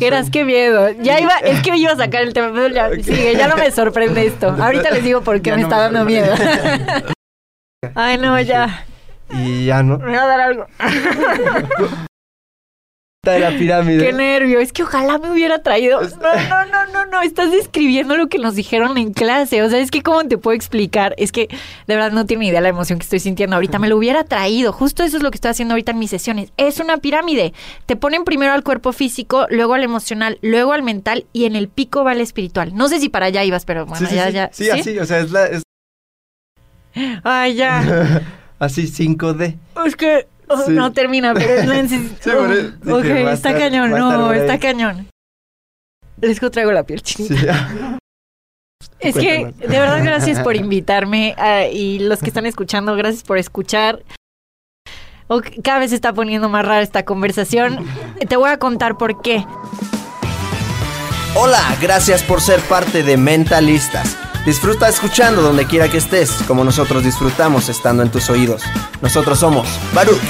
Geras, qué miedo. Ya iba, es que iba a sacar el tema, pero ya, sigue, ya no me sorprende esto. Ahorita les digo por qué Ya me no está me dando miedo. Ay, no, ya. Y ya no. Me va a dar algo. De la pirámide. Qué nervio. Es que ojalá me hubiera traído. No, no, no, no, no. Estás describiendo lo que nos dijeron en clase. O sea, es que cómo te puedo explicar. Es que de verdad no tiene ni idea la emoción que estoy sintiendo ahorita. Me lo hubiera traído. Justo eso es lo que estoy haciendo ahorita en mis sesiones. Es una pirámide. Te ponen primero al cuerpo físico, luego al emocional, luego al mental y en el pico va el espiritual. No sé si para allá ibas, pero bueno, sí, sí, ya, sí. ya. Sí, así, o sea, es la. es Ay, ya. así 5D. Es que oh, Sí. no termina, pero no Sí, Oh, dije, ok, está estar- cañón, no, está cañón. Les que traigo la piel chinita. Sí. Es que, de verdad, gracias por invitarme. ah, y los que están escuchando, gracias por escuchar. Cada vez se está poniendo más rara esta conversación. Te voy a contar por qué. Hola, gracias por ser parte de Mentalistas. Disfruta escuchando donde quiera que estés, como nosotros disfrutamos estando en tus oídos. Nosotros somos Baruch.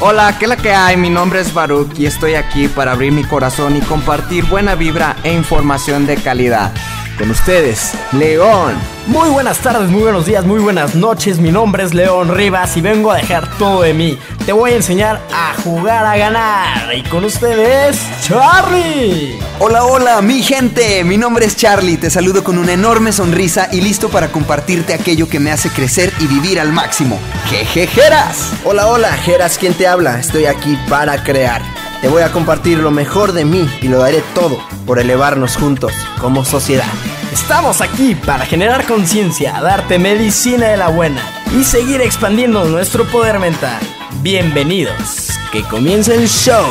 Hola, ¿qué la que hay? Mi nombre es Baruch y estoy aquí para abrir mi corazón y compartir buena vibra e información de calidad. Con ustedes, León. Muy buenas tardes, muy buenos días, muy buenas noches. Mi nombre es León Rivas y vengo a dejar todo de mí. Te voy a enseñar a jugar a ganar. Y con ustedes, Charlie. Hola, hola, mi gente. Mi nombre es Charlie. Te saludo con una enorme sonrisa y listo para compartirte aquello que me hace crecer y vivir al máximo. ¡Jejejeras! Hola, hola, Jeras, ¿quién te habla? Estoy aquí para crear. Te voy a compartir lo mejor de mí y lo daré todo por elevarnos juntos como sociedad. Estamos aquí para generar conciencia, darte medicina de la buena y seguir expandiendo nuestro poder mental. Bienvenidos. Que comience el show.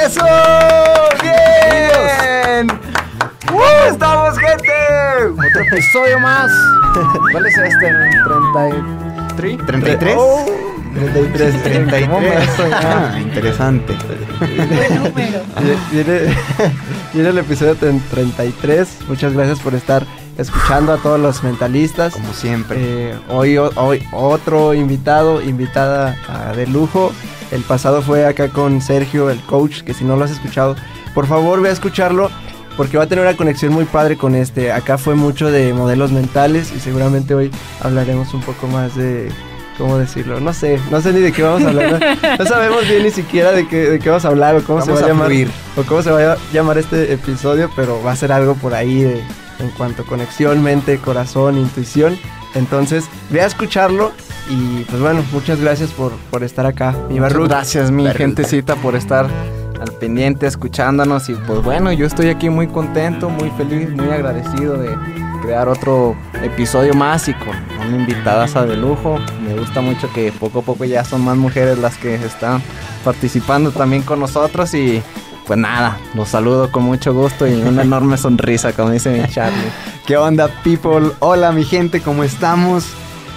¡Eso! ¡Bien! ¿Cómo estamos, gente? Otro episodio más. ¿Cuál es este? ¿33? 33. 33, 33. ¿Cómo me estoy? Ah, interesante. Viene- el episodio tre- 33. Muchas gracias por estar escuchando a todos los mentalistas. Como siempre. Eh, hoy, hoy otro invitado, invitada ah, de lujo. El pasado fue acá con Sergio, el coach, que si no lo has escuchado, por favor ve a escucharlo porque va a tener una conexión muy padre con este. Acá fue mucho de modelos mentales y seguramente hoy hablaremos un poco más de... ¿Cómo decirlo? No sé, no sé ni de qué vamos a hablar. No, no sabemos bien ni siquiera de qué, de qué vamos a hablar o cómo se va a a llamar fluir. o cómo se va a llamar este episodio, pero va a ser algo por ahí de, en cuanto a conexión, mente, corazón, intuición. Entonces, ve a escucharlo y pues bueno, muchas gracias por, por estar acá, mi gracias, mi gentecita, por estar al pendiente, escuchándonos. Y pues bueno, yo estoy aquí muy contento, muy feliz, muy agradecido de crear otro episodio más y con una invitada de lujo. Me gusta mucho que poco a poco ya son más mujeres las que están participando también con nosotros. Y pues nada, los saludo con mucho gusto y una enorme sonrisa, como dice mi Charlie. ¿Qué onda, people? Hola, mi gente, ¿cómo estamos?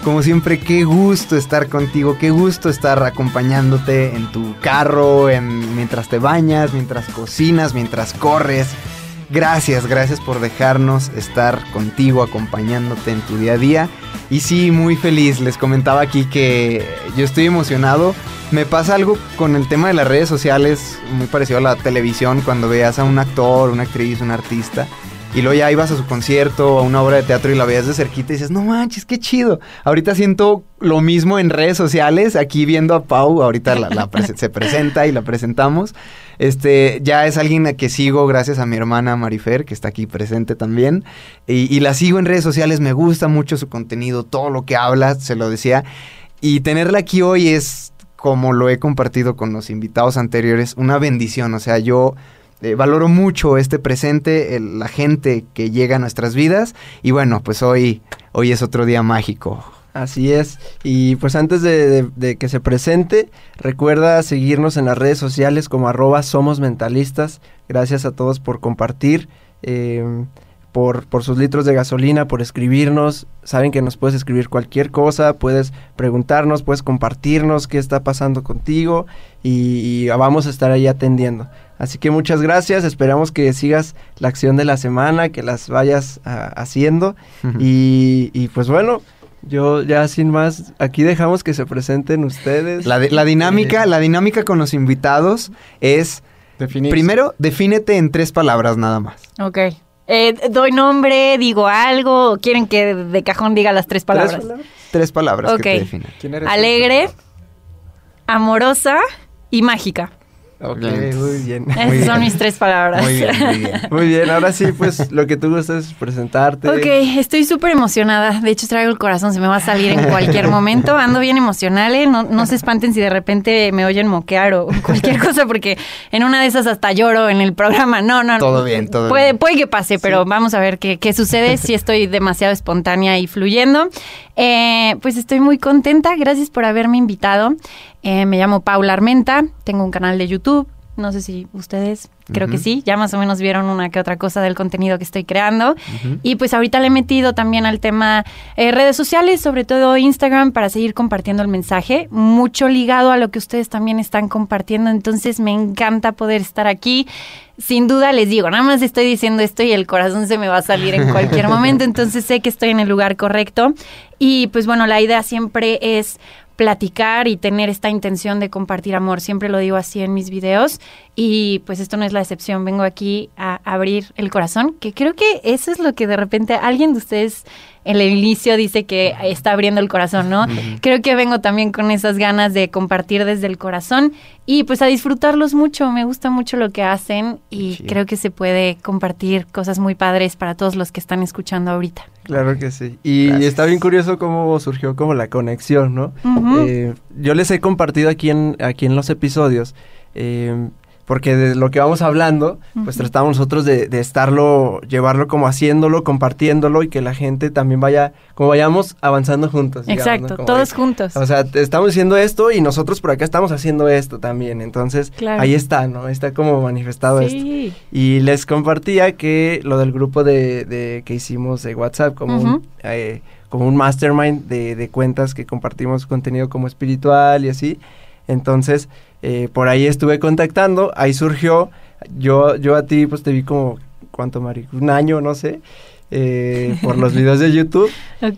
Como siempre, qué gusto estar contigo, qué gusto estar acompañándote en tu carro, en, mientras te bañas, mientras cocinas, mientras corres. Gracias, gracias por dejarnos estar contigo, acompañándote en tu día a día. Y sí, muy feliz. Les comentaba aquí que yo estoy emocionado. Me pasa algo con el tema de las redes sociales, muy parecido a la televisión, cuando veas a un actor, una actriz, un artista. Y luego ya ibas a su concierto o a una obra de teatro y la veías de cerquita y dices, no manches, qué chido. Ahorita siento lo mismo en redes sociales, aquí viendo a Pau, ahorita la, se presenta y la presentamos. Este, ya es alguien a que sigo gracias a mi hermana Marifer, que está aquí presente también. Y, y la sigo en redes sociales, me gusta mucho su contenido, todo lo que habla, se lo decía. Y tenerla aquí hoy es, como lo he compartido con los invitados anteriores, una bendición. O sea, yo eh, valoro mucho este presente, el- la gente que llega a nuestras vidas. Y bueno, pues hoy, hoy es otro día mágico. Así es. Y pues antes de, que se presente, recuerda seguirnos en las redes sociales como arroba somos mentalistas. Gracias a todos por compartir, eh, por, por sus litros de gasolina, por escribirnos. Saben que nos puedes escribir cualquier cosa, puedes preguntarnos, puedes compartirnos qué está pasando contigo y, y vamos a estar ahí atendiendo. Así que muchas gracias, esperamos que sigas la acción de la semana, que las vayas ah, haciendo. Y, y pues bueno, yo ya sin más, aquí dejamos que se presenten ustedes. La, di- la dinámica, Eh, la dinámica con los invitados es Definir. primero defínete en tres palabras nada más. Ok. Eh, doy nombre, digo algo, o quieren que de cajón diga las tres ¿tres palabras. Tres palabras Ok. que te definen. ¿Quién eres? Alegre, amorosa y mágica. Ok, Bien. muy bien. Esas Muy son bien. mis tres palabras. Muy bien, muy bien. Muy bien, ahora sí, pues lo que tú gustas es presentarte. Ok, estoy súper emocionada. De hecho, traigo el corazón, se me va a salir en cualquier momento. Ando bien emocional, ¿eh? No, no se espanten si de repente me oyen moquear o cualquier cosa, porque en una de esas hasta lloro en el programa. No, no, no. Todo bien, todo puede, bien. Puede que pase, pero vamos a ver qué, qué sucede si estoy demasiado espontánea y fluyendo. Eh, pues estoy muy contenta. Gracias por haberme invitado. Eh, me llamo Paula Armenta, tengo un canal de YouTube. No sé si ustedes, creo que sí, ya más o menos vieron una que otra cosa del contenido que estoy creando. Y pues ahorita le he metido también al tema eh, redes sociales, sobre todo Instagram, para seguir compartiendo el mensaje, mucho ligado a lo que ustedes también están compartiendo. Entonces me encanta poder estar aquí. Sin duda les digo, nada más estoy diciendo esto y el corazón se me va a salir en cualquier momento, entonces sé que estoy en el lugar correcto. Y pues bueno, la idea siempre es platicar y tener esta intención de compartir amor. Siempre lo digo así en mis videos y pues esto no es la excepción. Vengo aquí a abrir el corazón, que creo que eso es lo que de repente alguien de ustedes el inicio dice que está abriendo el corazón, ¿no? Creo que vengo también con esas ganas de compartir desde el corazón y pues a disfrutarlos mucho. Me gusta mucho lo que hacen y Sí. creo que se puede compartir cosas muy padres para todos los que están escuchando ahorita. Claro que sí. Y Gracias. está bien curioso cómo surgió como la conexión, ¿no? Eh, yo les he compartido aquí en, aquí en los episodios, eh, porque de lo que vamos hablando, pues tratamos nosotros de, de estarlo, llevarlo como haciéndolo, compartiéndolo y que la gente también vaya, como vayamos avanzando juntos. Exacto, todos de- juntos. O sea, te estamos diciendo esto y nosotros por acá estamos haciendo esto también. Entonces, Claro. ahí está, ¿no? Está como manifestado esto. Y les compartía que lo del grupo de, de- que hicimos de WhatsApp, como, un, eh, como un mastermind de, de cuentas que compartimos contenido como espiritual y así. Entonces, eh, por ahí estuve contactando, ahí surgió. Yo, yo a ti, pues te vi como, ¿cuánto, Mari? Un año, no sé, eh, por los videos de YouTube.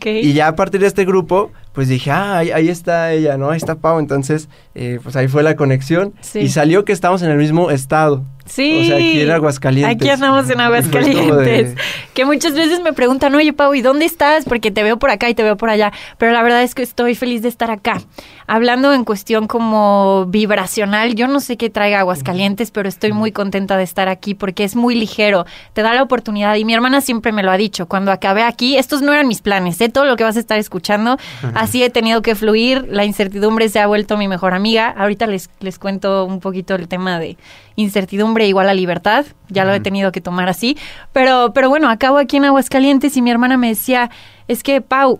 Y ya a partir de este grupo, pues dije, ah, ahí, ahí está ella, ¿no? Ahí está Pau. Entonces, eh, pues ahí fue la conexión. Sí. Y salió que estamos en el mismo estado. Sí. O sea, aquí en Aguascalientes. Aquí andamos en Aguascalientes. de- Que muchas veces me preguntan, oye, Pau, ¿y dónde estás? Porque te veo por acá y te veo por allá. Pero la verdad es que estoy feliz de estar acá. Hablando en cuestión como vibracional, yo no sé qué traiga Aguascalientes, pero estoy muy contenta de estar aquí porque es muy ligero. Te da la oportunidad. Y mi hermana siempre me lo ha dicho. Cuando acabé aquí, estos no eran mis planes, ¿eh? Todo lo que vas a estar escuchando. Así he tenido que fluir. La incertidumbre se ha vuelto mi mejor amiga. Ahorita les, les cuento un poquito el tema de incertidumbre igual a libertad. Ya lo he tenido que tomar así. Pero, pero bueno, acabo aquí en Aguascalientes y mi hermana me decía, es que Pau,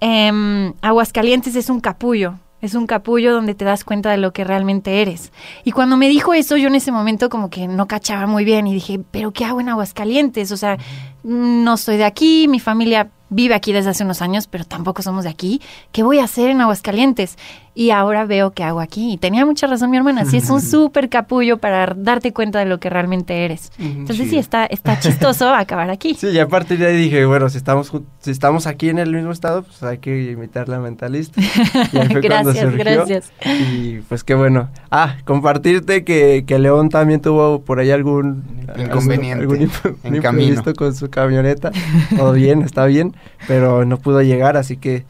em, Aguascalientes es un capullo. Es un capullo donde te das cuenta de lo que realmente eres. Y cuando me dijo eso, yo en ese momento como que no cachaba muy bien y dije, pero ¿qué hago en Aguascalientes? O sea, no soy de aquí, mi familia vive aquí desde hace unos años, pero tampoco somos de aquí. ¿Qué voy a hacer en Aguascalientes? Y ahora veo qué hago aquí. Y tenía mucha razón mi hermana. Sí, es un súper capullo para darte cuenta de lo que realmente eres. Entonces sí, está, está chistoso acabar aquí. Sí, y a partir de ahí dije, bueno, si estamos si estamos aquí en el mismo estado, pues hay que imitar la mentalista. Y ahí fue cuando Gracias, surgió. gracias. Y pues qué bueno. Ah, compartirte que, que León también tuvo por ahí algún Inconveniente algún, imp- en camino. con su camioneta. Todo bien, está bien, pero no pudo llegar, así que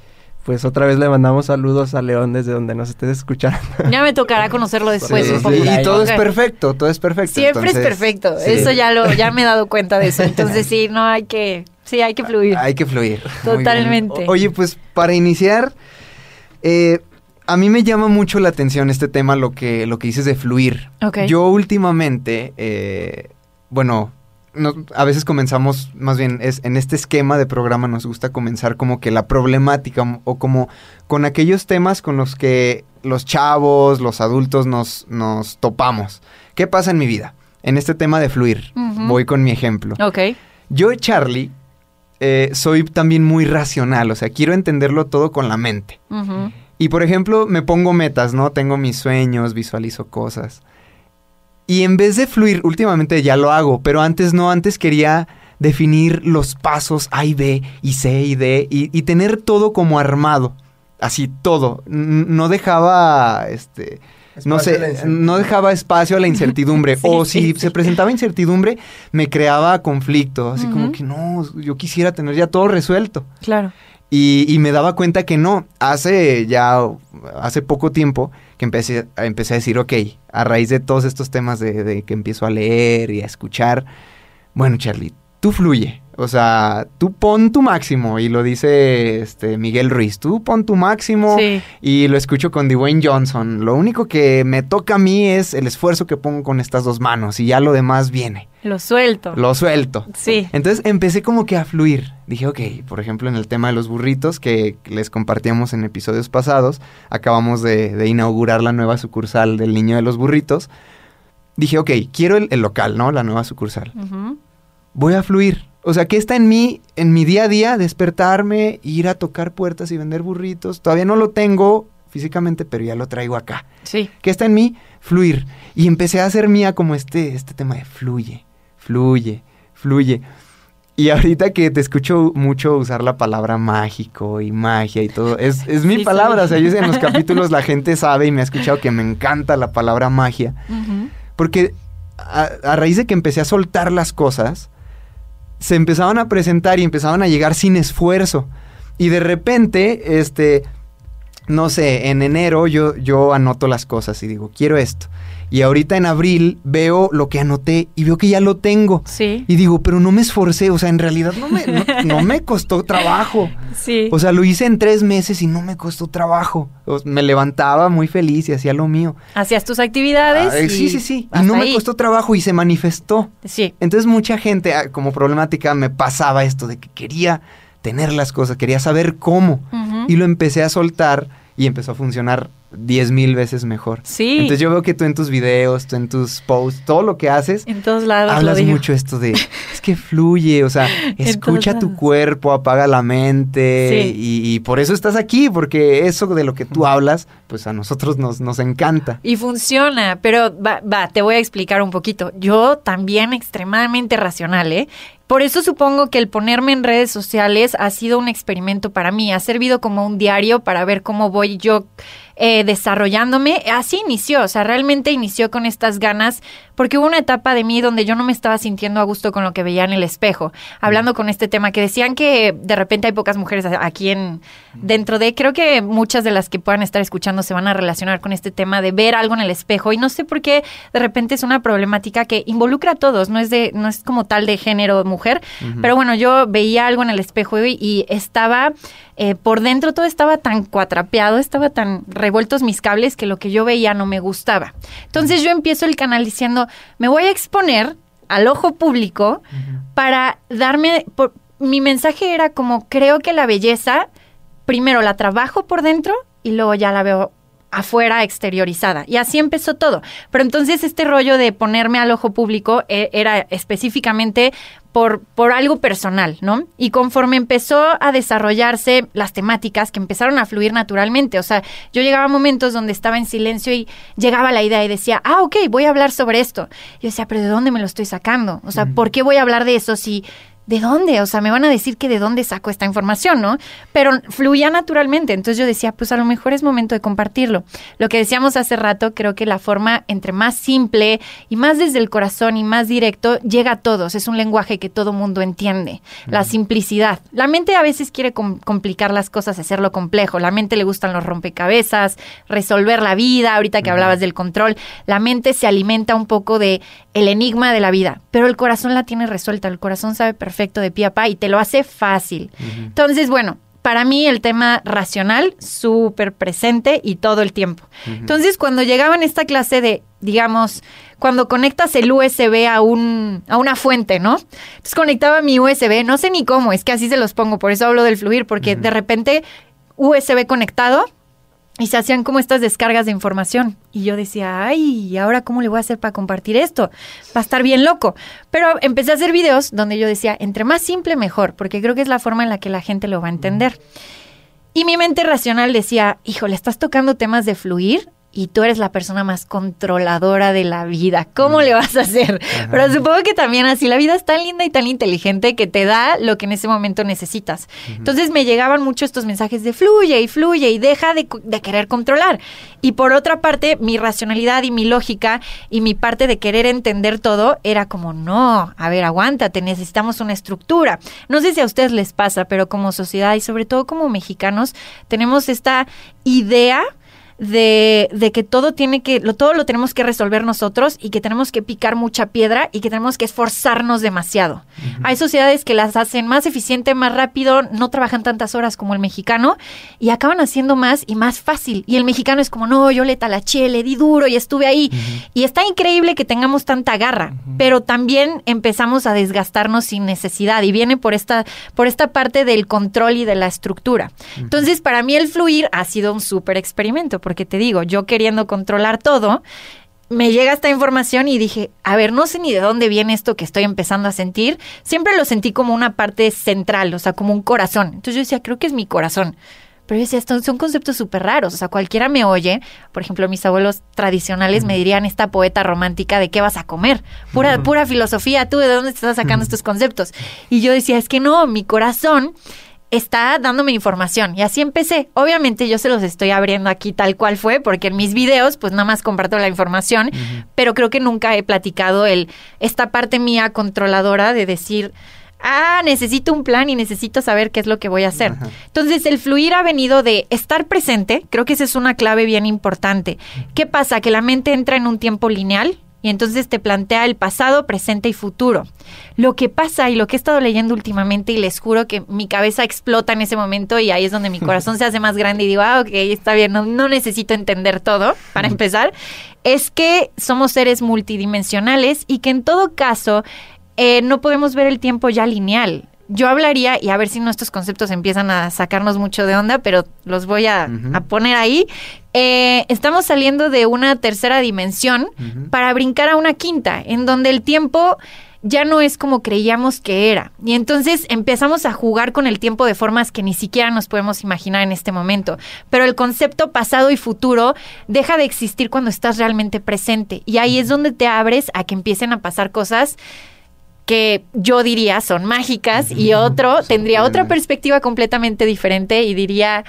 pues otra vez le mandamos saludos a León desde donde nos estés escuchando. Ya me tocará conocerlo después Sí, y todo es perfecto, todo es perfecto. Siempre entonces, es perfecto. sí. Eso ya lo, ya me he dado cuenta de eso. Entonces sí, no hay que, sí, hay que fluir. Hay que fluir. Totalmente. Oye, pues para iniciar, eh, a mí me llama mucho la atención este tema, lo que, lo que dices de fluir. Ok. Yo últimamente, eh, bueno, a veces comenzamos, más bien, es en este esquema de programa nos gusta comenzar como que la problemática o como con aquellos temas con los que los chavos, los adultos nos, nos topamos. ¿Qué pasa en mi vida? En este tema de fluir. Voy con mi ejemplo. Ok. Yo, Charlie, eh, soy también muy racional, o sea, quiero entenderlo todo con la mente. Y por ejemplo, me pongo metas, ¿no? Tengo mis sueños, visualizo cosas. Y en vez de fluir, últimamente ya lo hago, pero antes no, antes quería definir los pasos A y B y C y D y, y tener todo como armado. Así, todo. N- No dejaba, este, no Espacio a la sé, incertidumbre. no dejaba espacio a la incertidumbre. Sí, o si sí. se presentaba incertidumbre, me creaba conflicto. Así como que no, yo quisiera tener ya todo resuelto. Claro. Y, me daba cuenta que no. Hace ya, hace poco tiempo que empecé, empecé a decir, ok, a raíz de todos estos temas de que empiezo a leer y a escuchar, bueno, Charlie, tú fluye. O sea, tú pon tu máximo. Y lo dice este Miguel Ruiz, tú pon tu máximo. Sí. Y lo escucho con Dwayne Johnson. Lo único que me toca a mí es el esfuerzo que pongo con estas dos manos. Y ya lo demás viene. Lo suelto. Lo suelto. Sí. Entonces empecé como que a fluir. Dije, ok, por ejemplo, en el tema de los burritos que les compartíamos en episodios pasados, acabamos de, de inaugurar la nueva sucursal del Niño de los Burritos. Dije, ok, quiero el, el local, ¿no? La nueva sucursal. Voy a fluir. O sea, ¿qué está en mí, en mi día a día? Despertarme, ir a tocar puertas y vender burritos. Todavía no lo tengo físicamente, pero ya lo traigo acá. Sí. ¿Qué está en mí? Fluir. Y empecé a hacer mía como este, este tema de fluye, fluye, fluye. Y ahorita que te escucho mucho usar la palabra mágico y magia y todo, es, es mi Sí, palabra. sí. O sea, yo sé, en los capítulos la gente sabe y me ha escuchado que me encanta la palabra magia. Porque a, a raíz de que empecé a soltar las cosas, se empezaban a presentar y empezaban a llegar sin esfuerzo. Y de repente, este, no sé, en enero yo, yo anoto las cosas y digo, quiero esto. Y ahorita en abril veo lo que anoté y veo que ya lo tengo. Sí. Y digo, pero no me esforcé, o sea, en realidad no me, no, no me costó trabajo. Sí. O sea, lo hice en tres meses y no me costó trabajo. O- me levantaba muy feliz y hacía lo mío. Hacías tus actividades. Ah, y sí, sí, sí. Y no me costó trabajo y se manifestó. Sí. Entonces mucha gente, ah, como problemática, me pasaba esto de que quería tener las cosas, quería saber cómo. Y lo empecé a soltar y empezó a funcionar diez mil veces mejor. Sí. Entonces yo veo que tú en tus videos, tú en tus posts, todo lo que haces, En todos lados hablas lo mucho esto de, es que fluye, o sea, escucha tu cuerpo, apaga la mente Sí. y, y por eso estás aquí, porque eso de lo que tú hablas, pues a nosotros nos, nos encanta. Y funciona, pero va, va, te voy a explicar un poquito. Yo también extremadamente racional, ¿eh? Por eso supongo que el ponerme en redes sociales ha sido un experimento para mí, ha servido como un diario para ver cómo voy yo eh, desarrollándome. Así inició, o sea, realmente inició con estas ganas, porque hubo una etapa de mí donde yo no me estaba sintiendo a gusto con lo que veía en el espejo, hablando con este tema, que decían que de repente hay pocas mujeres aquí en dentro de, creo que muchas de las que puedan estar escuchando se van a relacionar con este tema de ver algo en el espejo, y no sé por qué de repente es una problemática que involucra a todos, no es de, no es como tal de género mujer, pero bueno, yo veía algo en el espejo y, y estaba eh, por dentro todo estaba tan cuatrapeado, estaba tan revueltos mis cables que lo que yo veía no me gustaba. Entonces yo empiezo el canal diciendo, me voy a exponer al ojo público para darme, por- mi mensaje era como creo que la belleza, primero la trabajo por dentro y luego ya la veo afuera exteriorizada. Y así empezó todo. Pero entonces este rollo de ponerme al ojo público eh, era específicamente por, por algo personal, ¿no? Y conforme empezó a desarrollarse las temáticas que empezaron a fluir naturalmente, o sea, yo llegaba a momentos donde estaba en silencio y llegaba la idea y decía, ah, ok, voy a hablar sobre esto. Yo decía, pero ¿de dónde me lo estoy sacando? O sea, ¿por qué voy a hablar de eso si... ¿De dónde? O sea, me van a decir que de dónde saco esta información, ¿no? Pero fluía naturalmente. Entonces yo decía, pues a lo mejor es momento de compartirlo. Lo que decíamos hace rato, creo que la forma entre más simple y más desde el corazón y más directo llega a todos. Es un lenguaje que todo mundo entiende. La simplicidad. La mente a veces quiere com- complicar las cosas, hacerlo complejo. La mente le gustan los rompecabezas, resolver la vida. Ahorita que hablabas del control, la mente se alimenta un poco de el enigma de la vida, pero el corazón la tiene resuelta. El corazón sabe perfecto de pie y te lo hace fácil. Entonces, bueno, para mí el tema racional, súper presente y todo el tiempo. Entonces, cuando llegaba en esta clase de, digamos, cuando conectas el USB a, un, a una fuente, ¿no? Entonces conectaba mi USB, no sé ni cómo, es que así se los pongo, por eso hablo del fluir, porque de repente USB conectado y se hacían como estas descargas de información. Y yo decía, ay, ¿y ahora cómo le voy a hacer para compartir esto? Va a estar bien loco. Pero empecé a hacer videos donde yo decía, entre más simple, mejor, porque creo que es la forma en la que la gente lo va a entender. Y mi mente racional decía, híjole, estás tocando temas de fluir y tú eres la persona más controladora de la vida. ¿Cómo le vas a hacer? Pero supongo que también así la vida es tan linda y tan inteligente que te da lo que en ese momento necesitas. Entonces me llegaban mucho estos mensajes de fluye y fluye y deja de, de, querer controlar. Y por otra parte, mi racionalidad y mi lógica y mi parte de querer entender todo era como, no, a ver, aguántate, necesitamos una estructura. No sé si a ustedes les pasa, pero como sociedad y sobre todo como mexicanos, tenemos esta idea de, de, que todo tiene que, lo, todo lo tenemos que resolver nosotros y que tenemos que picar mucha piedra y que tenemos que esforzarnos demasiado. Hay sociedades que las hacen más eficiente, más rápido, no trabajan tantas horas como el mexicano y acaban haciendo más y más fácil. Y el mexicano es como, no, yo le talaché, le di duro y estuve ahí. Y está increíble que tengamos tanta garra, pero también empezamos a desgastarnos sin necesidad y viene por esta, por esta parte del control y de la estructura. Entonces, para mí el fluir ha sido un súper experimento porque te digo, yo queriendo controlar todo, me llega esta información y dije, a ver, no sé ni de dónde viene esto que estoy empezando a sentir. Siempre lo sentí como una parte central, o sea, como un corazón. Entonces yo decía, creo que es mi corazón. Pero yo decía, estos son conceptos súper raros. O sea, cualquiera me oye. Por ejemplo, mis abuelos tradicionales me dirían esta poeta romántica de qué vas a comer. Pura, pura filosofía. ¿Tú de dónde estás sacando estos conceptos? Y yo decía, es que no, mi corazón está dándome información. Y así empecé. Obviamente yo se los estoy abriendo aquí tal cual fue, porque en mis videos pues nada más comparto la información, pero creo que nunca he platicado el esta parte mía controladora de decir, ah, necesito un plan y necesito saber qué es lo que voy a hacer. Entonces, el fluir ha venido de estar presente, creo que esa es una clave bien importante. ¿Qué pasa? Que la mente entra en un tiempo lineal, y entonces te plantea el pasado, presente y futuro. Lo que pasa y lo que he estado leyendo últimamente, y les juro que mi cabeza explota en ese momento y ahí es donde mi corazón se hace más grande y digo, ah, ok, está bien, no, no necesito entender todo, para empezar, es que somos seres multidimensionales y que en todo caso eh, no podemos ver el tiempo ya lineal yo hablaría, y a ver si nuestros conceptos empiezan a sacarnos mucho de onda, pero los voy a, poner ahí. Eh, estamos saliendo de una tercera dimensión para brincar a una quinta, en donde el tiempo ya no es como creíamos que era. Y entonces empezamos a jugar con el tiempo de formas que ni siquiera nos podemos imaginar en este momento. Pero el concepto pasado y futuro deja de existir cuando estás realmente presente. Y ahí es donde te abres a que empiecen a pasar cosas que yo diría son mágicas y otro tendría otra perspectiva completamente diferente y diría,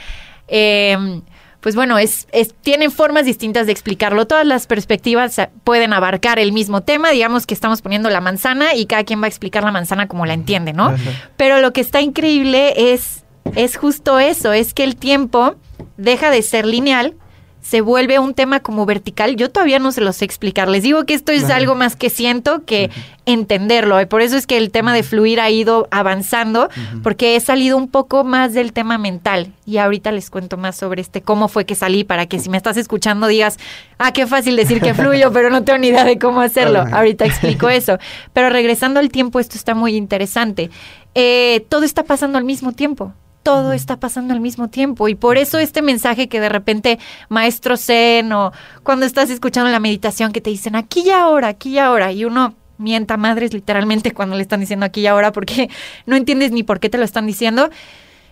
em, pues bueno, es, es, tienen formas distintas de explicarlo. Todas las perspectivas pueden abarcar el mismo tema. Digamos que estamos poniendo la manzana y cada quien va a explicar la manzana como la entiende, ¿no? Pero lo que está increíble es, es justo eso, es que el tiempo deja de ser lineal se vuelve un tema como vertical. Yo todavía no se lo sé explicar. Les digo que esto es algo más que siento que entenderlo. Y por eso es que el tema de fluir ha ido avanzando, porque he salido un poco más del tema mental. Y ahorita les cuento más sobre este cómo fue que salí, para que si me estás escuchando digas, ah, qué fácil decir que fluyo, pero no tengo ni idea de cómo hacerlo. Ahorita explico eso. Pero regresando al tiempo, esto está muy interesante. Eh, todo está pasando al mismo tiempo todo está pasando al mismo tiempo. Y por eso este mensaje que de repente maestro Zen o cuando estás escuchando la meditación que te dicen aquí y ahora, aquí y ahora, y uno mienta madres literalmente cuando le están diciendo aquí y ahora porque no entiendes ni por qué te lo están diciendo.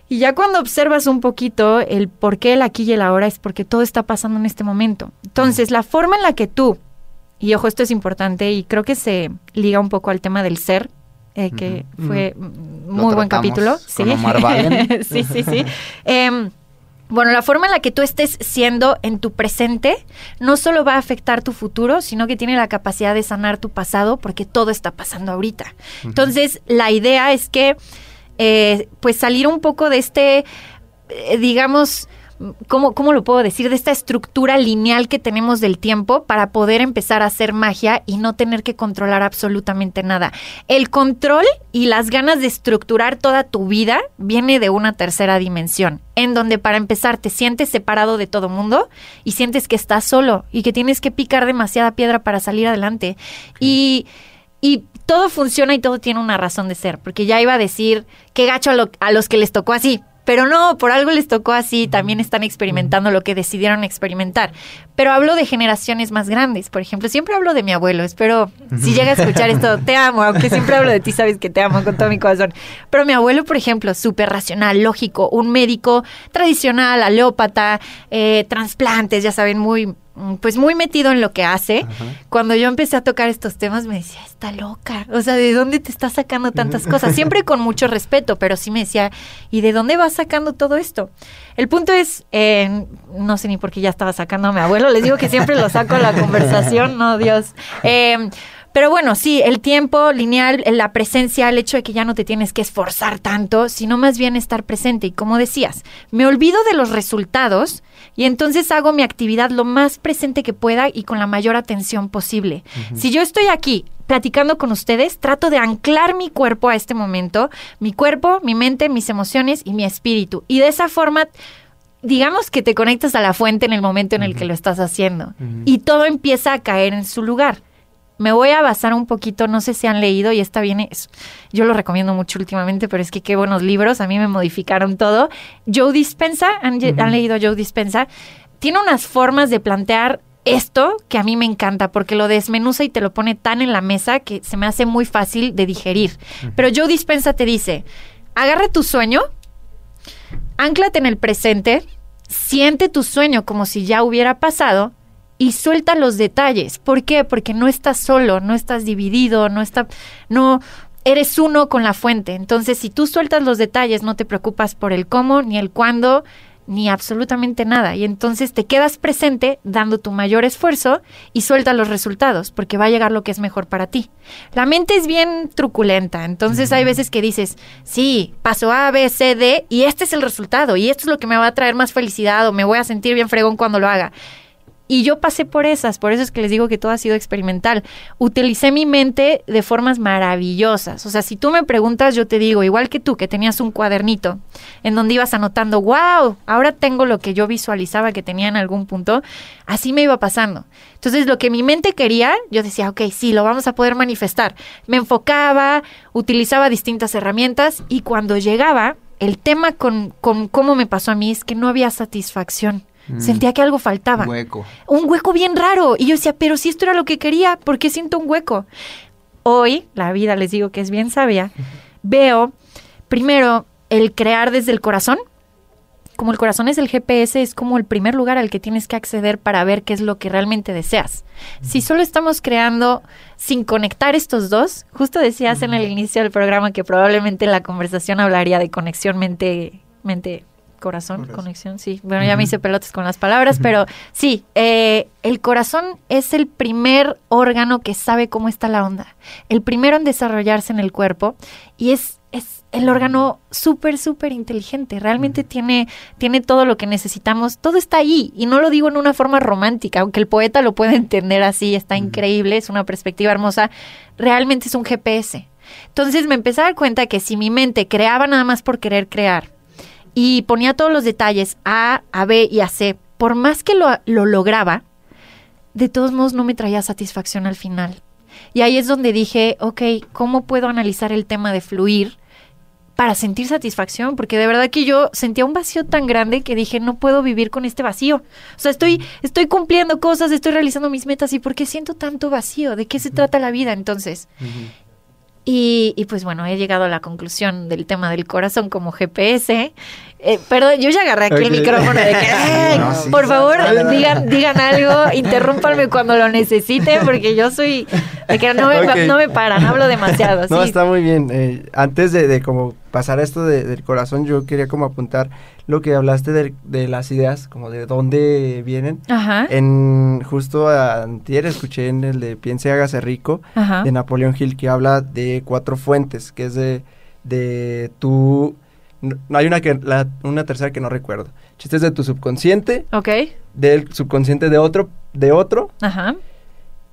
Y ya cuando observas un poquito el por qué el aquí y el ahora es porque todo está pasando en este momento. Entonces, la forma en la que tú, y ojo, esto es importante y creo que se liga un poco al tema del ser, eh, que fue muy buen capítulo. Sí, sí, sí, sí. Em, bueno, la forma en la que tú estés siendo en tu presente no solo va a afectar tu futuro, sino que tiene la capacidad de sanar tu pasado porque todo está pasando ahorita. Entonces, la idea es que, eh, pues, salir un poco de este, eh, digamos, ¿cómo, ¿cómo lo puedo decir? De esta estructura lineal que tenemos del tiempo para poder empezar a hacer magia y no tener que controlar absolutamente nada. El control y las ganas de estructurar toda tu vida viene de una tercera dimensión, en donde para empezar te sientes separado de todo mundo y sientes que estás solo y que tienes que picar demasiada piedra para salir adelante. Y, y todo funciona y todo tiene una razón de ser, porque ya iba a decir qué gacho a, lo- a los que les tocó así, pero no, por algo les tocó así, también están experimentando lo que decidieron experimentar. Pero hablo de generaciones más grandes, por ejemplo, siempre hablo de mi abuelo, espero, si llega a escuchar esto, te amo, aunque siempre hablo de ti, sabes que te amo con todo mi corazón. Pero mi abuelo, por ejemplo, súper racional, lógico, un médico tradicional, alópata, eh, trasplantes, ya saben, muy, pues muy metido en lo que hace. Cuando yo empecé a tocar estos temas me decía, está loca, o sea, ¿de dónde te estás sacando tantas cosas? Siempre con mucho respeto, pero sí me decía, ¿y de dónde vas sacando todo esto? El punto es, eh, no sé ni por qué ya estaba sacando a mi abuelo, les digo que siempre lo saco a la conversación, no, Dios. Eh, pero bueno, sí, el tiempo lineal, la presencia, el hecho de que ya no te tienes que esforzar tanto, sino más bien estar presente. Y como decías, me olvido de los resultados y entonces hago mi actividad lo más presente que pueda y con la mayor atención posible. Si yo estoy aquí platicando con ustedes, trato de anclar mi cuerpo a este momento, mi cuerpo, mi mente, mis emociones y mi espíritu. Y de esa forma digamos que te conectas a la fuente en el momento en el que lo estás haciendo y todo empieza a caer en su lugar. Me voy a basar un poquito, no sé si han leído y esta viene, es- yo lo recomiendo mucho últimamente, pero es que qué buenos libros, a mí me modificaron todo. Joe Dispensa, ¿han, han leído Joe Dispensa? Tiene unas formas de plantear esto que a mí me encanta porque lo desmenuza y te lo pone tan en la mesa que se me hace muy fácil de digerir. Pero Joe Dispensa te dice, agarra tu sueño, Ánclate en el presente, siente tu sueño como si ya hubiera pasado y suelta los detalles. ¿Por qué? Porque no estás solo, no estás dividido, no está no eres uno con la fuente. Entonces, si tú sueltas los detalles, no te preocupas por el cómo ni el cuándo ni absolutamente nada. Y entonces te quedas presente dando tu mayor esfuerzo y suelta los resultados, porque va a llegar lo que es mejor para ti. La mente es bien truculenta, entonces hay veces que dices, sí, paso A, B, C, D, y este es el resultado, y esto es lo que me va a traer más felicidad, o me voy a sentir bien fregón cuando lo haga. Y yo pasé por esas, por eso es que les digo que todo ha sido experimental. Utilicé mi mente de formas maravillosas. O sea, si tú me preguntas, yo te digo, igual que tú, que tenías un cuadernito en donde ibas anotando, wow, ahora tengo lo que yo visualizaba que tenía en algún punto, así me iba pasando. Entonces, lo que mi mente quería, yo decía, ok, sí, lo vamos a poder manifestar. Me enfocaba, utilizaba distintas herramientas y cuando llegaba, el tema con, con cómo me pasó a mí es que no había satisfacción. Sentía que algo faltaba Hueco. un hueco bien raro. Y yo decía, pero si esto era lo que quería, ¿por qué siento un hueco? Hoy, la vida les digo que es bien sabia, veo primero el crear desde el corazón. Como el corazón es el GPS, es como el primer lugar al que tienes que acceder para ver qué es lo que realmente deseas. Si solo estamos creando sin conectar estos dos, justo decías en el inicio del programa que probablemente la conversación hablaría de conexión mente, mente, corazón, Corazón. conexión, sí. Bueno, ya me hice pelotas con las palabras, pero sí, eh, el corazón es el primer órgano que sabe cómo está la onda, el primero en desarrollarse en el cuerpo y es, es el órgano súper, súper inteligente, realmente tiene, tiene todo lo que necesitamos, todo está ahí y no lo digo en una forma romántica, aunque el poeta lo puede entender así, está increíble, es una perspectiva hermosa, realmente es un GPS. Entonces me empecé a dar cuenta que si mi mente creaba nada más por querer crear, y ponía todos los detalles A, a B y a C, por más que lo, lo lograba, de todos modos no me traía satisfacción al final. Y ahí es donde dije, ok, ¿cómo puedo analizar el tema de fluir para sentir satisfacción? Porque de verdad que yo sentía un vacío tan grande que dije, no puedo vivir con este vacío. O sea, estoy, estoy cumpliendo cosas, estoy realizando mis metas y ¿por qué siento tanto vacío? ¿De qué se trata la vida entonces? Y, y, pues bueno, he llegado a la conclusión del tema del corazón como GPS. Eh, perdón, yo ya agarré aquí el micrófono de que, "Ey, No, sí. por favor, digan, digan algo, interrúmpanme cuando lo necesiten, porque yo soy de que no me, no me paran, hablo demasiado. No, sí. está muy bien. Eh, antes de, de como pasar a esto de- del corazón, yo quería como apuntar lo que hablaste de, de las ideas, como de dónde vienen. Ajá, En justo antier escuché en el de Piense y hágase rico ajá. de Napoleón Hill que habla de cuatro fuentes, que es de, de tú no, no hay una, que, la- una tercera que no recuerdo. Chistes de tu subconsciente, Ok. del subconsciente de otro, de otro Ajá.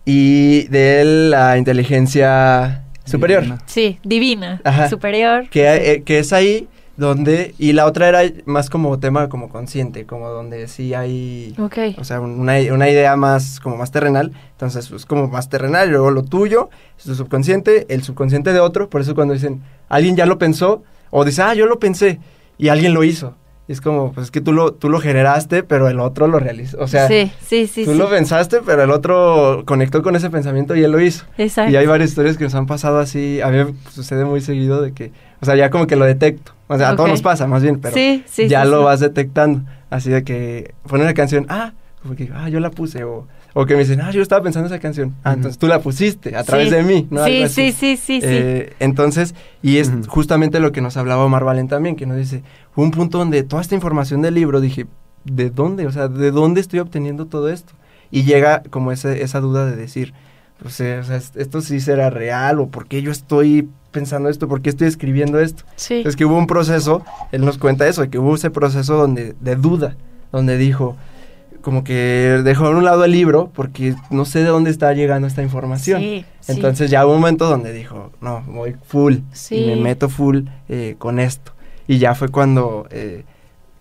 y de la inteligencia superior. Divina. Sí, divina. Ajá. Superior. Que, eh, que es ahí donde... Y la otra era más como tema como consciente, como donde sí hay... Ok. O sea, una, una idea más, como más terrenal. Entonces, es como más terrenal. Y luego lo tuyo, es tu subconsciente, el subconsciente de otro. Por eso cuando dicen, alguien ya lo pensó, o dice, ah, yo lo pensé, y alguien lo hizo. Y es como, pues es que tú lo, tú lo generaste, pero el otro lo realizó. O sea, sí, sí, sí. tú lo pensaste, pero el otro conectó con ese pensamiento y él lo hizo. Exacto. Y hay varias historias que nos han pasado así. A mí sucede muy seguido de que, o sea, ya como que lo detecto. O sea, a todos nos pasa, más bien, pero sí, sí, ya sí, lo sí. vas detectando. Así de que pone una canción, ah, como que, ah, yo la puse. O, o que me dicen, ah, yo estaba pensando esa canción. Ah, entonces tú la pusiste a través Sí. de mí, ¿no? Algo Sí, así. sí, sí, sí, sí. Eh, entonces, y es justamente lo que nos hablaba Omar Valen también, que nos dice, fue un punto donde toda esta información del libro dije, ¿de dónde? O sea, ¿de dónde estoy obteniendo todo esto? Y llega como ese, esa duda de decir, o sea, es- esto sí será real, o por qué yo estoy pensando esto, por qué estoy escribiendo esto. Sí. Es que hubo un proceso, él nos cuenta eso, que hubo ese proceso donde, de duda, donde dijo, como que dejó a un lado el libro, porque no sé de dónde está llegando esta información. Sí, sí. Entonces ya hubo un momento donde dijo, no, voy full Sí. y me meto full eh, con esto. Y ya fue cuando, eh,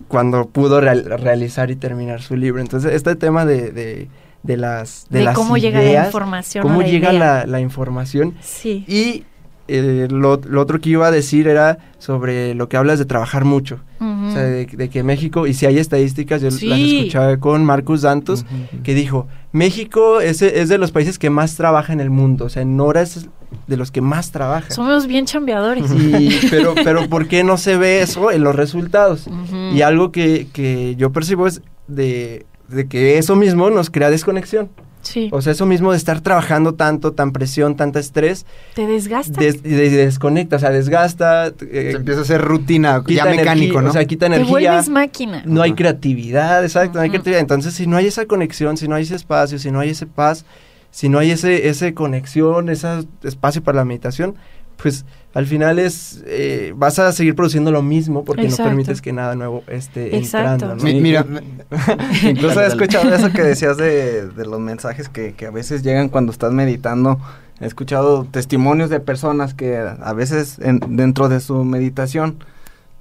cuando pudo real- realizar y terminar su libro. Entonces este tema de, de, de las de, de las cómo llega la información. cómo la llega la, la información. Sí. Y eh, lo, lo otro que iba a decir era sobre lo que hablas de trabajar mucho. O sea, de, de que México, y si hay estadísticas, yo las escuchaba con Marcus Dantos, que dijo, México es, es de los países que más trabaja en el mundo, o sea, en horas es de los que más trabaja. Somos bien chambeadores. Y- pero, pero ¿por qué no se ve eso en los resultados? Y algo que, que yo percibo es de, de que eso mismo nos crea desconexión. Sí. O sea, eso mismo de estar trabajando tanto, tan presión, tanta estrés, Te desgasta. des- de- desconecta, o sea, desgasta, eh, Se empieza a hacer rutina, ya mecánico, ¿no? O sea, quita Te energía. vuelves máquina. No hay creatividad, exacto, no hay creatividad. Entonces, si no hay esa conexión, si no hay ese espacio, si no hay ese paz, si no hay ese, ese conexión, ese espacio para la meditación, pues al final es, eh, vas a seguir produciendo lo mismo porque Exacto. no permites que nada nuevo esté Exacto. entrando, ¿no? Mi- mira, Incluso he escuchado eso que decías de, de los mensajes que, que a veces llegan cuando estás meditando. He escuchado testimonios de personas que a veces en- dentro de su meditación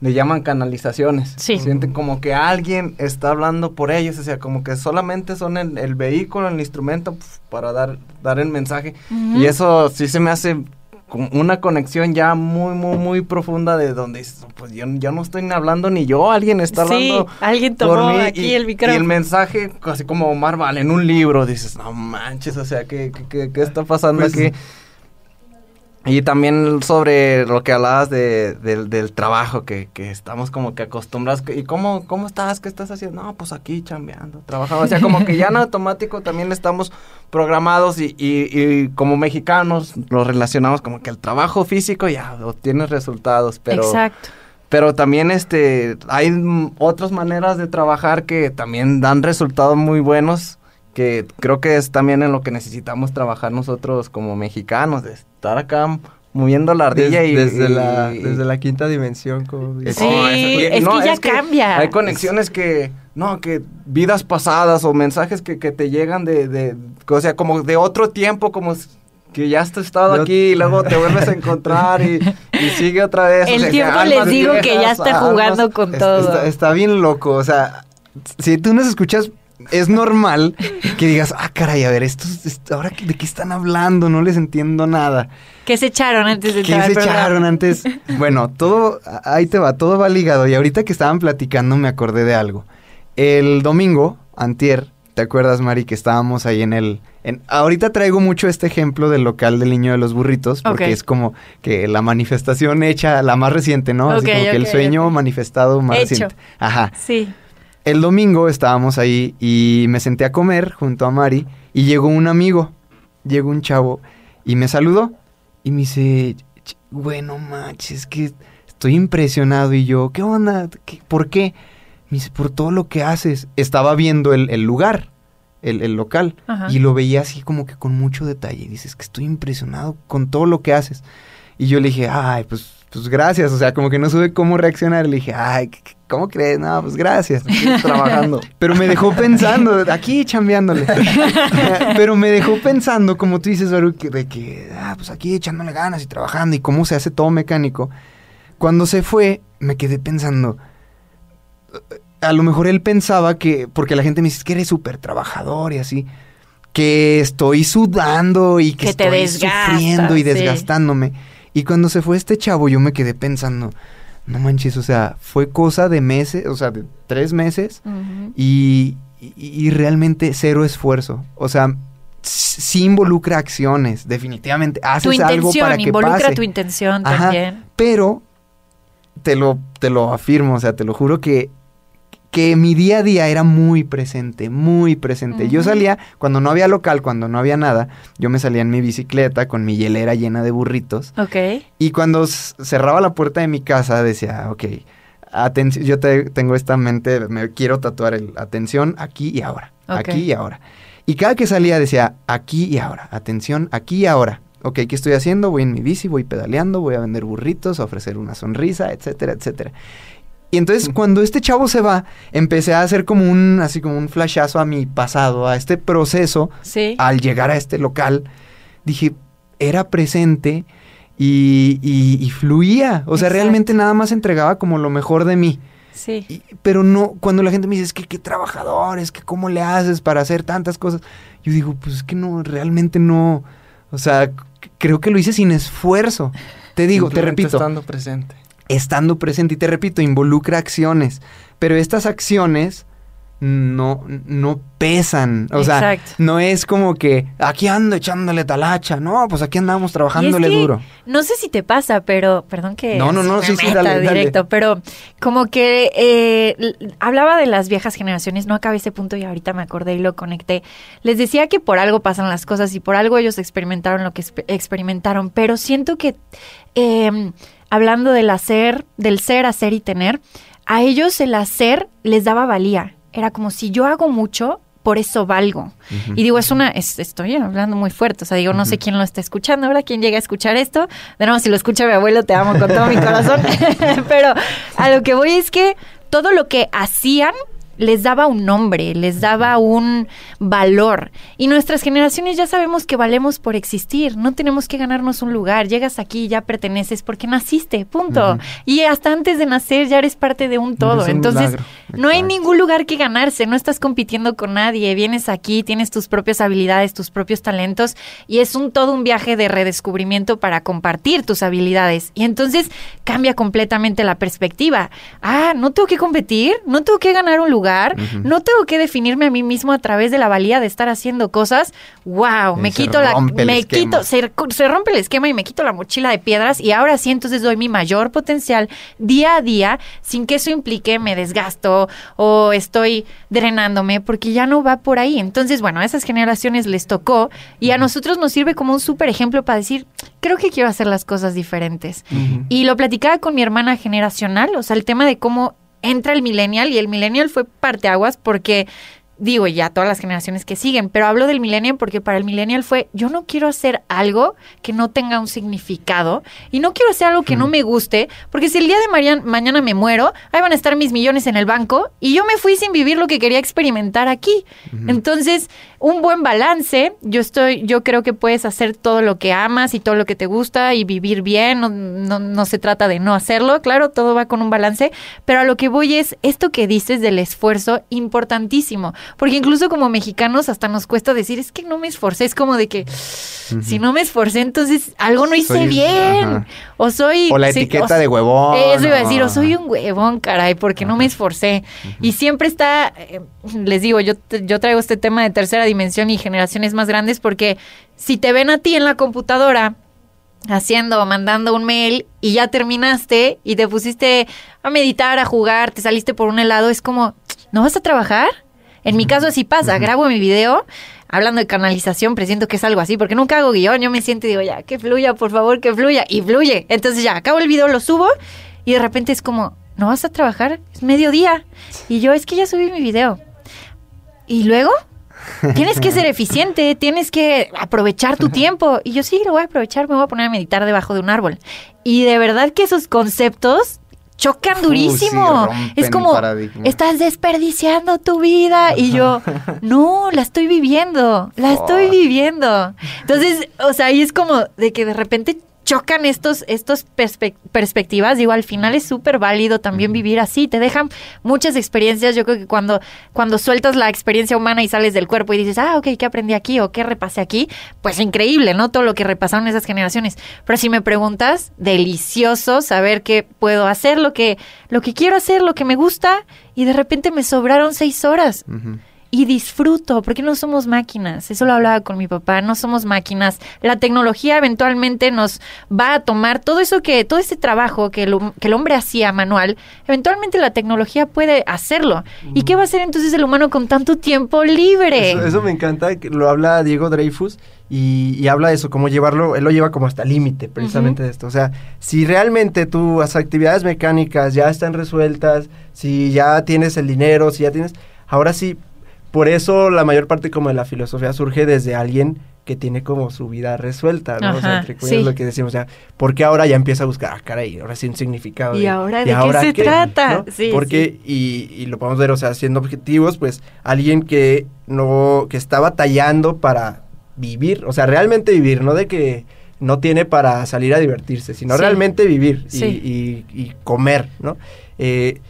le llaman canalizaciones. Sí. Sienten como que alguien está hablando por ellos, o sea, como que solamente son el, el vehículo, el instrumento pf, para dar, dar el mensaje. Y eso sí se me hace una conexión ya muy, muy, muy profunda de donde dices, pues yo, yo no estoy ni hablando ni yo, alguien está Sí, hablando alguien por tomó mí aquí y, el y micrófono. el mensaje, así como Omar Vale en un libro, dices, no manches, o sea, ¿qué, qué, qué- qué está pasando Pues, aquí? Y también sobre lo que hablabas de, del- del trabajo, que, que estamos como que acostumbrados. ¿Y cómo, cómo estás? ¿Qué estás haciendo? No, pues aquí chambeando, trabajando. O sea, como que ya en automático también estamos programados y, y, y como mexicanos lo relacionamos como que el trabajo físico ya obtienes resultados, pero... Exacto. Pero también este hay otras maneras de trabajar que también dan resultados muy buenos, que creo que es también en lo que necesitamos trabajar nosotros como mexicanos, de estar acá moviendo la ardilla Des- y desde, y- la, y- desde la quinta dimensión, como Es- Sí, es no, que ya cambia. Hay conexiones que, no, que vidas pasadas o mensajes que, que te llegan de, de, o sea, como de otro tiempo, como que ya has estado aquí y luego te vuelves a encontrar y, y sigue otra vez. o El sea, tiempo les digo que ya está almas- jugando con todo. Está, está bien loco, o sea, si tú nos escuchas, es normal que digas, ah, caray, a ver, estos, est- ahora de qué están hablando, no les entiendo nada. ¿Qué se echaron antes de ¿Qué se echaron antes? Bueno, todo, ahí te va, todo va ligado. Y ahorita que estaban platicando me acordé de algo. El domingo, antier, ¿te acuerdas, Mari, que estábamos ahí en el... En, ahorita traigo mucho este ejemplo del local del niño de los burritos, porque es como que la manifestación hecha, la más reciente, ¿no? Así como que el sueño manifestado más Hecho. reciente. Ajá. Sí. El domingo estábamos ahí y me senté a comer junto a Mari y llegó un amigo, llegó un chavo y me saludó y me dice, "Ch- bueno manches, que estoy impresionado y yo, ¿qué onda? ¿Qué- ¿Por qué? Me dice, por todo lo que haces. Estaba viendo el, el lugar, el, el local Ajá. y lo veía así como que con mucho detalle. Y dices que estoy impresionado con todo lo que haces. Y yo le dije, ay, pues pues gracias, o sea, como que no supe cómo reaccionar. Le dije, ay, ¿cómo crees? No, pues gracias. trabajando. Pero me dejó pensando, aquí chambeándole. Pero me dejó pensando, como tú dices, Baruch, de que, ah, pues aquí echándole ganas y trabajando y cómo se hace todo mecánico. Cuando se fue, me quedé pensando, a lo mejor él pensaba que, porque la gente me dice que eres súper trabajador y así, que estoy sudando y que, estoy sufriendo y sí. desgastándome. Y cuando se fue este chavo, yo me quedé pensando, no manches, o sea, fue cosa de meses, o sea, de tres meses y, y- y realmente cero esfuerzo. O sea, sí involucra acciones, definitivamente. Haces Tu algo para intención, que involucra pase. tu intención Ajá, también. Pero te lo, te lo afirmo, o sea, te lo juro que, que mi día a día era muy presente, muy presente. Yo salía, cuando no había local, cuando no había nada, yo me salía en mi bicicleta con mi hielera llena de burritos. Ok. Y cuando cerraba la puerta de mi casa decía, ok, atención, yo te- tengo esta mente, me quiero tatuar el atención aquí y ahora, aquí y ahora. Y cada que salía decía, aquí y ahora, atención, aquí y ahora. Ok, ¿qué estoy haciendo? Voy en mi bici, voy pedaleando, voy a vender burritos, a ofrecer una sonrisa, etcétera, etcétera. Y entonces cuando este chavo se va, empecé a hacer como un, así como un flashazo a mi pasado, a este proceso Sí. al llegar a este local, dije, era presente y, y- y fluía. O sea, Exacto. realmente nada más entregaba como lo mejor de mí. Sí. Y- pero no, cuando la gente me dice, es que qué trabajador, es que cómo le haces para hacer tantas cosas, yo digo, pues es que no, realmente no. O sea, creo que lo hice sin esfuerzo. Te digo, te repito, Estando presente. Estando presente y te repito, involucra acciones, pero estas acciones no, no pesan, o sea, no es como que aquí ando echándole talacha, no, pues aquí andamos trabajándole que duro. No sé si te pasa, pero perdón que No, no, no, sí, sí, dale, dale. directo, pero como que eh, hablaba de las viejas generaciones, no acabé ese punto y ahorita me acordé y lo conecté. Les decía que por algo pasan las cosas y por algo ellos experimentaron lo que exper- experimentaron, pero siento que eh, hablando del hacer, del ser, hacer y tener, a ellos el hacer les daba valía. Era como si yo hago mucho, por eso valgo. Y digo, es una, es- estoy hablando muy fuerte, o sea, digo, no sé quién lo está escuchando, ahora quién llega a escuchar esto. De nuevo, si lo escucha mi abuelo, te amo con todo mi corazón. Pero a lo que voy es que todo lo que hacían les daba un nombre, les daba un valor. Y nuestras generaciones ya sabemos que valemos por existir, no tenemos que ganarnos un lugar, llegas aquí y ya perteneces porque naciste, punto. Y hasta antes de nacer ya eres parte de un todo. Un Entonces, milagro. no hay ningún lugar que ganarse, no estás compitiendo con nadie, vienes aquí, tienes tus propias habilidades, tus propios talentos y es un todo un viaje de redescubrimiento para compartir tus habilidades. Y entonces cambia completamente la perspectiva. Ah, no tengo que competir, no tengo que ganar un lugar, no tengo que definirme a mí mismo a través de la valía de estar haciendo cosas. Wow, Y me quito la me quito se, se rompe el esquema y me quito la mochila de piedras y ahora sí entonces doy mi mayor potencial día a día sin que eso implique me desgasto o estoy drenándome porque ya no va por ahí. Entonces, bueno, a esas generaciones les tocó y a nosotros nos sirve como un súper ejemplo para decir, creo que quiero hacer las cosas diferentes. Y lo platicaba con mi hermana generacional, o sea, el tema de cómo entra el millennial y el millennial fue parteaguas porque digo ya todas las generaciones que siguen, pero hablo del millennial porque para el millennial fue yo no quiero hacer algo que no tenga un significado y no quiero hacer algo que no me guste, porque si el día de Marian- mañana me muero, ahí van a estar mis millones en el banco y yo me fui sin vivir lo que quería experimentar aquí. Entonces, un buen balance, yo estoy yo creo que puedes hacer todo lo que amas y todo lo que te gusta y vivir bien, no, no, no se trata de no hacerlo, claro, todo va con un balance, pero a lo que voy es esto que dices del esfuerzo importantísimo, porque incluso como mexicanos hasta nos cuesta decir, es que no me esforcé, es como de que si no me esforcé, entonces algo no hice Soy- bien, ajá. o soy... O la sí, etiqueta o- de huevón. Eso iba a decir, o soy un huevón, caray, porque no me esforcé. Y siempre está, eh, les digo, yo, yo traigo este tema de tercera dimensión y generaciones más grandes porque si te ven a ti en la computadora haciendo, mandando un mail y ya terminaste y te pusiste a meditar, a jugar, te saliste por un helado, es como, ¿no vas a trabajar? En mi caso así pasa, grabo mi video hablando de canalización, presiento que es algo así, porque nunca hago guion, yo me siento y digo, ya, que fluya, por favor, que fluya, y fluye. Entonces ya, acabo el video, lo subo, y de repente es como, ¿no vas a trabajar? Es mediodía. Y yo, es que ya subí mi video. ¿Y luego? Tienes que ser eficiente, tienes que aprovechar tu tiempo. Y yo sí, lo voy a aprovechar, me voy a poner a meditar debajo de un árbol. Y de verdad que esos conceptos chocan Uh, durísimo. sí, es como, estás desperdiciando tu vida. Y yo, no, la estoy viviendo, la estoy viviendo. Entonces, o sea, ahí es como de que de repente chocan estos, estos perspe- perspectivas. Digo, al final es súper válido también vivir así. Te dejan muchas experiencias. Yo creo que cuando, cuando sueltas la experiencia humana y sales del cuerpo y dices, ah, ok, ¿qué aprendí aquí o qué repasé aquí? Pues increíble, ¿no? Todo lo que repasaron esas generaciones. Pero si me preguntas, delicioso saber que puedo hacer lo que, lo que quiero hacer, lo que me gusta, y de repente me sobraron seis horas. Y disfruto, porque no somos máquinas. Eso lo hablaba con mi papá, no somos máquinas. La tecnología eventualmente nos va a tomar todo eso que, todo ese trabajo que el, que el hombre hacía manual, eventualmente la tecnología puede hacerlo. ¿Y qué va a hacer entonces el humano con tanto tiempo libre? Eso, eso me encanta, lo habla Diego Dreyfus y, y habla de eso, cómo llevarlo, él lo lleva como hasta el límite precisamente de esto. O sea, si realmente tus actividades mecánicas ya están resueltas, si ya tienes el dinero, si ya tienes, ahora sí, por eso la mayor parte como de la filosofía surge desde alguien que tiene como su vida resuelta, ¿no? o sea, Ajá, entre sí. lo que decimos, o sea, porque ahora ya empieza a buscar, ah, caray, ahora sí un significado. ¿Y ahora de qué se trata? Sí, porque, y, y lo podemos ver, o sea, siendo objetivos, pues alguien que no, que está batallando para vivir, o sea, realmente vivir, no de que no tiene para salir a divertirse, sino realmente vivir y- y comer, ¿no? Eh,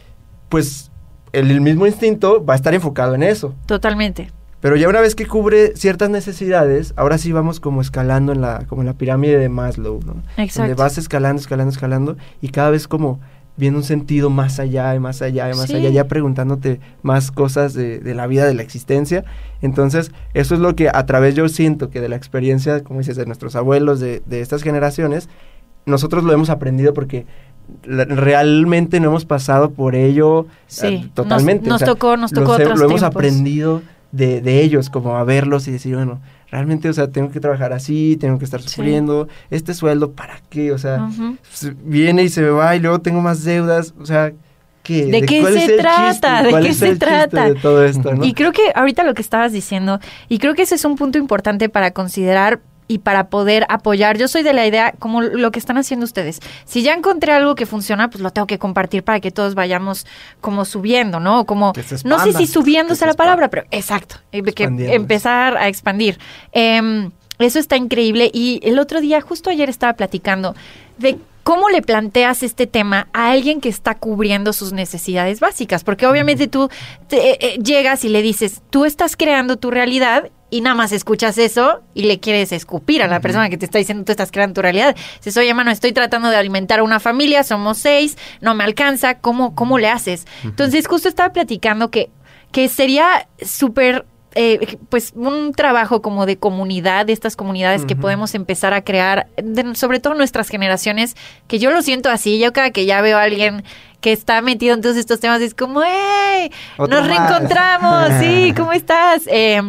pues el, mismo instinto va a estar enfocado en eso. Totalmente. Pero ya una vez que cubre ciertas necesidades, ahora sí vamos como escalando en la, como en la pirámide de Maslow, ¿no? Donde Exacto. vas escalando, escalando, escalando y cada vez como viendo un sentido más allá y más allá y más Sí. allá, ya preguntándote más cosas de, de la vida, de la existencia. Entonces, eso es lo que a través yo siento que de la experiencia, como dices, de nuestros abuelos, de, de estas generaciones, nosotros lo hemos aprendido porque realmente no hemos pasado por ello Sí, eh, nos- totalmente. nos tocó- nos tocó los he- otros Lo hemos aprendido de, de ellos, como a verlos y decir, bueno, realmente, o sea, tengo que trabajar así, tengo que estar Sí. sufriendo, este sueldo, ¿para qué? O sea, se- viene y se me va y luego tengo más deudas, o sea, ¿qué? ¿De qué se trata? ¿De ¿Cuál qué se trata? de todo esto, ¿no? Y creo que ahorita lo que estabas diciendo, y creo que ese es un punto importante para considerar y para poder apoyar. Yo soy de la idea, como lo que están haciendo ustedes. Si ya encontré algo que funciona, pues lo tengo que compartir para que todos vayamos como subiendo, ¿no? Como, no sé si subiendo que es se la palabra, pero exacto, eh, que empezar a expandir. Em, eso está increíble. Y el otro día, justo ayer estaba platicando de cómo le planteas este tema a alguien que está cubriendo sus necesidades básicas. Porque obviamente tú te- eh, eh, llegas y le dices, tú estás creando tu realidad y nada más escuchas eso y le quieres escupir a la persona que te está diciendo tú estás creando tu realidad. Dices, oye, mano, estoy tratando de alimentar a una familia, somos seis, no me alcanza, ¿cómo, cómo le haces? Entonces, justo estaba platicando que, que sería súper eh, pues un trabajo como de comunidad, de estas comunidades que podemos empezar a crear, de- sobre todo nuestras generaciones, que yo lo siento así, yo cada que ya veo a alguien que está metido en todos estos temas, es como. Otro Nos más". reencontramos, sí, ¿cómo estás? Eh,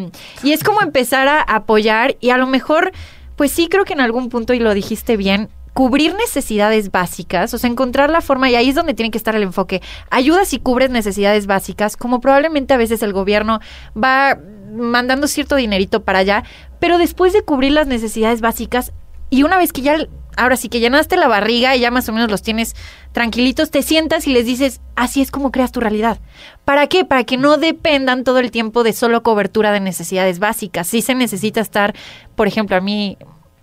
y es como empezar a apoyar y a lo mejor, pues sí creo que en algún punto, y lo dijiste bien, cubrir necesidades básicas, o sea, encontrar la forma, y ahí es donde tiene que estar el enfoque. Ayudas y cubres necesidades básicas, como probablemente a veces el gobierno va mandando cierto dinerito para allá, pero después de cubrir las necesidades básicas, y una vez que ya, ahora sí que llenaste la barriga y ya más o menos los tienes tranquilitos, te sientas y les dices, así es como creas tu realidad. ¿Para qué? Para que no dependan todo el tiempo de solo cobertura de necesidades básicas. Si se necesita estar, por ejemplo, a mí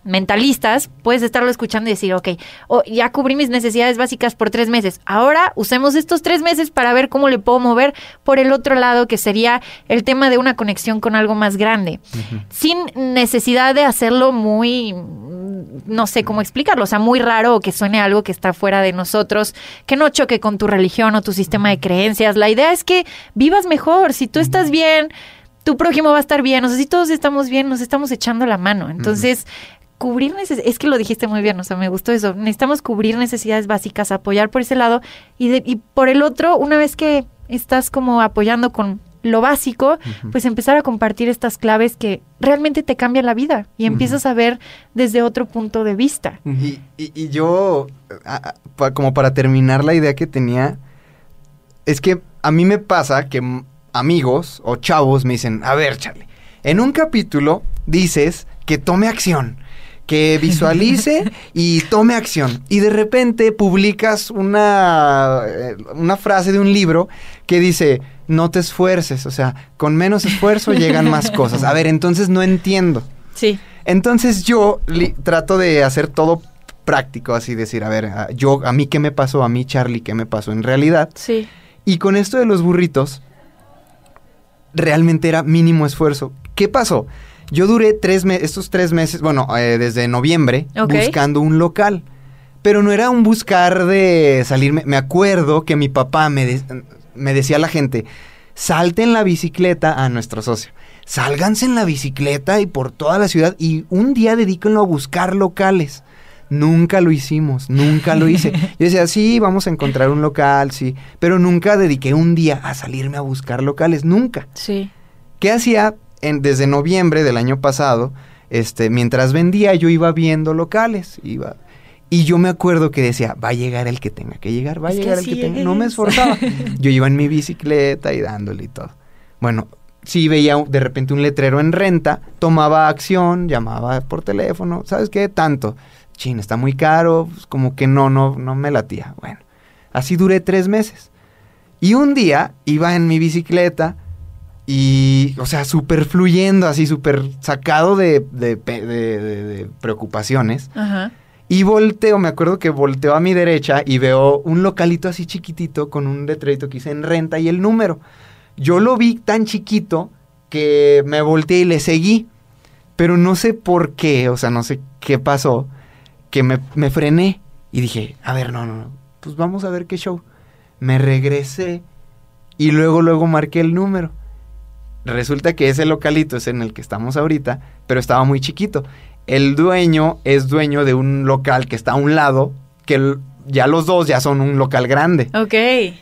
mentalistas, puedes estarlo escuchando y decir, ok, oh, ya cubrí mis necesidades básicas por tres meses. Ahora usemos estos tres meses para ver cómo le puedo mover por el otro lado, que sería el tema de una conexión con algo más grande, sin necesidad de hacerlo muy, no sé cómo explicarlo, o sea, muy raro o que suene algo que está fuera de nosotros, que no choque con tu religión o tu sistema de creencias. La idea es que vivas mejor. Si tú estás bien, tu prójimo va a estar bien. O sea, si todos estamos bien, nos estamos echando la mano. Entonces, cubrir necesidades, es que lo dijiste muy bien, o sea, me gustó eso. Necesitamos cubrir necesidades básicas, apoyar por ese lado y, de- y por el otro, una vez que estás como apoyando con lo básico, pues empezar a compartir estas claves que realmente te cambian la vida y empiezas a ver desde otro punto de vista. Y, y- y yo, a- a- pa- como para terminar la idea que tenía, es que a mí me pasa que amigos o chavos me dicen, a ver, Charlie, En un capítulo dices que tome acción, que visualice y tome acción. Y de repente publicas una, eh, una frase de un libro que dice, no te esfuerces, o sea, con menos esfuerzo llegan más cosas. A ver, entonces no entiendo. Sí. Entonces yo li- trato de hacer todo práctico, así decir, a ver, a- yo, a mí qué me pasó, a mí Charlie, qué me pasó en realidad. Sí. Y con esto de los burritos, realmente era mínimo esfuerzo. ¿Qué pasó? Yo duré tres meses, estos tres meses, bueno, eh, desde noviembre, buscando un local. Pero no era un buscar de salirme. Me acuerdo que mi papá me, de- me decía a la gente, salte en la bicicleta a nuestro socio. Sálganse en la bicicleta y por toda la ciudad y un día dedíquenlo a buscar locales. Nunca lo hicimos, nunca lo hice. Yo decía, sí, vamos a encontrar un local, sí, pero nunca dediqué un día a salirme a buscar locales, nunca. Sí. ¿Qué hacía en- desde noviembre del año pasado? Este, mientras vendía, yo iba viendo locales, iba. Y yo me acuerdo que decía, va a llegar el que tenga que llegar, va a Es que llegar el que tenga. No me es. esforzaba. yo iba en mi bicicleta y dándole y todo. Bueno, sí veía de repente un letrero en renta, tomaba acción, llamaba por teléfono, ¿sabes qué? Tanto. Chin, está muy caro, pues, como que no, no, no me latía. Bueno, así duré tres meses. Y un día iba en mi bicicleta y, o sea, súper fluyendo, así súper sacado de, de pe- de- de- de preocupaciones. Ajá. Y volteo, me acuerdo que volteo a mi derecha y veo un localito así chiquitito con un letrerito que hice en renta y el número. Yo lo vi tan chiquito que me volteé y le seguí. Pero no sé por qué, o sea, no sé qué pasó, que me, me frené y dije, a ver, no, no, no, pues vamos a ver qué show. Me regresé y luego, luego marqué el número. Resulta que ese localito es en el que estamos ahorita, pero estaba muy chiquito. El dueño es dueño de un local que está a un lado, que ya los dos ya son un local grande. Ok.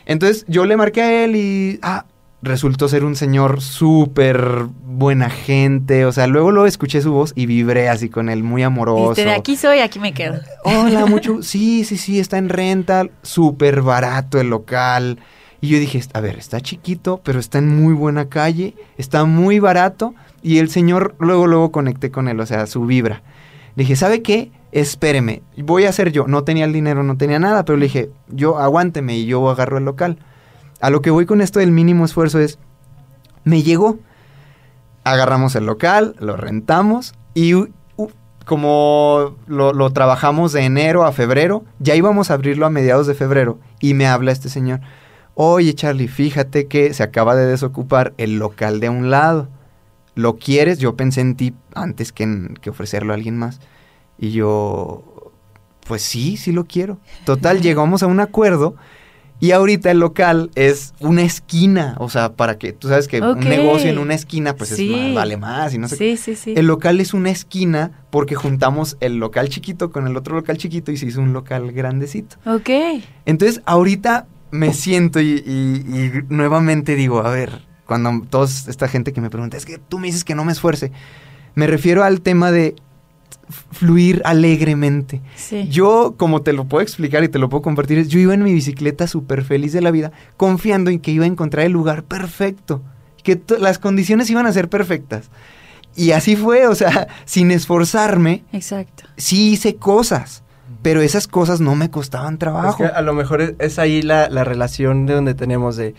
Entonces yo le marqué a él y ah, resultó ser un señor súper buena gente. O sea, luego lo escuché su voz y vibré así con él, muy amoroso. Dijiste, de aquí soy, aquí me quedo. Hola, mucho. Sí, sí, sí, está en renta, súper barato el local. Y yo dije, a ver, está chiquito, pero está en muy buena calle, está muy barato. Y el señor, luego, luego conecté con él, o sea, su vibra. Le dije, ¿sabe qué? Espéreme, voy a hacer yo. No tenía el dinero, no tenía nada, pero le dije, yo aguánteme y yo agarro el local. A lo que voy con esto del mínimo esfuerzo es, me llegó. Agarramos el local, lo rentamos y u- u- como lo, lo trabajamos de enero a febrero, ya íbamos a abrirlo a mediados de febrero y me habla este señor. Oye Charlie, fíjate que se acaba de desocupar el local de un lado. ¿Lo quieres? Yo pensé en ti antes que, en, que ofrecerlo a alguien más. Y yo, pues sí, sí lo quiero. Total, llegamos a un acuerdo y ahorita el local es una esquina. O sea, para que tú sabes que un negocio en una esquina, pues es más- vale más y no sé Sí, sí, sí. el local es una esquina porque juntamos el local chiquito con el otro local chiquito y se hizo un local grandecito. Ok. Entonces, ahorita me siento y, y- y nuevamente digo, a ver, cuando toda esta gente que me pregunta, es que tú me dices que no me esfuerce, me refiero al tema de fluir alegremente. Sí. Yo, como te lo puedo explicar y te lo puedo compartir, yo iba en mi bicicleta súper feliz de la vida, confiando en que iba a encontrar el lugar perfecto, que las condiciones iban a ser perfectas. Y así fue, o sea, sin esforzarme, Exacto. sí hice cosas, pero esas cosas no me costaban Es trabajo. que a lo mejor es, es ahí la, la relación de donde tenemos de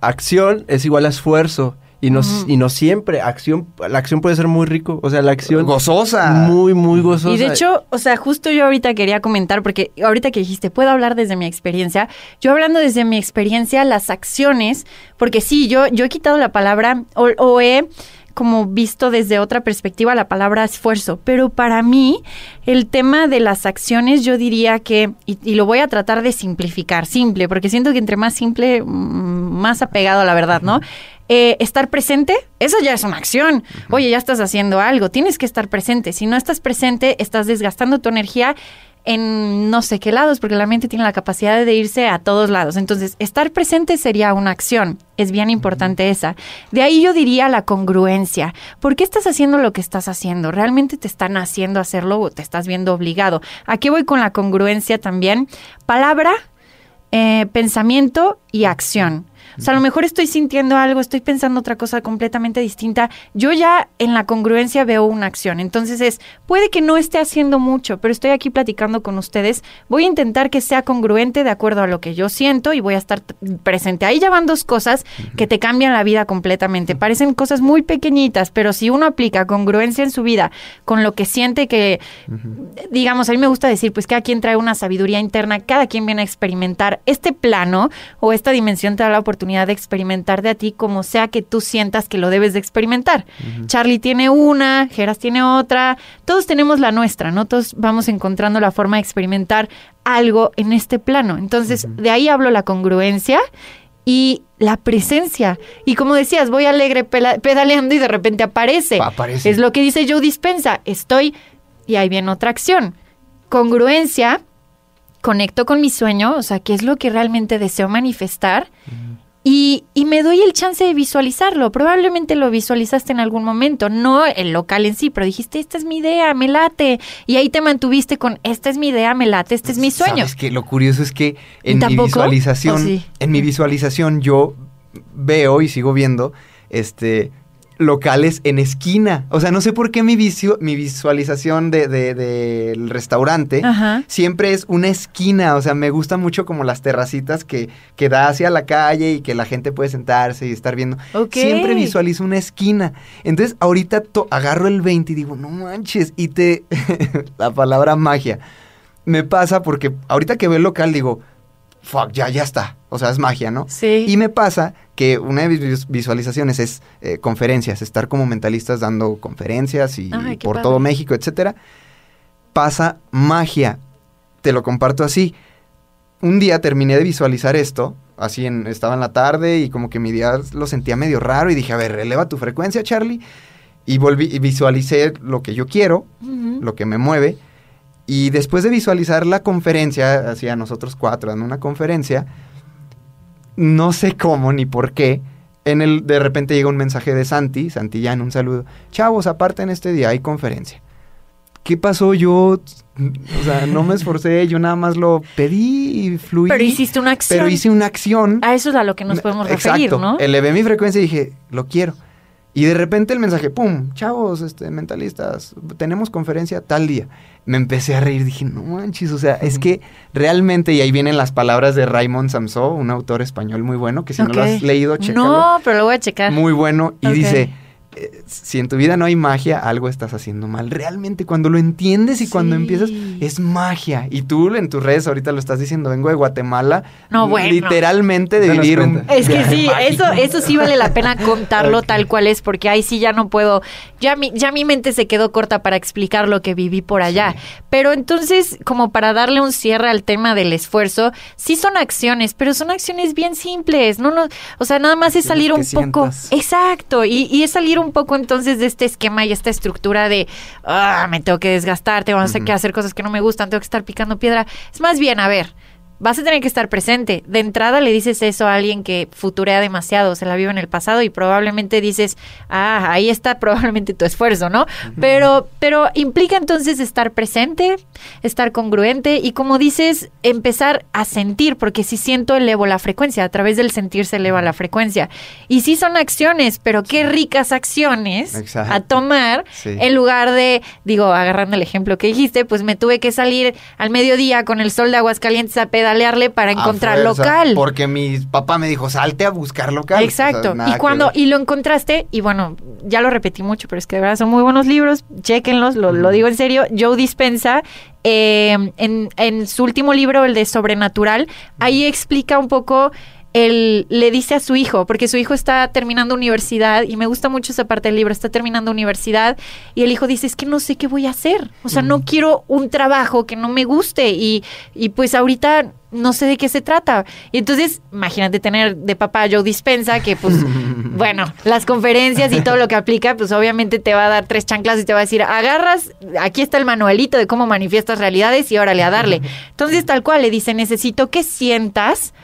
acción es igual a esfuerzo. Y no, y no siempre, acción, la acción puede ser muy rico. O sea, la acción Gozosa. muy, muy gozosa. Y de hecho, o sea, justo yo ahorita quería comentar, porque ahorita que dijiste, puedo hablar desde mi experiencia. Yo hablando desde mi experiencia, las acciones, porque sí, yo, yo he quitado la palabra o, o he como visto desde otra perspectiva la palabra esfuerzo, pero para mí el tema de las acciones yo diría que, y, y lo voy a tratar de simplificar, simple, porque siento que entre más simple, mm, más apegado a la verdad, ¿no? Eh, estar presente, eso ya es una acción. Oye, ya estás haciendo algo, tienes que estar presente. Si no estás presente, estás desgastando tu energía en no sé qué lados, porque la mente tiene la capacidad de irse a todos lados. Entonces, estar presente sería una acción. Es bien importante esa. De ahí yo diría la congruencia. ¿Por qué estás haciendo lo que estás haciendo? ¿Realmente te están haciendo hacerlo o te estás viendo obligado? Aquí voy con la congruencia también. Palabra, eh, pensamiento y acción. O sea, a lo mejor estoy sintiendo algo, estoy pensando otra cosa completamente distinta. Yo ya en la congruencia veo una acción. Entonces es, puede que no esté haciendo mucho, pero estoy aquí platicando con ustedes. Voy a intentar que sea congruente de acuerdo a lo que yo siento y voy a estar presente. Ahí ya van dos cosas que te cambian la vida completamente. Parecen cosas muy pequeñitas, pero si uno aplica congruencia en su vida con lo que siente que, digamos, a mí me gusta decir, pues cada quien trae una sabiduría interna, cada quien viene a experimentar este plano o esta dimensión te da la oportunidad de experimentar de a ti como sea que tú sientas que lo debes de experimentar. Charlie tiene una, Geras tiene otra, todos tenemos la nuestra, ¿no? Todos vamos encontrando la forma de experimentar algo en este plano. Entonces, de ahí hablo la congruencia y la presencia. Y como decías, voy alegre pedaleando y de repente aparece. Aparece. Es lo que dice Joe Dispensa. Estoy y ahí viene otra acción. Congruencia, conecto con mi sueño, o sea, qué es lo que realmente deseo manifestar. Y, y me doy el chance de visualizarlo. Probablemente lo visualizaste en algún momento, no el local en sí, pero dijiste, esta es mi idea, me late. Y ahí te mantuviste con, esta es mi idea, me late, este es mi sueño. Sabes que lo curioso es que ¿Y en mi visualización, en mi visualización yo veo y sigo viendo este locales en esquina. O sea, no sé por qué mi, visu- mi visualización de, de- del restaurante Ajá. siempre es una esquina. O sea, me gusta mucho como las terracitas que, que da hacia la calle y que la gente puede sentarse y estar viendo. Siempre visualizo una esquina. Entonces, ahorita to- agarro el 20 y digo, no manches. Y te. la palabra magia. Me pasa porque ahorita que veo el local digo, fuck, ya, ya está. O sea, es magia, ¿no? Sí. Y me pasa que una de mis vis- visualizaciones es eh, conferencias, estar como mentalistas dando conferencias y Ay, por padre. todo México, etcétera. Pasa magia. Te lo comparto así. Un día terminé de visualizar esto, así en, estaba en la tarde y como que mi día lo sentía medio raro y dije, a ver, eleva tu frecuencia, Charlie. Y volví y visualicé lo que yo quiero, lo que me mueve. Y después de visualizar la conferencia, hacia nosotros cuatro, en una conferencia, no sé cómo ni por qué, en el, de repente llega un mensaje de Santi, Santillán, un saludo. Chavos, aparte en este día hay conferencia. ¿Qué pasó? Yo, o sea, no me esforcé, yo nada más lo pedí y fluí. Pero hiciste una acción. Pero hice una acción. A eso es a lo que nos podemos referir, Exacto. ¿no? Elevé mi frecuencia y dije, lo quiero. Y de repente el mensaje, pum, chavos, este, mentalistas, tenemos conferencia tal día. Me empecé a reír, dije, no manches, o sea, es que realmente, y ahí vienen las palabras de Raymond Samso, un autor español muy bueno, que si no lo has leído, chécalo. No, pero lo voy a checar. Muy bueno. Y dice, eh, si en tu vida no hay magia, algo estás haciendo mal. Realmente, cuando lo entiendes y cuando empiezas, es magia. Y tú en tus redes ahorita lo estás diciendo, vengo de Guatemala. No, bueno. Literalmente de vivir un... Es que sí, mágico. eso, eso sí vale la pena contarlo tal cual es, porque ahí sí ya no puedo, ya mi, ya mi mente se quedó corta para explicar lo que viví por allá. Pero entonces, como para darle un cierre al tema del esfuerzo, sí son acciones, pero son acciones bien simples, no, no, o sea, nada más es salir un poco, sientas. exacto, y, y es salir un poco entonces de este esquema y esta estructura de, ah, me tengo que desgastar, tengo que hacer cosas que no me gustan, tengo que estar picando piedra. Es más bien, a ver, Vas a tener que estar presente. De entrada le dices eso a alguien que futurea demasiado, se la vive en el pasado y probablemente dices, ah, ahí está probablemente tu esfuerzo, ¿no? Pero, pero implica entonces estar presente, estar congruente y como dices, empezar a sentir, porque si siento elevo la frecuencia, a través del sentir se eleva la frecuencia. Y sí son acciones, pero qué ricas acciones Exacto. a tomar Sí. en lugar de, digo, agarrando el ejemplo que dijiste, pues me tuve que salir al mediodía con el sol de Aguascalientes a pedalearle para encontrar fuerza, local. Porque mi papá me dijo, salte a buscar local. Exacto. O sea, nada y cuando, y lo encontraste, y bueno, ya lo repetí mucho, pero es que de verdad son muy buenos libros, chéquenlos, lo, lo digo en serio. Joe Dispensa, eh, en, en su último libro, el de Sobrenatural, ahí explica un poco. Él le dice a su hijo, porque su hijo está terminando universidad, y me gusta mucho esa parte del libro, está terminando universidad, y el hijo dice, es que no sé qué voy a hacer, o sea, no quiero un trabajo que no me guste, y, y pues ahorita no sé de qué se trata. Y entonces, imagínate tener de papá Joe Dispensa, que pues, bueno, las conferencias y todo lo que aplica, pues obviamente te va a dar tres chanclas y te va a decir, agarras, aquí está el manualito de cómo manifiestas realidades y órale a darle. Entonces, tal cual, le dice, necesito que sientas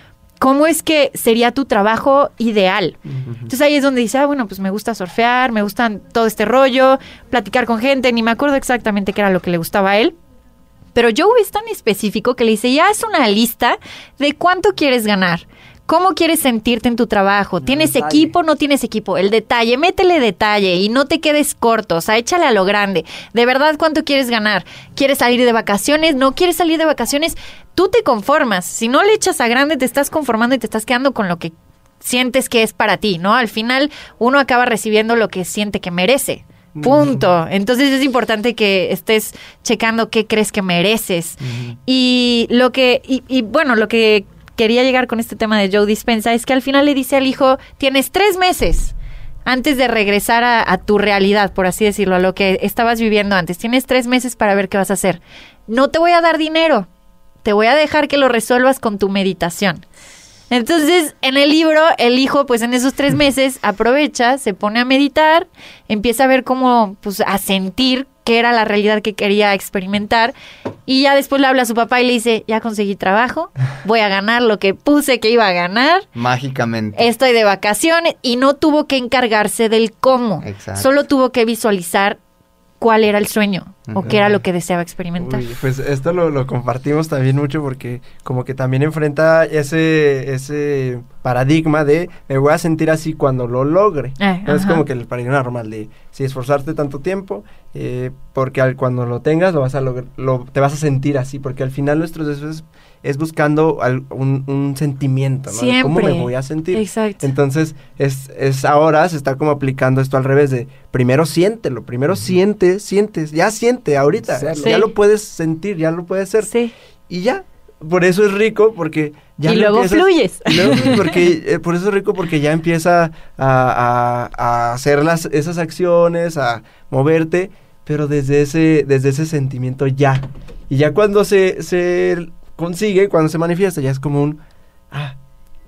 cómo es que sería tu trabajo ideal. Entonces ahí es donde dice, ah, bueno, pues me gusta surfear, me gustan todo este rollo, platicar con gente, ni me acuerdo exactamente qué era lo que le gustaba a él. Pero Joe es tan específico que le dice, ya es una lista de cuánto quieres ganar, ¿Cómo quieres sentirte en tu trabajo? ¿Tienes equipo no tienes equipo? El detalle, métele detalle y no te quedes corto, o sea, échale a lo grande. De verdad, ¿cuánto quieres ganar? ¿Quieres salir de vacaciones? ¿No quieres salir de vacaciones? Tú te conformas. Si no le echas a grande, te estás conformando y te estás quedando con lo que sientes que es para ti, ¿no? Al final uno acaba recibiendo lo que siente que merece. Punto. Entonces es importante que estés checando qué crees que mereces. Y lo que, y, y, bueno, lo que quería llegar con este tema de Joe Dispensa es que al final le dice al hijo, tienes tres meses antes de regresar a, a, tu realidad, por así decirlo, a lo que estabas viviendo antes. Tienes tres meses para ver qué vas a hacer. No te voy a dar dinero, te voy a dejar que lo resuelvas con tu meditación. Entonces, en el libro, el hijo, pues en esos tres meses, aprovecha, se pone a meditar, empieza a ver cómo, pues a sentir qué era la realidad que quería experimentar. Y ya después le habla a su papá y le dice, ya conseguí trabajo, voy a ganar lo que puse que iba a ganar. Mágicamente. Estoy de vacaciones y no tuvo que encargarse del cómo. Exacto. Solo tuvo que visualizar cuál era el sueño o qué era lo que deseaba experimentar. Uy, pues esto lo, lo, compartimos también mucho porque como que también enfrenta ese, ese paradigma de me voy a sentir así cuando lo logre. Eh, no es como que el paradigma normal de si esforzarte tanto tiempo eh, porque al, cuando lo tengas lo vas a lograr, lo, te vas a sentir así porque al final nuestros deseos es buscando al, un, un, sentimiento, ¿no? Siempre. ¿Cómo me voy a sentir? Exacto. Entonces, es, es ahora se está como aplicando esto al revés de primero siéntelo, primero siente, sientes, ya siente ahorita, Sí. ya lo puedes sentir, ya lo puedes hacer. Sí. Y ya, por eso es rico porque ya y lo luego empiezas- fluyes. y luego fluyes porque eh, por eso es rico porque ya empieza a, a- a hacer las, esas acciones, a moverte, pero desde ese, desde ese sentimiento ya. Y ya cuando se, se consigue, cuando se manifiesta, ya es como un ah,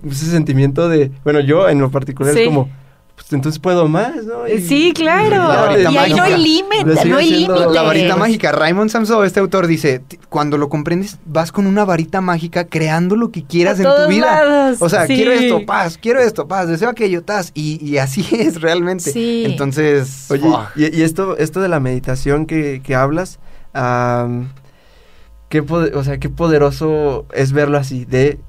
ese sentimiento de, bueno, yo en lo particular Sí. es como pues entonces puedo más, ¿no? Y- Sí, claro. La varita Y ahí no hay mágica. límite, no hay límite. La varita mágica. Raymond Samso, este autor, dice, "T- cuando lo comprendes, vas con una varita mágica creando lo que quieras A en tu vida. lados, O sea, sí. quiero esto, paz, quiero esto, paz, deseo aquello, paz. Y, y así es realmente. Sí. Entonces, Oye, y, y esto, esto de la meditación que, que hablas, qué, o sea, qué poderoso es verlo así, de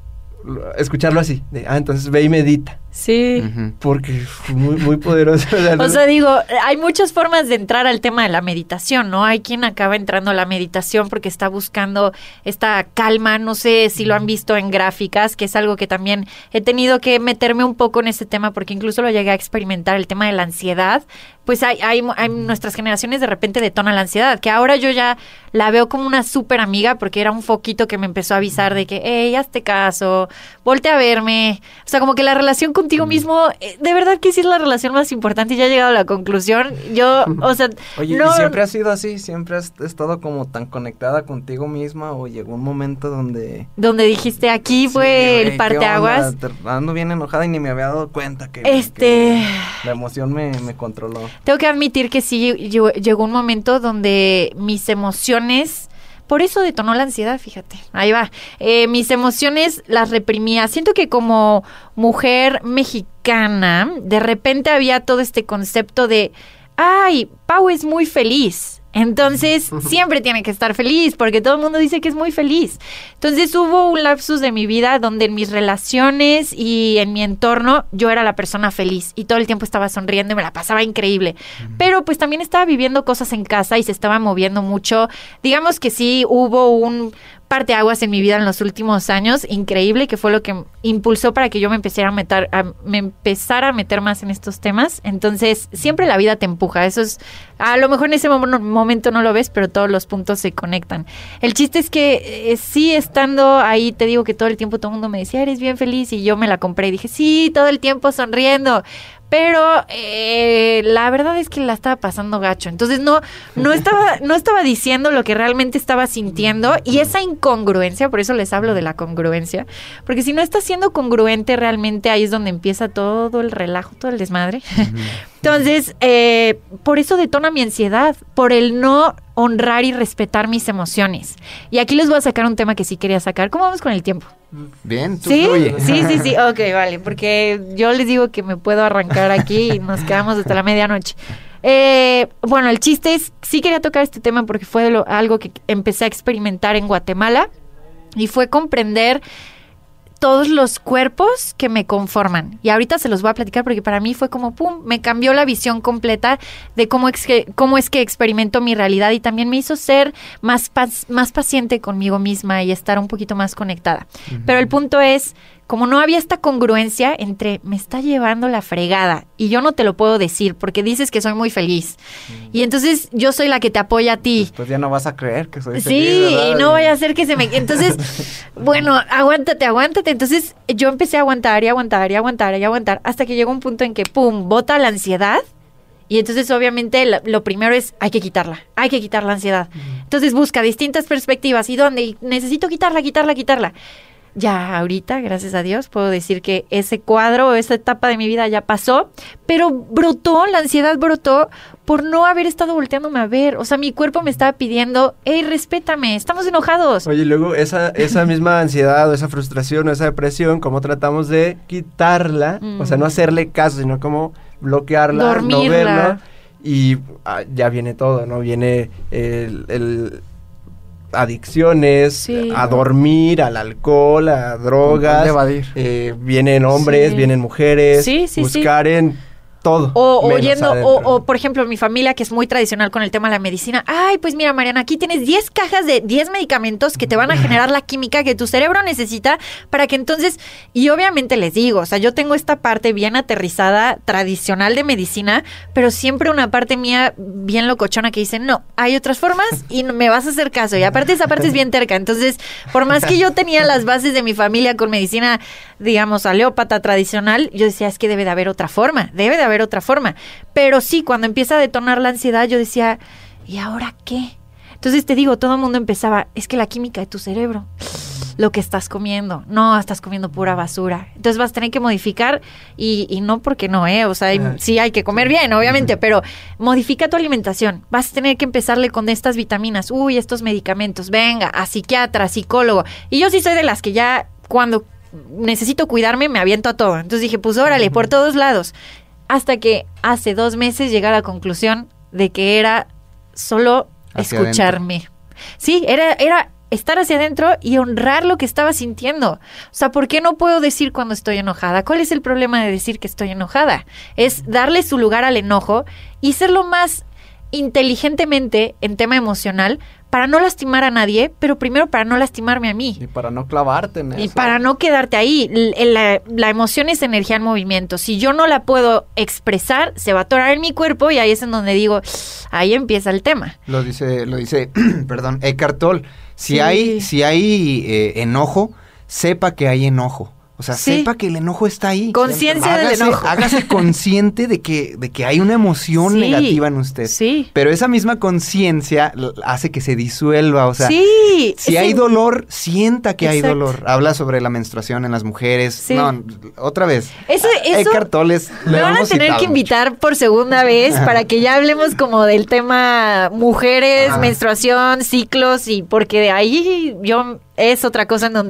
escucharlo así, de, ah, entonces ve y medita, Sí. Porque muy, muy poderoso. o sea, digo, hay muchas formas de entrar al tema de la meditación, ¿no? Hay quien acaba entrando a la meditación porque está buscando esta calma, no sé si lo han visto en gráficas, que es algo que también he tenido que meterme un poco en ese tema porque incluso lo llegué a experimentar, el tema de la ansiedad. Pues hay, hay, hay nuestras generaciones de repente detona la ansiedad, que ahora yo ya la veo como una súper amiga porque era un foquito que me empezó a avisar de que, hey, hazte caso, volte a verme. O sea, como que la relación contigo mismo, eh, de verdad que sí es la relación más importante y ya he llegado a la conclusión. Yo, o sea, Oye, no, ¿y siempre has sido así? ¿Siempre has estado como tan conectada contigo misma o llegó un momento donde... donde dijiste aquí Sí, fue güey, el ¿qué parteaguas. Ando bien enojada y ni me había dado cuenta que... Este- que la emoción me, me controló. Tengo que admitir que sí llegó un momento donde mis emociones, por eso detonó la ansiedad, fíjate, ahí va. Eh, mis emociones las reprimía. Siento que como mujer mexicana, de repente había todo este concepto de, ay, Pau es muy feliz. Entonces, siempre tiene que estar feliz, porque todo el mundo dice que es muy feliz. Entonces, hubo un lapsus de mi vida donde en mis relaciones y en mi entorno yo era la persona feliz y todo el tiempo estaba sonriendo y me la pasaba increíble. Pero pues también estaba viviendo cosas en casa y se estaba moviendo mucho. Digamos que sí hubo un parteaguas en mi vida en los últimos años, increíble, que fue lo que impulsó para que yo me empezara a meter, a, me empezara a meter más en estos temas. Entonces, siempre la vida te empuja. Eso es, a lo mejor en ese mo- momento no lo ves, pero todos los puntos se conectan. El chiste es que eh, sí, estando ahí, te digo que todo el tiempo todo el mundo me decía, eres bien feliz, y yo me la compré y dije, sí, todo el tiempo sonriendo. Pero eh, la verdad es que la estaba pasando gacho. Entonces no, no estaba, no estaba diciendo lo que realmente estaba sintiendo. Y esa incongruencia, por eso les hablo de la congruencia. Porque si no estás siendo congruente realmente, ahí es donde empieza todo el relajo, todo el desmadre. Entonces, eh, por eso detona mi ansiedad, por el no honrar y respetar mis emociones. Y aquí les voy a sacar un tema que sí quería sacar. ¿Cómo vamos con el tiempo? Bien, tú ¿Sí? fluye. Sí, sí, sí. Ok, vale. Porque yo les digo que me puedo arrancar aquí y nos quedamos hasta la medianoche. Eh, bueno, el chiste es, sí quería tocar este tema porque fue lo- algo que empecé a experimentar en Guatemala y fue comprender todos los cuerpos que me conforman. Y ahorita se los voy a platicar porque para mí fue como, ¡pum!, me cambió la visión completa de cómo es que, cómo es que experimento mi realidad y también me hizo ser más, más paciente conmigo misma y estar un poquito más conectada. Pero el punto es, como no había esta congruencia entre me está llevando la fregada y yo no te lo puedo decir porque dices que soy muy feliz. Y entonces yo soy la que te apoya a ti. Pues ya no vas a creer que soy Sí, feliz, ¿verdad? y no vaya a ser que se me... Entonces, bueno, aguántate, aguántate. Entonces yo empecé a aguantar y aguantar y aguantar y aguantar hasta que llegó un punto en que, ¡pum!, bota la ansiedad. Y entonces obviamente lo primero es, hay que quitarla, hay que quitar la ansiedad. Entonces busca distintas perspectivas y dónde, y necesito quitarla, quitarla, quitarla. Ya ahorita, gracias a Dios, puedo decir que ese cuadro, esa etapa de mi vida ya pasó, pero brotó, la ansiedad brotó por no haber estado volteándome a ver. O sea, mi cuerpo me estaba pidiendo, hey, respétame, estamos enojados. Oye, y luego esa, esa misma ansiedad o esa frustración o esa depresión, ¿cómo tratamos de quitarla? O sea, no hacerle caso, sino como bloquearla, no verla. Y ah, ya viene todo, ¿no? Viene el... el adicciones, Sí. a dormir, al alcohol, a drogas. evadir. eh, vienen hombres, Sí. vienen mujeres. Sí, sí, sí. buscar en todo. O, o menos yendo, adentro. o, o, por ejemplo, mi familia que es muy tradicional con el tema de la medicina. Ay, pues mira, Mariana, aquí tienes 10 cajas de 10 medicamentos que te van a generar la química que tu cerebro necesita para que entonces, y obviamente les digo, o sea, yo tengo esta parte bien aterrizada, tradicional de medicina, pero siempre una parte mía bien locochona que dice, no, hay otras formas y me vas a hacer caso. Y aparte esa parte es bien terca. Entonces, por más que yo tenía las bases de mi familia con medicina, digamos, aleópata tradicional, yo decía, es que debe de haber otra forma, debe de haber otra forma. Pero sí, cuando empieza a detonar la ansiedad, yo decía, ¿y ahora qué? Entonces te digo, todo el mundo empezaba, es que la química de tu cerebro, lo que estás comiendo, no, estás comiendo pura basura. Entonces vas a tener que modificar y, y no porque no, ¿eh? O sea, hay- Ajá. sí hay que comer bien, obviamente, pero modifica tu alimentación. Vas a tener que empezarle con estas vitaminas, uy, estos medicamentos, venga, a psiquiatra, psicólogo. Y yo sí soy de las que ya cuando necesito cuidarme me aviento a todo. Entonces dije, pues órale, por todos lados. Hasta que hace dos meses llegué a la conclusión de que era solo Hacia escucharme. Sí, era, era estar hacia adentro y honrar lo que estaba sintiendo. O sea, ¿por qué no puedo decir cuando estoy enojada? ¿Cuál es el problema de decir que estoy enojada? Es darle su lugar al enojo y ser lo más inteligentemente en tema emocional para no lastimar a nadie, pero primero para no lastimarme a mí. Y para no clavarte en Y eso. para no quedarte ahí, la, la emoción es energía en movimiento. Si yo no la puedo expresar, se va a atorar en mi cuerpo y ahí es en donde digo, ahí empieza el tema. Lo dice, lo dice, perdón, Eckhart Tolle. Si Sí. hay, si hay eh, enojo, sepa que hay enojo. O sea, Sí. sepa que el enojo está ahí. Conciencia del enojo. Hágase consciente de que, de que hay una emoción Sí. negativa en usted. Sí. Pero esa misma conciencia hace que se disuelva. O sea, sí. si hay dolor, sienta que hay dolor. Habla sobre la menstruación en las mujeres. Sí. No, otra vez. Eso- eso- Eckhart Tolle es- Me lo van a tener que mucho. invitar por segunda vez para que ya hablemos como del tema mujeres, menstruación, ciclos y porque de ahí yo es otra cosa en donde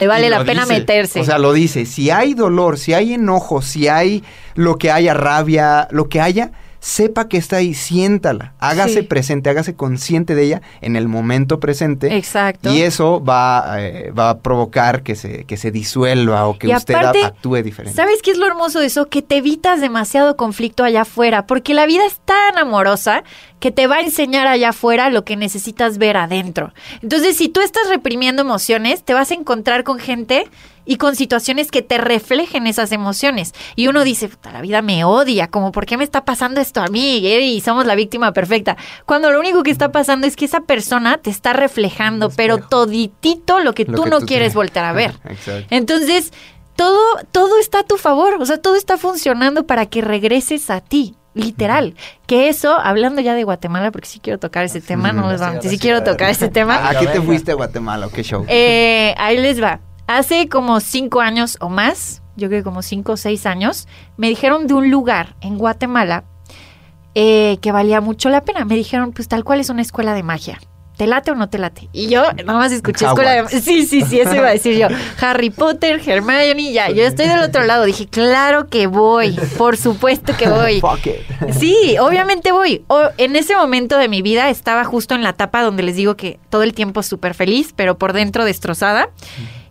Le vale la pena dice. meterse. O sea, lo dice. Si hay dolor, si hay enojo, si hay lo que haya, rabia, lo que haya, sepa que está ahí, siéntala. Hágase Sí. presente, hágase consciente de ella en el momento presente. Exacto. Y eso va, eh, va a provocar que se, que se disuelva o que Y usted aparte, actúe diferente. ¿Sabes qué es lo hermoso de eso? Que te evitas demasiado conflicto allá afuera, porque la vida es tan amorosa que te va a enseñar allá afuera lo que necesitas ver adentro. Entonces, si tú estás reprimiendo emociones, te vas a encontrar con gente y con situaciones que te reflejen esas emociones. Y uno dice, "Puta, la vida me odia, como, ¿por qué me está pasando esto a mí? Y somos la víctima perfecta. Cuando lo único que está pasando es que esa persona te está reflejando, pero toditito lo que Lo tú que no tú quieres te- voltear a ver. Exacto. Entonces, todo, todo está a tu favor, o sea, todo está funcionando para que regreses a ti. literal. Que eso, hablando ya de Guatemala, porque sí quiero tocar ese tema, no les voy a mentir, sí quiero tocar ese tema. ¿A qué te fuiste a Guatemala o qué show? Eh, ahí les va. Hace como cinco años o más, yo creo que como cinco o seis años, me dijeron de un lugar en Guatemala eh, que valía mucho la pena. Me dijeron, pues tal cual es una escuela de magia. ¿Te late o no te late? Y yo nada más escuché escuela de magia. Sí, sí, sí, eso iba a decir yo. Harry Potter, Hermione, ya. Yo estoy del otro lado. Dije, claro que voy. Por supuesto que voy. Fuck it. Sí, obviamente voy. O, en ese momento de mi vida estaba justo en la etapa donde les digo que todo el tiempo súper feliz, pero por dentro destrozada.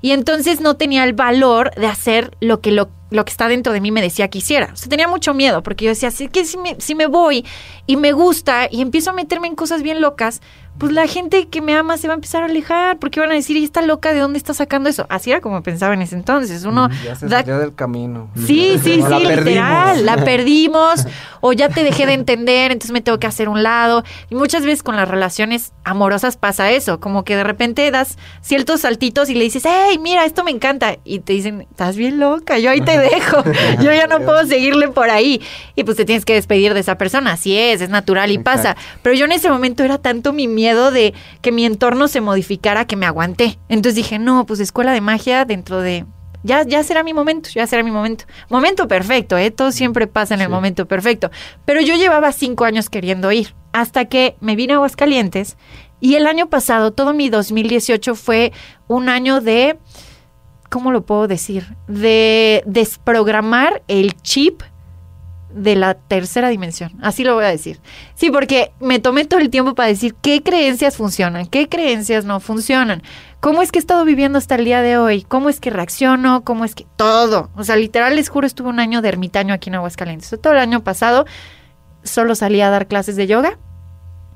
Y entonces no tenía el valor de hacer lo que lo, lo que está dentro de mí me decía que hiciera. O sea, tenía mucho miedo porque yo decía, sí que si me, si me voy y me gusta y empiezo a meterme en cosas bien locas, pues la gente que me ama se va a empezar a alejar porque van a decir, ¿y esta loca de dónde está sacando eso? Así era como pensaba en ese entonces. Uno Ya se da- salió del camino. Sí, sí, La sí, perdimos. literal. La perdimos o ya te dejé de entender, entonces me tengo que hacer un lado. Y muchas veces con las relaciones amorosas pasa eso, como que de repente das ciertos saltitos y le dices, hey, mira, esto me encanta. Y te dicen, estás bien loca, yo ahí te dejo, yo ya no puedo seguirle por ahí. Y pues te tienes que despedir de esa persona, así es, es natural y pasa. Pero yo en ese momento era tanto mi miedo de que mi entorno se modificara que me aguanté. Entonces dije, no, pues escuela de magia dentro de ya, ya será mi momento, ya será mi momento. Momento perfecto, ¿eh? Todo siempre pasa en el momento perfecto. Pero yo llevaba cinco años queriendo ir, hasta que me vine a Aguascalientes y el año pasado, todo mi 2018 fue un año de, ¿cómo lo puedo decir? De desprogramar el chip de la tercera dimensión. Así lo voy a decir. Sí, porque me tomé todo el tiempo para decir qué creencias funcionan, qué creencias no funcionan. ¿Cómo es que he estado viviendo hasta el día de hoy? ¿Cómo es que reacciono? ¿Cómo es que todo? O sea, literal les juro, estuve un año de ermitaño aquí en Aguascalientes. Todo el año pasado solo salía a dar clases de yoga,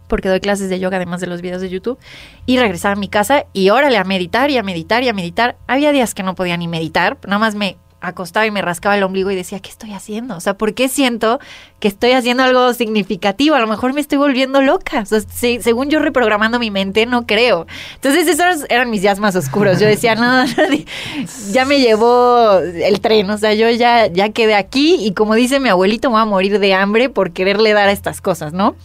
porque doy clases de yoga además de los videos de YouTube, y regresaba a mi casa y órale a meditar y a meditar y a meditar. Había días que no podía ni meditar, nada más me acostaba y me rascaba el ombligo y decía, ¿qué estoy haciendo? O sea, ¿por qué siento que estoy haciendo algo significativo? A lo mejor me estoy volviendo loca. O sea, se- según yo reprogramando mi mente, no creo. Entonces esos eran mis días más oscuros. Yo decía, no, no, ya me llevó el tren. O sea, yo ya, ya quedé aquí y como dice mi abuelito, me voy a morir de hambre por quererle dar a estas cosas, ¿no?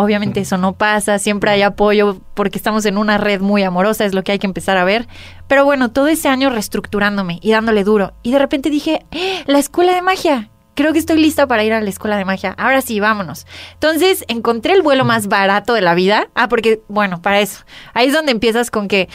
Obviamente eso no pasa, siempre hay apoyo porque estamos en una red muy amorosa, es lo que hay que empezar a ver. Pero bueno, todo ese año reestructurándome y dándole duro. Y de repente dije, ¡Eh! la escuela de magia. Creo que estoy lista para ir a la escuela de magia. Ahora sí, vámonos. Entonces encontré el vuelo más barato de la vida. Ah, porque, bueno, para eso. Ahí es donde empiezas con que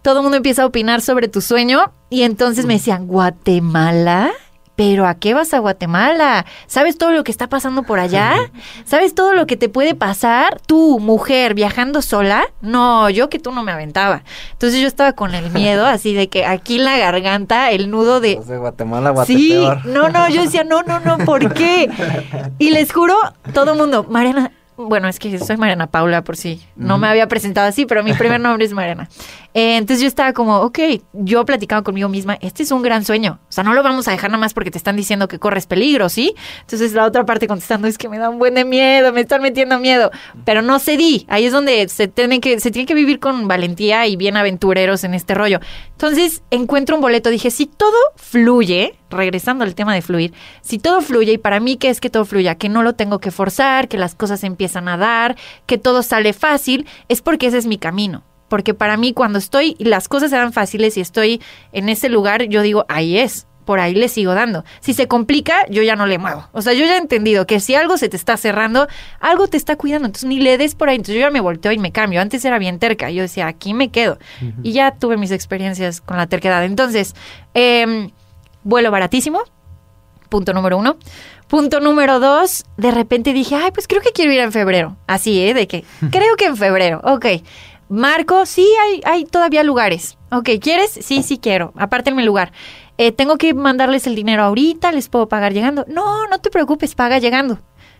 todo el mundo empieza a opinar sobre tu sueño. Y entonces me decían, ¿Guatemala? ¿Pero a qué vas a Guatemala? ¿Sabes todo lo que está pasando por allá? ¿Sabes todo lo que te puede pasar? Tú, mujer, viajando sola. No, yo que tú no me aventaba. Entonces yo estaba con el miedo, así de que aquí en la garganta, el nudo de... De Guatemala, Sí, Guatepeor. no, no, yo decía, no, no, no, ¿por qué? Y les juro, todo el mundo, Mariana, bueno, es que soy Mariana Paula por si no me había presentado así, pero mi primer nombre es Mariana. Eh, entonces yo estaba como, ok, yo platicaba conmigo misma, este es un gran sueño, o sea, no lo vamos a dejar nada más porque te están diciendo que corres peligro, ¿sí? Entonces la otra parte contestando es que me da un buen de miedo, me están metiendo miedo, pero no cedí, ahí es donde se tiene que, se tiene que vivir con valentía y bien aventureros en este rollo. Entonces encuentro un boleto, dije, si todo fluye, regresando al tema de fluir, si todo fluye, y para mí, ¿qué es que todo fluya? Que no lo tengo que forzar, que las cosas empiezan a dar, que todo sale fácil, es porque ese es mi camino. Porque para mí, cuando estoy, y las cosas eran fáciles y estoy en ese lugar, yo digo, ahí es, por ahí le sigo dando. Si se complica, yo ya no le muevo. O sea, yo ya he entendido que si algo se te está cerrando, algo te está cuidando, entonces ni le des por ahí. Entonces yo ya me volteo y me cambio. Antes era bien terca, yo decía, aquí me quedo. Y ya tuve mis experiencias con la terquedad. Entonces, em, vuelo baratísimo, punto número uno. Punto número dos, de repente dije, ay, pues creo que quiero ir en febrero. Así, ¿eh? De que, creo que en febrero, ok. Marco, sí, hay, hay todavía lugares. Ok, ¿quieres? Sí, sí quiero. Apártenme el lugar. Eh, tengo que mandarles el dinero ahorita, les puedo pagar llegando. No, no te preocupes, paga llegando.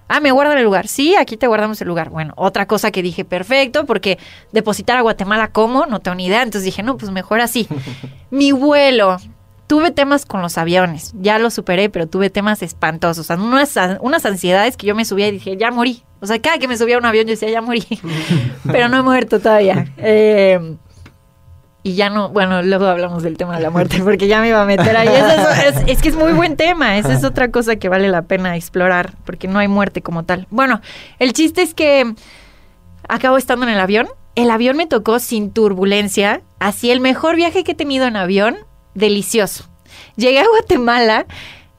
Ah, me guardan el lugar. Sí, aquí te guardamos el lugar. Bueno, otra cosa que dije, perfecto, porque depositar a Guatemala, ¿cómo? No tengo ni idea. Entonces dije, no, pues mejor así. Mi vuelo. Tuve temas con los aviones. Ya lo superé, pero tuve temas espantosos. O sea, unas, unas ansiedades que yo me subía y dije, ya morí. O sea, cada que me subía a un avión yo decía, ya morí. pero no he muerto todavía. Eh, y ya no, bueno, luego hablamos del tema de la muerte porque ya me iba a meter ahí. Es que es muy buen tema, esa es otra cosa que vale la pena explorar porque no hay muerte como tal. Bueno, el chiste es que acabo estando en el avión. El avión me tocó sin turbulencia, así el mejor viaje que he tenido en avión, delicioso. Llegué a Guatemala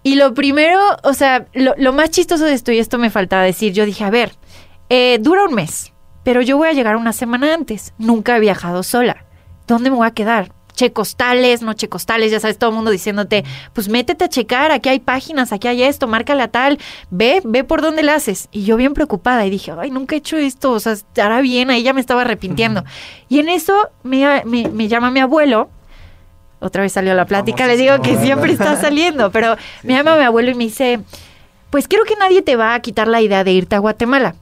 y lo primero, o sea, lo, lo más chistoso de esto, y esto me faltaba decir, yo dije, a ver, eh, dura un mes, pero yo voy a llegar una semana antes. Nunca he viajado sola. ¿Dónde me voy a quedar? Checostales, no checostales, ya sabes, todo el mundo diciéndote, pues métete a checar, aquí hay páginas, aquí hay esto, márcale a tal, ve, ve por dónde le haces. Y yo bien preocupada y dije, ay, nunca he hecho esto, o sea, estará bien, ahí ya me estaba arrepintiendo. Y en eso me, me, me llama mi abuelo, otra vez salió la plática, le digo que siempre está saliendo, pero me llama mi abuelo y me dice, pues creo que nadie te va a quitar la idea de irte a Guatemala.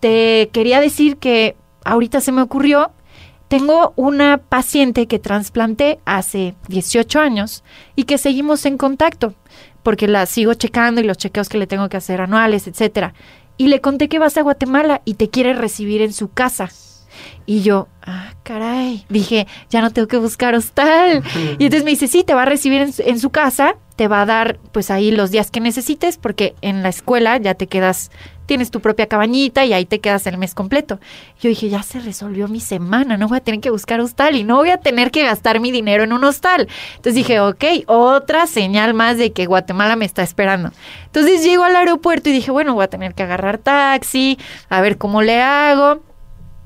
Te quería decir que ahorita se me ocurrió, tengo una paciente que trasplanté hace 18 años y que seguimos en contacto, porque la sigo checando y los chequeos que le tengo que hacer anuales, etcétera. Y le conté que vas a Guatemala y te quiere recibir en su casa. Y yo, ah, caray, dije, ya no tengo que buscar hostal. Y entonces me dice, sí, te va a recibir en, su- en su casa, te va a dar pues ahí los días que necesites, porque en la escuela ya te quedas, tienes tu propia cabañita y ahí te quedas el mes completo. Yo dije, ya se resolvió mi semana, no voy a tener que buscar hostal y no voy a tener que gastar mi dinero en un hostal. Entonces dije, ok, otra señal más de que Guatemala me está esperando. Entonces llego al aeropuerto y dije, bueno, voy a tener que agarrar taxi, a ver cómo le hago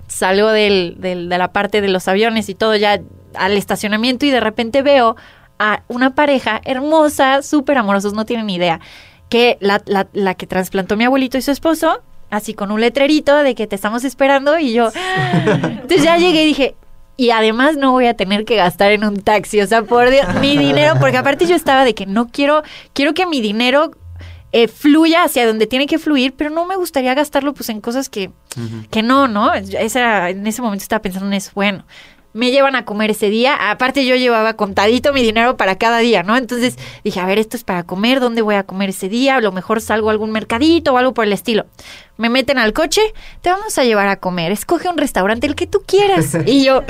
salgo del, del- de la parte de los aviones y todo ya al estacionamiento y de repente veo a una pareja hermosa, súper amorosos, no tienen ni idea, que la, la, la que trasplantó mi abuelito y su esposo, así con un letrerito de que te estamos esperando y yo, entonces ya llegué y dije, y además no voy a tener que gastar en un taxi, o sea, por Dios, mi dinero, porque aparte yo estaba de que no quiero, quiero que mi dinero eh, fluya hacia donde tiene que fluir, pero no me gustaría gastarlo pues en cosas que, que no, ¿no? Esa, en ese momento estaba pensando en eso, bueno, me llevan a comer ese día, aparte yo llevaba contadito mi dinero para cada día, ¿no? Entonces dije, a ver, esto es para comer, ¿dónde voy a comer ese día? A lo mejor salgo a algún mercadito o algo por el estilo. Me meten al coche, te vamos a llevar a comer, escoge un restaurante, el que tú quieras. Y yo,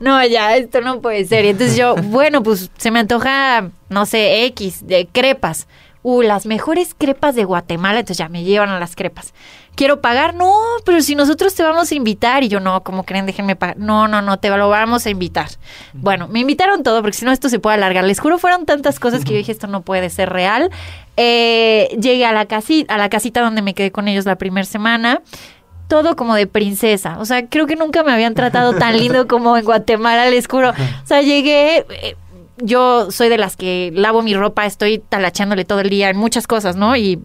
no, ya, esto no puede ser. Y entonces yo, bueno, pues se me antoja, no sé, X, de crepas. Uh, las mejores crepas de Guatemala, entonces ya me llevan a las crepas. Quiero pagar, no, pero si nosotros te vamos a invitar. Y yo, no, como creen, déjenme pagar. No, no, no, te lo vamos a invitar. Bueno, me invitaron todo, porque si no esto se puede alargar. Les juro, fueron tantas cosas que yo dije, esto no puede ser real. Eh, llegué a la, casi, a la casita donde me quedé con ellos la primera semana todo como de princesa. O sea, creo que nunca me habían tratado tan lindo como en Guatemala, les juro. O sea, llegué. Yo soy de las que lavo mi ropa, estoy talachándole todo el día en muchas cosas, ¿no? Y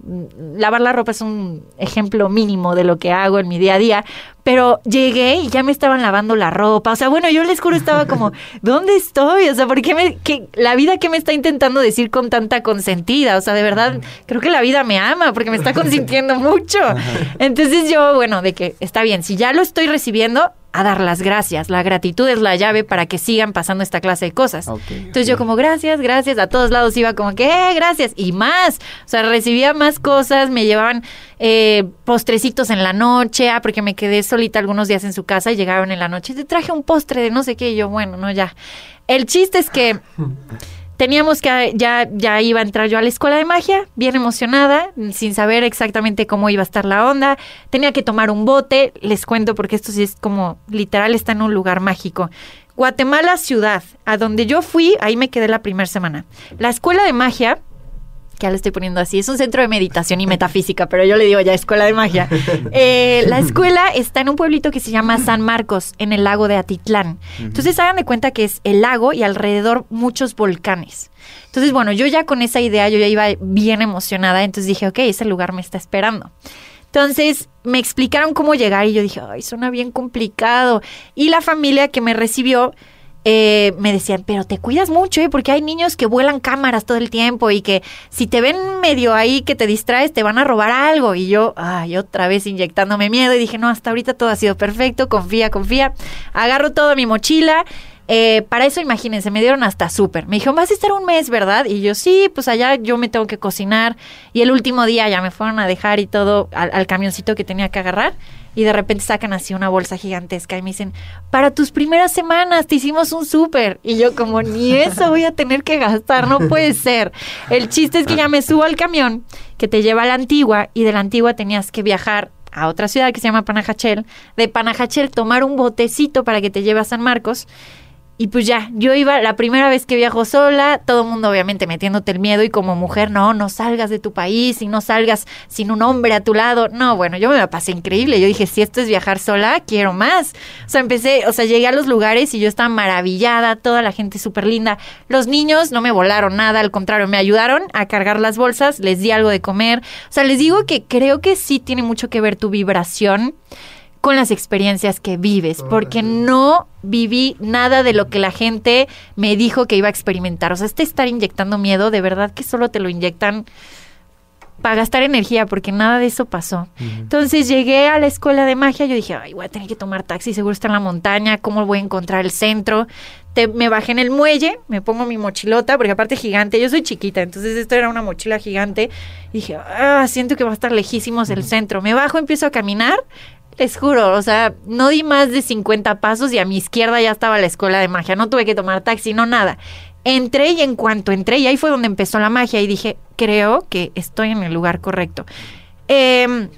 lavar la ropa es un ejemplo mínimo de lo que hago en mi día a día. Pero llegué y ya me estaban lavando la ropa. O sea, bueno, yo les juro estaba como, ¿dónde estoy? O sea, ¿por qué me, qué- la vida que me está intentando decir con tanta consentida? O sea, de verdad, creo que la vida me ama porque me está consintiendo mucho. Entonces yo, bueno, de que está bien, si ya lo estoy recibiendo, a dar las gracias. La gratitud es la llave para que sigan pasando esta clase de cosas. Entonces yo como gracias, gracias, a todos lados iba como que, eh, gracias, y más. O sea, recibía más cosas, me llevaban eh, postrecitos en la noche, ah, porque me quedé solita algunos días en su casa y llegaron en la noche, te traje un postre de no sé qué, y yo, bueno, no, ya. El chiste es que teníamos que ya ya iba a entrar yo a la escuela de magia, bien emocionada, sin saber exactamente cómo iba a estar la onda. Tenía que tomar un bote, les cuento porque esto sí es como literal está en un lugar mágico. Guatemala ciudad, a donde yo fui, ahí me quedé la primera semana. La escuela de magia que ya le estoy poniendo así, es un centro de meditación y metafísica, pero yo le digo ya escuela de magia. Eh, la escuela está en un pueblito que se llama San Marcos, en el lago de Atitlán. Entonces hagan de cuenta que es el lago y alrededor muchos volcanes. Entonces, bueno, yo ya con esa idea, yo ya iba bien emocionada, entonces dije, ok, ese lugar me está esperando. Entonces me explicaron cómo llegar y yo dije, ay, suena bien complicado. Y la familia que me recibió eh, me decían, pero te cuidas mucho, ¿eh? porque hay niños que vuelan cámaras todo el tiempo y que si te ven medio ahí que te distraes, te van a robar algo. Y yo, ay, otra vez inyectándome miedo y dije, no, hasta ahorita todo ha sido perfecto, confía, confía. Agarro toda mi mochila. Eh, para eso, imagínense, me dieron hasta súper. Me dijeron, vas a estar un mes, ¿verdad? Y yo, sí, pues allá yo me tengo que cocinar. Y el último día ya me fueron a dejar y todo al, al camioncito que tenía que agarrar. Y de repente sacan así una bolsa gigantesca y me dicen, para tus primeras semanas te hicimos un súper. Y yo como, ni eso voy a tener que gastar, no puede ser. El chiste es que ya me subo al camión que te lleva a la antigua y de la antigua tenías que viajar a otra ciudad que se llama Panajachel, de Panajachel tomar un botecito para que te lleve a San Marcos y pues ya, yo iba la primera vez que viajo sola, todo el mundo obviamente metiéndote el miedo y como mujer, no, no salgas de tu país y no salgas sin un hombre a tu lado. No, bueno, yo me la pasé increíble. Yo dije, si esto es viajar sola, quiero más. O sea, empecé, o sea, llegué a los lugares y yo estaba maravillada, toda la gente súper linda. Los niños no me volaron nada, al contrario, me ayudaron a cargar las bolsas, les di algo de comer. O sea, les digo que creo que sí tiene mucho que ver tu vibración con las experiencias que vives, porque no viví nada de lo que la gente me dijo que iba a experimentar. O sea, este estar inyectando miedo, de verdad que solo te lo inyectan para gastar energía, porque nada de eso pasó. Entonces llegué a la escuela de magia, yo dije, ay, voy a tener que tomar taxi, seguro está en la montaña, ¿cómo voy a encontrar el centro? Te, me bajé en el muelle, me pongo mi mochilota, porque aparte gigante, yo soy chiquita, entonces esto era una mochila gigante. Y dije, ah, siento que va a estar lejísimos el centro. Me bajo, empiezo a caminar, les juro, o sea, no di más de 50 pasos y a mi izquierda ya estaba la escuela de magia. No tuve que tomar taxi, no nada. Entré y en cuanto entré, y ahí fue donde empezó la magia y dije, creo que estoy en el lugar correcto. Em,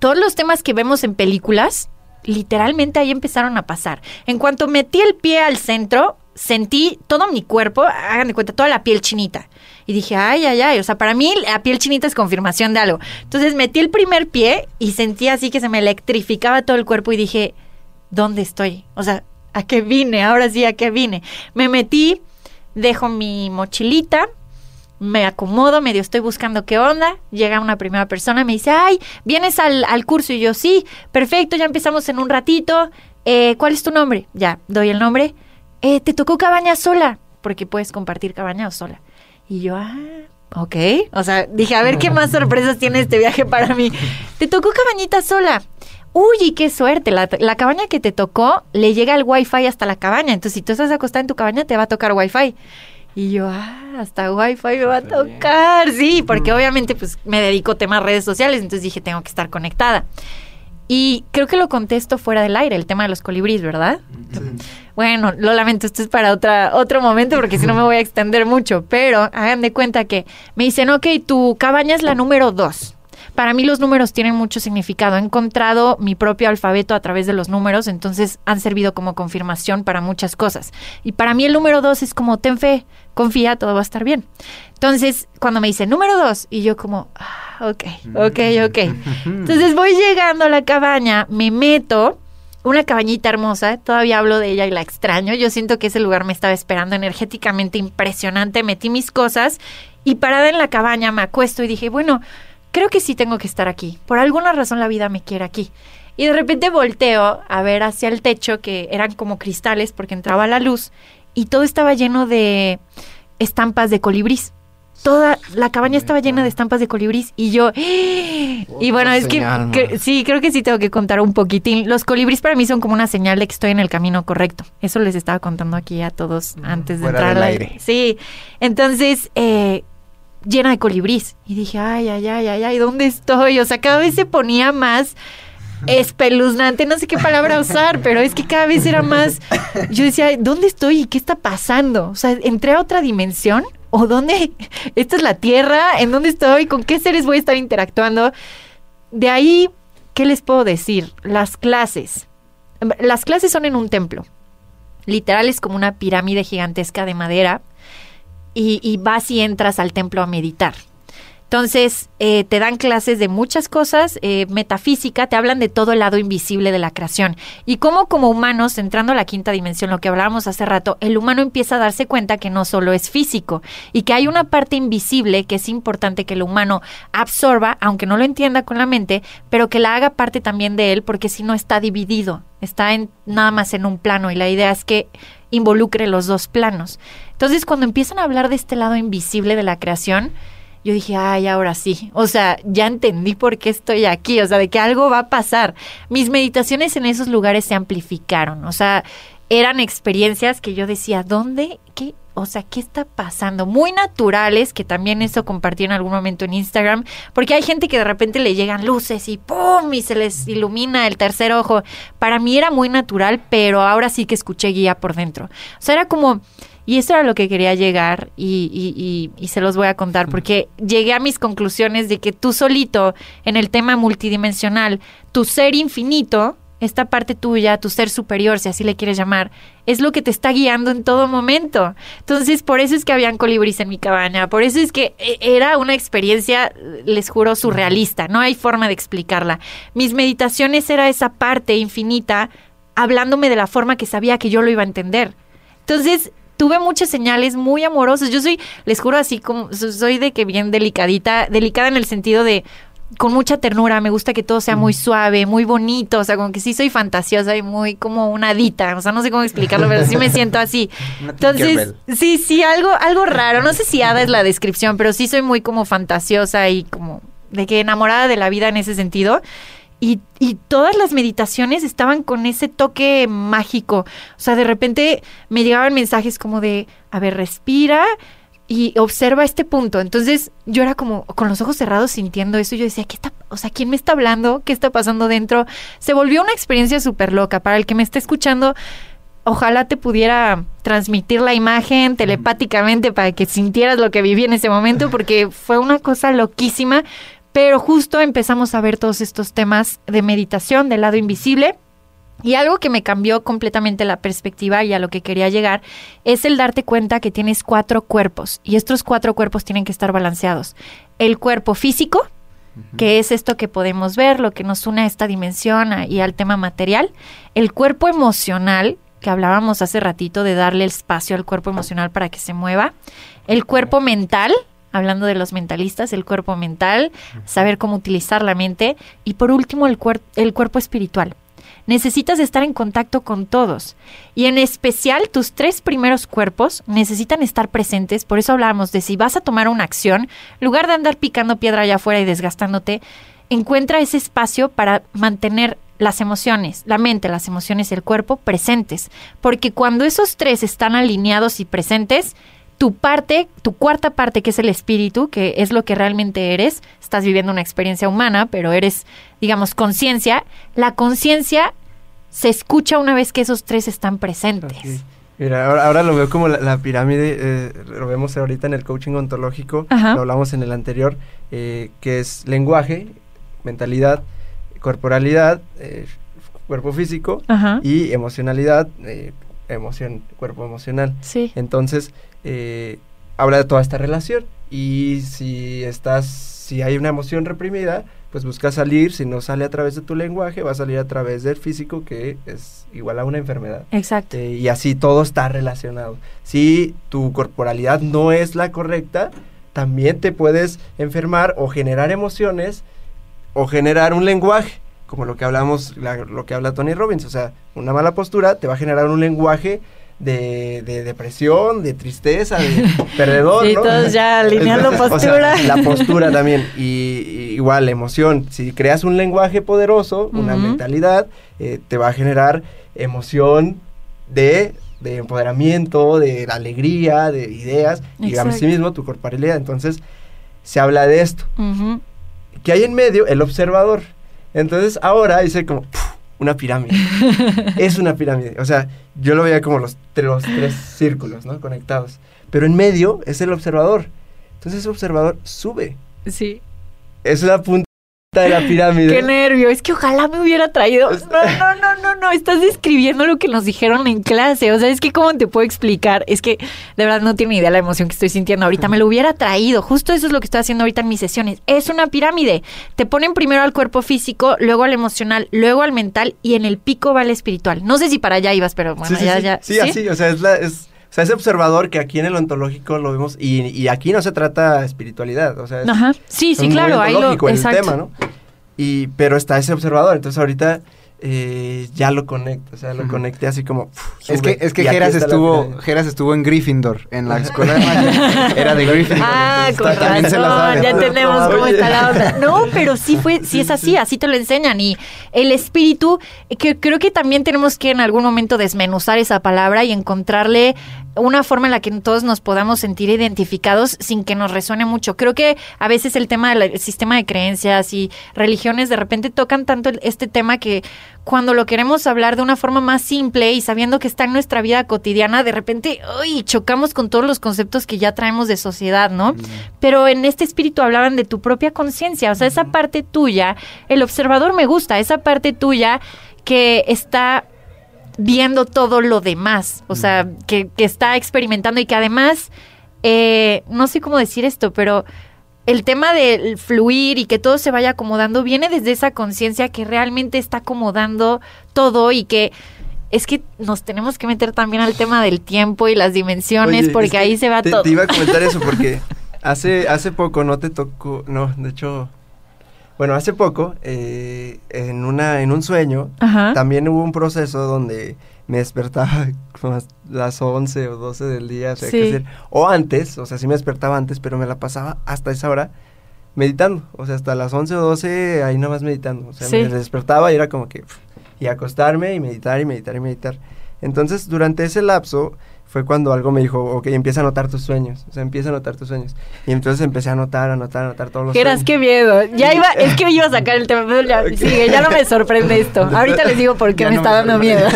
todos los temas que vemos en películas, literalmente ahí empezaron a pasar. En cuanto metí el pie al centro, sentí todo mi cuerpo, hagan de cuenta, toda la piel chinita. Y dije, ay, ay, ay, o sea, para mí la piel chinita es confirmación de algo. Entonces metí el primer pie y sentí así que se me electrificaba todo el cuerpo y dije, ¿dónde estoy? O sea, ¿a qué vine? Ahora sí, ¿a qué vine? Me metí, dejo mi mochilita, me acomodo, medio estoy buscando qué onda, llega una primera persona, me dice, ay, ¿vienes al, al curso? Y yo, sí, perfecto, ya empezamos en un ratito. Eh, ¿Cuál es tu nombre? Ya, doy el nombre. Eh, te tocó cabaña sola, porque puedes compartir cabaña o sola. Y yo, ah, ok. O sea, dije, a ver qué más sorpresas tiene este viaje para mí. Te tocó cabañita sola. Uy, qué suerte. La, la, cabaña que te tocó le llega el wifi hasta la cabaña. Entonces, si tú estás acostada en tu cabaña, te va a tocar wifi. Y yo, ah, hasta wifi me va a tocar. Sí, porque obviamente pues me dedico a temas redes sociales. Entonces dije, tengo que estar conectada. Y creo que lo contesto fuera del aire, el tema de los colibríes, ¿verdad? Bueno, lo lamento, esto es para otra, otro momento porque si no me voy a extender mucho, pero hagan de cuenta que me dicen, ok, tu cabaña es la número dos. Para mí los números tienen mucho significado. He encontrado mi propio alfabeto a través de los números, entonces han servido como confirmación para muchas cosas. Y para mí el número dos es como, ten fe, confía, todo va a estar bien. Entonces, cuando me dicen número dos, y yo como, ah, ok, ok, ok. Entonces voy llegando a la cabaña, me meto, una cabañita hermosa, todavía hablo de ella y la extraño. Yo siento que ese lugar me estaba esperando energéticamente impresionante. Metí mis cosas y parada en la cabaña me acuesto y dije, bueno, creo que sí tengo que estar aquí. Por alguna razón la vida me quiere aquí. Y de repente volteo a ver hacia el techo que eran como cristales porque entraba la luz y todo estaba lleno de estampas de colibrís. Toda la cabaña estaba llena de estampas de colibrís y yo y bueno, es que, sí, creo que sí tengo que contar un poquitín. Los colibrís para mí son como una señal de que estoy en el camino correcto. Eso les estaba contando aquí a todos antes de entrar al aire. Sí. Entonces, eh, llena de colibrís. Y dije, ay, ay, ay, ay, ay, ¿dónde estoy? O sea, cada vez se ponía más espeluznante, no sé qué palabra usar, pero es que cada vez era más, yo decía, ¿dónde estoy y qué está pasando? O sea, entré a otra dimensión o dónde, esta es la Tierra, ¿en dónde estoy? ¿Con qué seres voy a estar interactuando? De ahí, ¿qué les puedo decir? Las clases. Las clases son en un templo. Literal es como una pirámide gigantesca de madera y, y vas y entras al templo a meditar. Entonces, eh, te dan clases de muchas cosas, eh, metafísica, te hablan de todo el lado invisible de la creación. Y cómo como humanos, entrando a la quinta dimensión, lo que hablábamos hace rato, el humano empieza a darse cuenta que no solo es físico y que hay una parte invisible que es importante que el humano absorba, aunque no lo entienda con la mente, pero que la haga parte también de él, porque si no está dividido, está en, nada más en un plano y la idea es que involucre los dos planos. Entonces, cuando empiezan a hablar de este lado invisible de la creación, yo dije, ay, ahora sí. O sea, ya entendí por qué estoy aquí. O sea, de que algo va a pasar. Mis meditaciones en esos lugares se amplificaron. O sea, eran experiencias que yo decía, ¿dónde? ¿Qué? o sea, ¿qué está pasando? Muy naturales, que también eso compartí en algún momento en Instagram, porque hay gente que de repente le llegan luces y ¡pum! y se les ilumina el tercer ojo. Para mí era muy natural, pero ahora sí que escuché guía por dentro. O sea, era como... Y eso era lo que quería llegar y, y, y, y, se los voy a contar porque llegué a mis conclusiones de que tú solito en el tema multidimensional, tu ser infinito, esta parte tuya, tu ser superior, si así le quieres llamar, es lo que te está guiando en todo momento. Entonces, por eso es que habían colibríes en mi cabaña, por eso es que eh, era una experiencia, les juro, surrealista, no hay forma de explicarla. Mis meditaciones era esa parte infinita hablándome de la forma que sabía que yo lo iba a entender. Entonces, tuve muchas señales muy amorosas. Yo soy, les juro así como, soy de que bien delicadita, delicada en el sentido de con mucha ternura, me gusta que todo sea muy suave, muy bonito, o sea, como que sí soy fantasiosa y muy como una dita, o sea, no sé cómo explicarlo, pero sí me siento así. Entonces, sí, sí, algo, algo raro, no sé si Ada es la descripción, pero sí soy muy como fantasiosa y como de que enamorada de la vida en ese sentido. Y, y, todas las meditaciones estaban con ese toque mágico. O sea, de repente me llegaban mensajes como de, a ver, respira, y observa este punto. Entonces yo era como con los ojos cerrados sintiendo eso. Yo decía, ¿qué está? O sea, ¿quién me está hablando? ¿Qué está pasando dentro? Se volvió una experiencia súper loca. Para el que me esté escuchando, ojalá te pudiera transmitir la imagen telepáticamente para que sintieras lo que viví en ese momento, porque fue una cosa loquísima. Pero justo empezamos a ver todos estos temas de meditación del lado invisible y algo que me cambió completamente la perspectiva y a lo que quería llegar es el darte cuenta que tienes cuatro cuerpos y estos cuatro cuerpos tienen que estar balanceados. El cuerpo físico, que es esto que podemos ver, lo que nos une a esta dimensión y al tema material. El cuerpo emocional, que hablábamos hace ratito de darle el espacio al cuerpo emocional para que se mueva. El cuerpo mental, hablando de los mentalistas, el cuerpo mental, saber cómo utilizar la mente. Y por último, el, el cuerpo espiritual necesitas estar en contacto con todos. Y en especial tus tres primeros cuerpos necesitan estar presentes. Por eso hablábamos de si vas a tomar una acción, en lugar de andar picando piedra allá afuera y desgastándote, encuentra ese espacio para mantener las emociones, la mente, las emociones y el cuerpo presentes. Porque cuando esos tres están alineados y presentes, tu parte, tu cuarta parte, que es el espíritu, que es lo que realmente eres, estás viviendo una experiencia humana, pero eres, digamos, conciencia, la conciencia se escucha una vez que esos tres están presentes. Mira, ahora, lo veo como la, pirámide, eh, lo vemos ahorita en el coaching ontológico, lo hablamos en el anterior, eh, que es lenguaje, mentalidad, corporalidad, eh, cuerpo físico y emocionalidad, emoción, cuerpo emocional. Sí. Entonces, eh, habla de toda esta relación. Y si estás, si hay una emoción reprimida, pues busca salir, si no sale a través de tu lenguaje, va a salir a través del físico, que es igual a una enfermedad. Exacto. Eh, y así todo está relacionado. Si tu corporalidad no es la correcta, también te puedes enfermar o generar emociones o generar un lenguaje, como lo que hablamos, lo que habla Tony Robbins. O sea, una mala postura te va a generar un lenguaje de, de, depresión, de tristeza, de perdedor. Sí, todos ya alineando postura. la postura también. Y, igual, emoción. Si creas un lenguaje poderoso, una mentalidad, eh, te va a generar emoción de, de empoderamiento, de alegría, de ideas. Y a sí mismo tu corporalidad. Entonces, se habla de esto. Que hay en medio el observador. Entonces, ahora dice como una pirámide. es una pirámide. O sea, yo lo veía como los, los tres círculos, ¿no? Conectados. Pero en medio es el observador. Entonces ese observador sube. Sí. Es la punta de la pirámide. Qué nervio, es que ojalá me hubiera traído. No, no, no, no, no, estás describiendo lo que nos dijeron en clase. O sea, es que cómo te puedo explicar, es que de verdad no tiene ni idea la emoción que estoy sintiendo ahorita. Me lo hubiera traído. Justo eso es lo que estoy haciendo ahorita en mis sesiones. Es una pirámide. Te ponen primero al cuerpo físico, luego al emocional, luego al mental y en el pico va el espiritual. No sé si para allá ibas, pero bueno, ya, ya. Sí, así, o sea, es la, es, sea, ese observador que aquí en el ontológico lo vemos, y, y aquí no se trata espiritualidad, o sea, es, Ajá. Sí, sí, claro, ahí lo, el tema, ¿no? Y, pero está ese observador, entonces ahorita eh, ya lo conecto, o sea, lo conecté así como... es que, es que Geras estuvo, Geras estuvo en Gryffindor, en la escuela de magia, era de Gryffindor. Ah, con razón, ya entendemos cómo está la onda. No, pero sí fue, sí es así, así te lo enseñan. Y el espíritu, que creo que también tenemos que en algún momento desmenuzar esa palabra y encontrarle una forma en la que todos nos podamos sentir identificados sin que nos resuene mucho. Creo que a veces el tema del sistema de creencias y religiones de repente tocan tanto este tema que cuando lo queremos hablar de una forma más simple y sabiendo que está en nuestra vida cotidiana, de repente uy, chocamos con todos los conceptos que ya traemos de sociedad, ¿no? Pero en este espíritu hablaban de tu propia conciencia, o sea, esa parte tuya, el observador me gusta, esa parte tuya que está viendo todo lo demás, o sea, que, que está experimentando y que además, eh, no sé cómo decir esto, pero el tema del fluir y que todo se vaya acomodando viene desde esa conciencia que realmente está acomodando todo y que es que nos tenemos que meter también al tema del tiempo y las dimensiones Oye, porque ahí se va te, todo. Te iba a comentar eso porque hace, hace poco no te tocó, no, de hecho, bueno, hace poco, eh, en, una, en un sueño, Ajá. también hubo un proceso donde me despertaba como a las 11 o 12 del día, o sea, Sí. qué decir, o antes, o sea, sí me despertaba antes, pero me la pasaba hasta esa hora meditando, o sea, hasta las 11 o 12 ahí nada más meditando, o sea, Sí. me despertaba y era como que, y acostarme y meditar y meditar y meditar. Entonces, durante ese lapso fue cuando algo me dijo, ok, empieza a anotar tus sueños, o sea, empieza a anotar tus sueños. Y entonces empecé a anotar, a anotar, a anotar todos los Geras, sueños. qué miedo. Ya iba, es que iba a sacar el tema, pero ya, sigue, ya no me sorprende esto. Ahorita les digo por qué Ya me no está me dando miedo.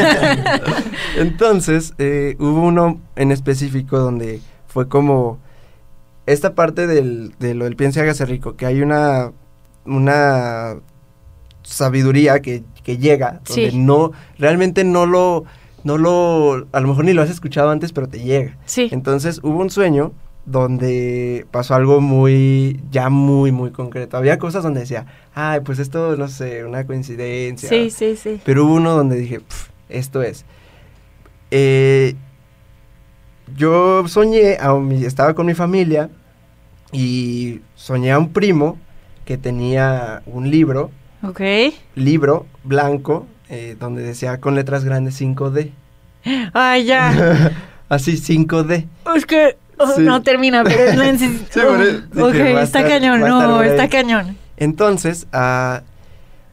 Entonces, eh, hubo uno en específico donde fue como esta parte del, de lo del piense y hágase rico, que hay una, una sabiduría que, que llega, donde Sí. no, realmente no lo, no lo, a lo mejor ni lo has escuchado antes, pero te llega. Sí. Entonces hubo un sueño donde pasó algo muy, ya muy, muy concreto. Había cosas donde decía, ay, pues esto, no sé, una coincidencia. Sí, sí, sí. Pero hubo uno donde dije, "Pf, esto es. Eh, yo soñé, a mi- estaba con mi familia y soñé a un primo que tenía un libro, Ok. libro blanco, eh, donde decía con letras grandes 5D. Ay, ya. Así, 5D. Es que oh, Sí. no termina, pero es neces- Sí, oh, dije, Ok, está estar- cañón. No, está cañón. Entonces, ah,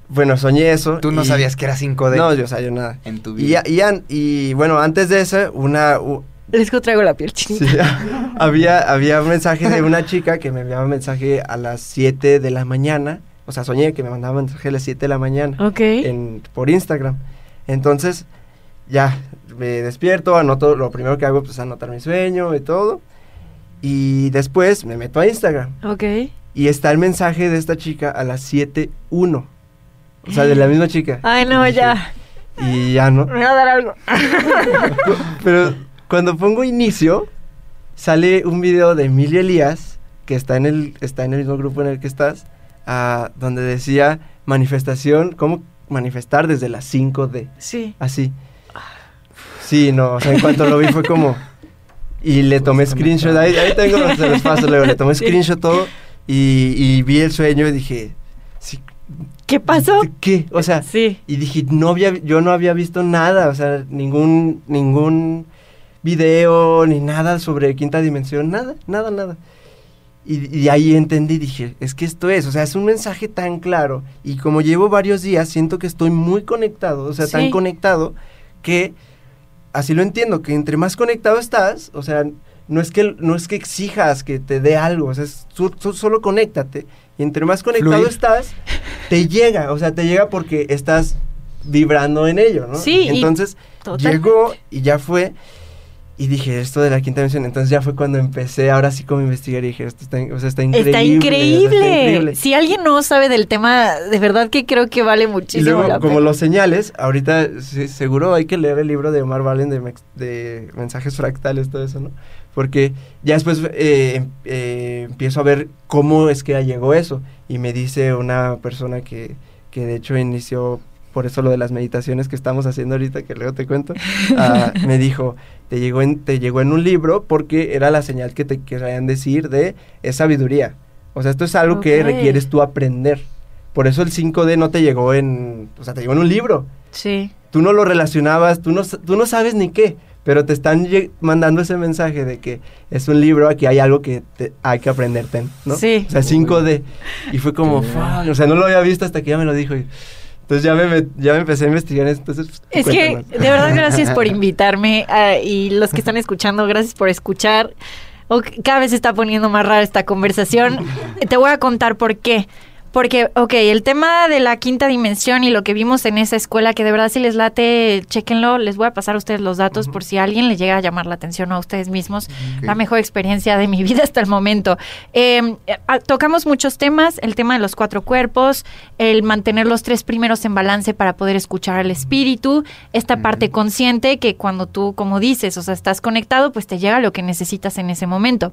bueno, soñé eso. Tú no y- sabías que era 5D No, yo, o sea, yo nada. en tu Y, vida. y, an- y, bueno, antes de eso, una, u- Es que traigo la piel chinita. Sí, había, había un mensaje de una chica que me enviaba mensaje a las 7 de la mañana. O sea, soñé que me mandaba mensaje a las 7 de la mañana Ok. en, por Instagram. Entonces, ya, me despierto, anoto, lo primero que hago pues, es anotar mi sueño y todo. Y después me meto a Instagram. Ok. Y está el mensaje de esta chica a las 7.1. O sea, de la misma chica. Ay, no, Y dije, ya. Y ya no. Me va a dar algo. Pero cuando pongo inicio, sale un video de Emilia Elías, que está en el, está en el mismo grupo en el que estás, ah, donde decía manifestación, cómo manifestar desde las 5D. Sí. Así. Sí, no, o sea, en cuanto lo vi fue como... Y le tomé screenshot, ahí, ahí tengo, se los paso luego, le tomé Sí. screenshot todo y, y vi el sueño y dije, sí, ¿Qué pasó? ¿qué? O sea, Sí. y dije, no había, yo no había visto nada, o sea, ningún, ningún video, ni nada sobre quinta dimensión, nada, nada, nada. Y, y ahí entendí, dije, es que esto es, o sea, es un mensaje tan claro, y como llevo varios días, siento que estoy muy conectado, o sea, Sí. tan conectado, que así lo entiendo, que entre más conectado estás, o sea, no es que, no es que exijas que te dé algo, o sea, es- solo conéctate, y entre más conectado Fluir. estás, te llega, o sea, te llega porque estás vibrando en ello, ¿no? Sí, Entonces, llegó y ya fue, y dije, esto de la quinta dimensión, entonces ya fue cuando empecé, ahora sí como investigar y dije, esto está, o sea, está increíble. Está o sea, increíble. está increíble. Si alguien no sabe del tema, de verdad que creo que vale Y muchísimo luego, la como pena. los señales, ahorita sí, seguro hay que leer el libro de Omar Valen de, de mensajes fractales, todo eso, ¿no? Porque ya después eh, em- eh, empiezo a ver cómo es que llegó eso. Y me dice una persona que, que de hecho inició por eso lo de las meditaciones que estamos haciendo ahorita, que luego te cuento, ah, me dijo, te llegó, en, te llegó en un libro porque era la señal que te querían decir de es sabiduría. O sea, esto es algo que requieres tú aprender. Por eso el 5D no te llegó en, o sea, te llegó en un libro. Sí. Tú no lo relacionabas, tú no, tú no sabes ni qué, pero te están mandando ese mensaje de que es un libro, aquí hay algo que te- hay que aprenderte, ¿no? Sí. O sea, 5D. Y fue como, o sea, no lo había visto hasta que ella me lo dijo. y Entonces ya me, ya me empecé a investigar. Entonces, pues, Es que, de verdad, gracias por invitarme. ah, y los que están escuchando, gracias por escuchar. Cada vez se está poniendo más rara esta conversación. Te voy a contar por qué. Porque, ok, el tema de la quinta dimensión y lo que vimos en esa escuela, que de verdad si les late, chequenlo, les voy a pasar a ustedes los datos por si a alguien le llega a llamar la atención o a ustedes mismos. La mejor experiencia de mi vida hasta el momento. Eh, ah, tocamos muchos temas, el tema de los cuatro cuerpos, el mantener los tres primeros en balance para poder escuchar al espíritu, esta parte consciente que cuando tú, como dices, o sea, estás conectado, pues te llega lo que necesitas en ese momento.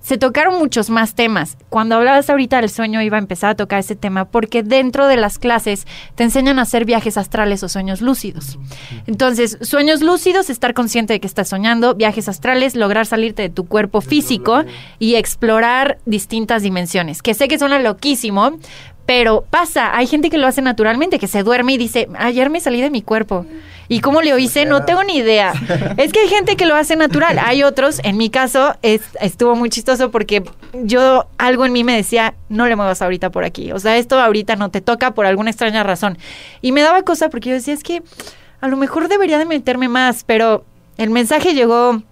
Se tocaron muchos más temas. Cuando hablabas ahorita del sueño iba a empezar a tocar ese tema porque dentro de las clases te enseñan a hacer viajes astrales o sueños lúcidos. Entonces, sueños lúcidos, estar consciente de que estás soñando, viajes astrales, lograr salirte de tu cuerpo físico y explorar distintas dimensiones, que sé que suena loquísimo, pero pasa, hay gente que lo hace naturalmente, que se duerme y dice, ayer me salí de mi cuerpo. ¿Y cómo lo hice? No tengo ni idea. Es que hay gente que lo hace natural. Hay otros, en mi caso, es, estuvo muy chistoso porque yo, algo en mí me decía, no le muevas ahorita por aquí. O sea, esto ahorita no te toca por alguna extraña razón. Y me daba cosa porque yo decía, es que a lo mejor debería de meterme más, pero el mensaje llegó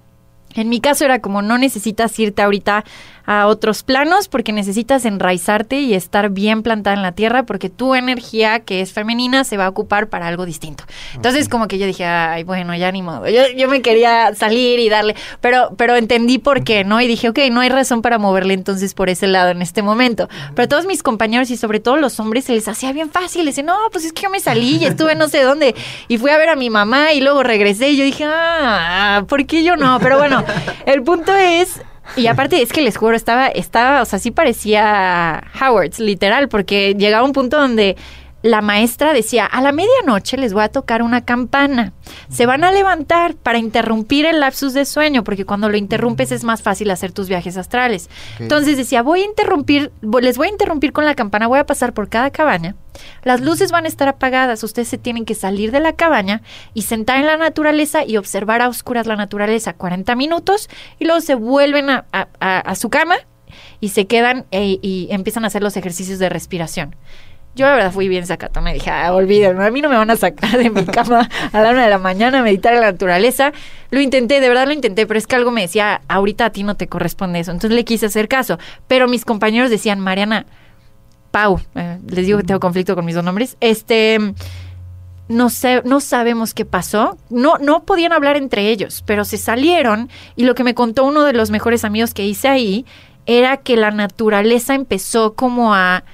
en mi caso era como no necesitas irte ahorita a otros planos porque necesitas enraizarte y estar bien plantada en la tierra porque tu energía que es femenina se va a ocupar para algo distinto. Entonces como que yo dije, ay, bueno, ya ni modo. Yo, yo me quería salir y darle, pero, pero entendí por qué, ¿no? Y dije, ok, no hay razón para moverle entonces por ese lado en este momento. Pero todos mis compañeros y sobre todo los hombres se les hacía bien fácil. Les decían, no, pues es que yo me salí y estuve no sé dónde y fui a ver a mi mamá y luego regresé y yo dije, ah, ¿por qué yo no? Pero bueno, el punto es y aparte es que les juro, estaba, estaba, o sea, sí parecía Howard's, literal, porque llegaba un punto donde la maestra decía, a la medianoche les voy a tocar una campana. Se van a levantar para interrumpir el lapsus de sueño, porque cuando lo interrumpes es más fácil hacer tus viajes astrales. Entonces decía, voy a interrumpir, les voy a interrumpir con la campana, voy a pasar por cada cabaña. Las luces van a estar apagadas, ustedes se tienen que salir de la cabaña y sentar en la naturaleza y observar a oscuras la naturaleza 40 minutos y luego se vuelven a, a- a- a su cama y se quedan e- y empiezan a hacer los ejercicios de respiración. Yo la verdad fui bien sacatona, dije, ah, a mí no me van a sacar de mi cama a la una de la mañana a meditar en la naturaleza. Lo intenté, de verdad lo intenté, pero es que algo me decía, ahorita a ti no te corresponde eso. Entonces le quise hacer caso. Pero mis compañeros decían, Mariana, Pau, eh, les digo que tengo conflicto con mis dos nombres, este, no sé, no sabemos qué pasó. No, no podían hablar entre ellos, pero se salieron y lo que me contó uno de los mejores amigos que hice ahí era que la naturaleza empezó como a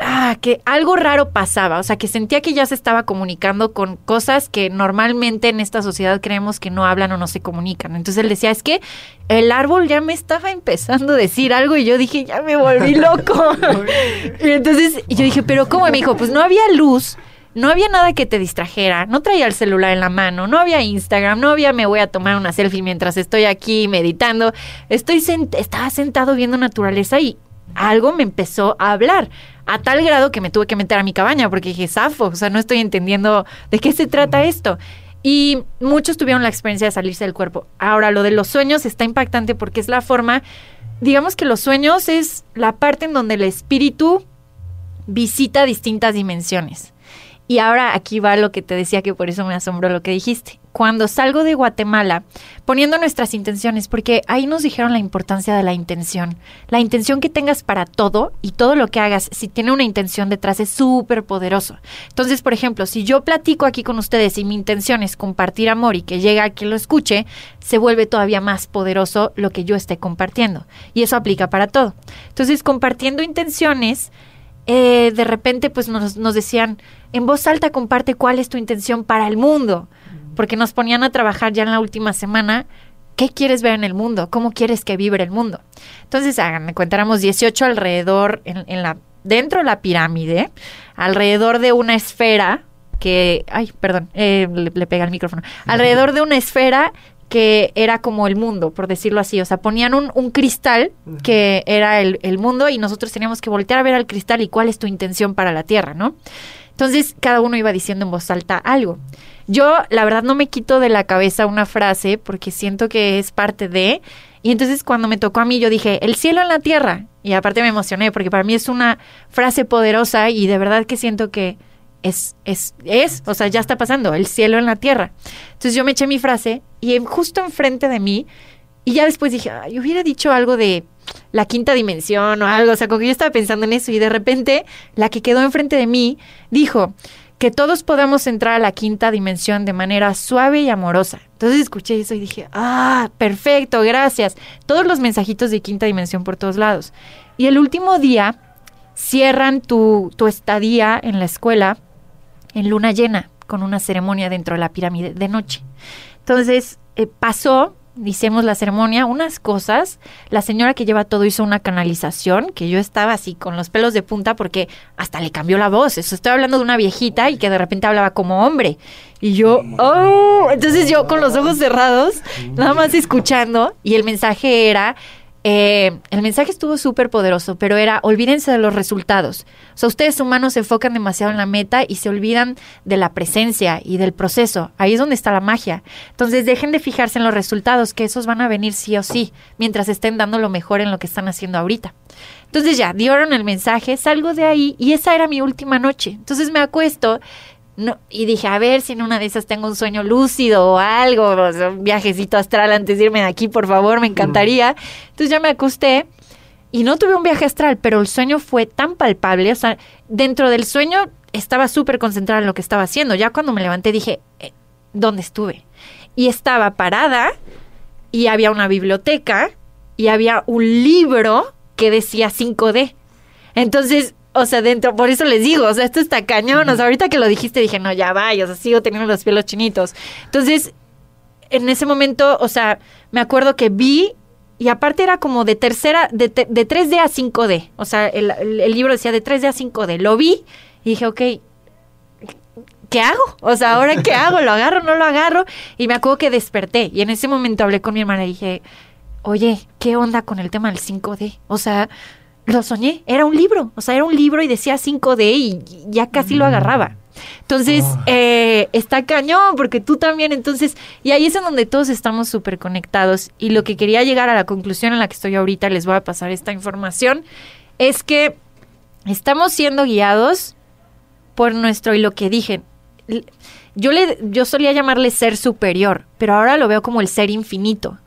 ah, que algo raro pasaba, o sea, que sentía que ya se estaba comunicando con cosas que normalmente en esta sociedad creemos que no hablan o no se comunican. Entonces él decía, es que el árbol ya me estaba empezando a decir algo y yo dije, ya me volví loco. y entonces yo dije, pero ¿cómo? Y me dijo, pues no había luz. No había nada que te distrajera, no traía el celular en la mano, no había Instagram, no había me voy a tomar una selfie mientras estoy aquí meditando. Estoy sent- estaba sentado viendo naturaleza y algo me empezó a hablar a tal grado que me tuve que meter a mi cabaña porque dije, zafo, o sea, no estoy entendiendo de qué se trata esto. Y muchos tuvieron la experiencia de salirse del cuerpo. Ahora, lo de los sueños está impactante porque es la forma, digamos que los sueños es la parte en donde el espíritu visita distintas dimensiones. Y ahora aquí va lo que te decía que por eso me asombró lo que dijiste. Cuando salgo de Guatemala, poniendo nuestras intenciones, porque ahí nos dijeron la importancia de la intención. La intención que tengas para todo y todo lo que hagas, si tiene una intención detrás, es súper poderoso. Entonces, por ejemplo, si yo platico aquí con ustedes y mi intención es compartir amor y que llegue a quien lo escuche, se vuelve todavía más poderoso lo que yo esté compartiendo. Y eso aplica para todo. Entonces, compartiendo intenciones, eh, de repente pues nos, nos decían, en voz alta comparte cuál es tu intención para el mundo, porque nos ponían a trabajar ya en la última semana, ¿qué quieres ver en el mundo? ¿Cómo quieres que vibre el mundo? Entonces, háganme cuenta, éramos 18 alrededor, en, en la, dentro de la pirámide, alrededor de una esfera que, ay, perdón, eh, le, le pega el micrófono, alrededor de una esfera que era como el mundo, por decirlo así. O sea, ponían un, un cristal que era el, el mundo y nosotros teníamos que voltear a ver al cristal y cuál es tu intención para la Tierra, ¿no? Entonces, cada uno iba diciendo en voz alta algo. Yo, la verdad, no me quito de la cabeza una frase porque siento que es parte de... Y entonces cuando me tocó a mí, yo dije, el cielo en la tierra. Y aparte me emocioné porque para mí es una frase poderosa y de verdad que siento que es, es, es, o sea, ya está pasando, el cielo en la tierra. Entonces yo me eché mi frase y justo enfrente de mí, y ya después dije, ay, hubiera dicho algo de la quinta dimensión o algo, o sea, como que yo estaba pensando en eso y de repente la que quedó enfrente de mí dijo que todos podamos entrar a la quinta dimensión de manera suave y amorosa. Entonces escuché eso y dije, ah, perfecto, gracias. Todos los mensajitos de quinta dimensión por todos lados. Y el último día cierran tu, tu estadía en la escuela en luna llena, con una ceremonia dentro de la pirámide de noche. Entonces, eh, pasó, hicimos la ceremonia, unas cosas, la señora que lleva todo hizo una canalización, que yo estaba así con los pelos de punta porque hasta le cambió la voz. Eso estoy hablando de una viejita y que de repente hablaba como hombre. Y yo, oh, entonces yo con los ojos cerrados, nada más escuchando, y el mensaje era, eh, el mensaje estuvo súper poderoso, pero era, olvídense de los resultados. O sea, ustedes humanos se enfocan demasiado en la meta y se olvidan de la presencia y del proceso. Ahí es donde está la magia. Entonces, dejen de fijarse en los resultados, que esos van a venir sí o sí, mientras estén dando lo mejor en lo que están haciendo ahorita. Entonces ya, dieron el mensaje, salgo de ahí y esa era mi última noche. Entonces me acuesto no, y dije, a ver si en una de esas tengo un sueño lúcido o algo, o sea, un viajecito astral antes de irme de aquí, por favor, me encantaría. Entonces ya me acosté y no tuve un viaje astral, pero el sueño fue tan palpable, o sea, dentro del sueño estaba súper concentrada en lo que estaba haciendo. Ya cuando me levanté dije, eh, ¿dónde estuve? Y estaba parada y había una biblioteca y había un libro que decía 5D. Entonces, o sea, dentro, por eso les digo, o sea, esto está cañón. O sea, ahorita que lo dijiste dije, no, ya vaya, o sea, sigo teniendo los pelos chinitos. Entonces, en ese momento, o sea, me acuerdo que vi y aparte era como de tercera, de, te- de 3D a 5D. O sea, el, el- el libro decía de 3D a 5D. Lo vi y dije, ok, ¿qué hago? O sea, ¿ahora qué hago? ¿Lo agarro? ¿No lo agarro? Y me acuerdo que desperté y en ese momento hablé con mi hermana y dije, oye, ¿qué onda con el tema del 5D? O sea, lo soñé, era un libro, o sea, era un libro y decía 5D y ya casi lo agarraba. Entonces, eh, está cañón, porque tú también, entonces, y ahí es en donde todos estamos súper conectados. Y lo que quería llegar a la conclusión en la que estoy ahorita, les voy a pasar esta información, es que estamos siendo guiados por nuestro, y lo que dije, yo, le, yo solía llamarle ser superior, pero ahora lo veo como el ser infinito.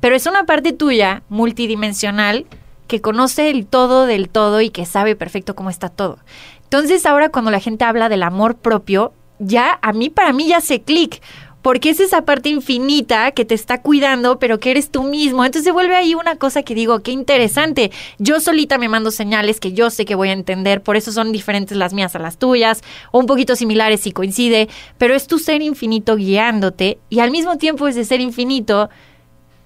Pero es una parte tuya, multidimensional, que conoce el todo del todo y que sabe perfecto cómo está todo. Entonces ahora cuando la gente habla del amor propio, ya a mí, para mí ya hace clic. Porque es esa parte infinita que te está cuidando, pero que eres tú mismo. Entonces se vuelve ahí una cosa que digo, qué interesante. Yo solita me mando señales que yo sé que voy a entender, por eso son diferentes las mías a las tuyas, o un poquito similares si coincide, pero es tu ser infinito guiándote y al mismo tiempo ese ser infinito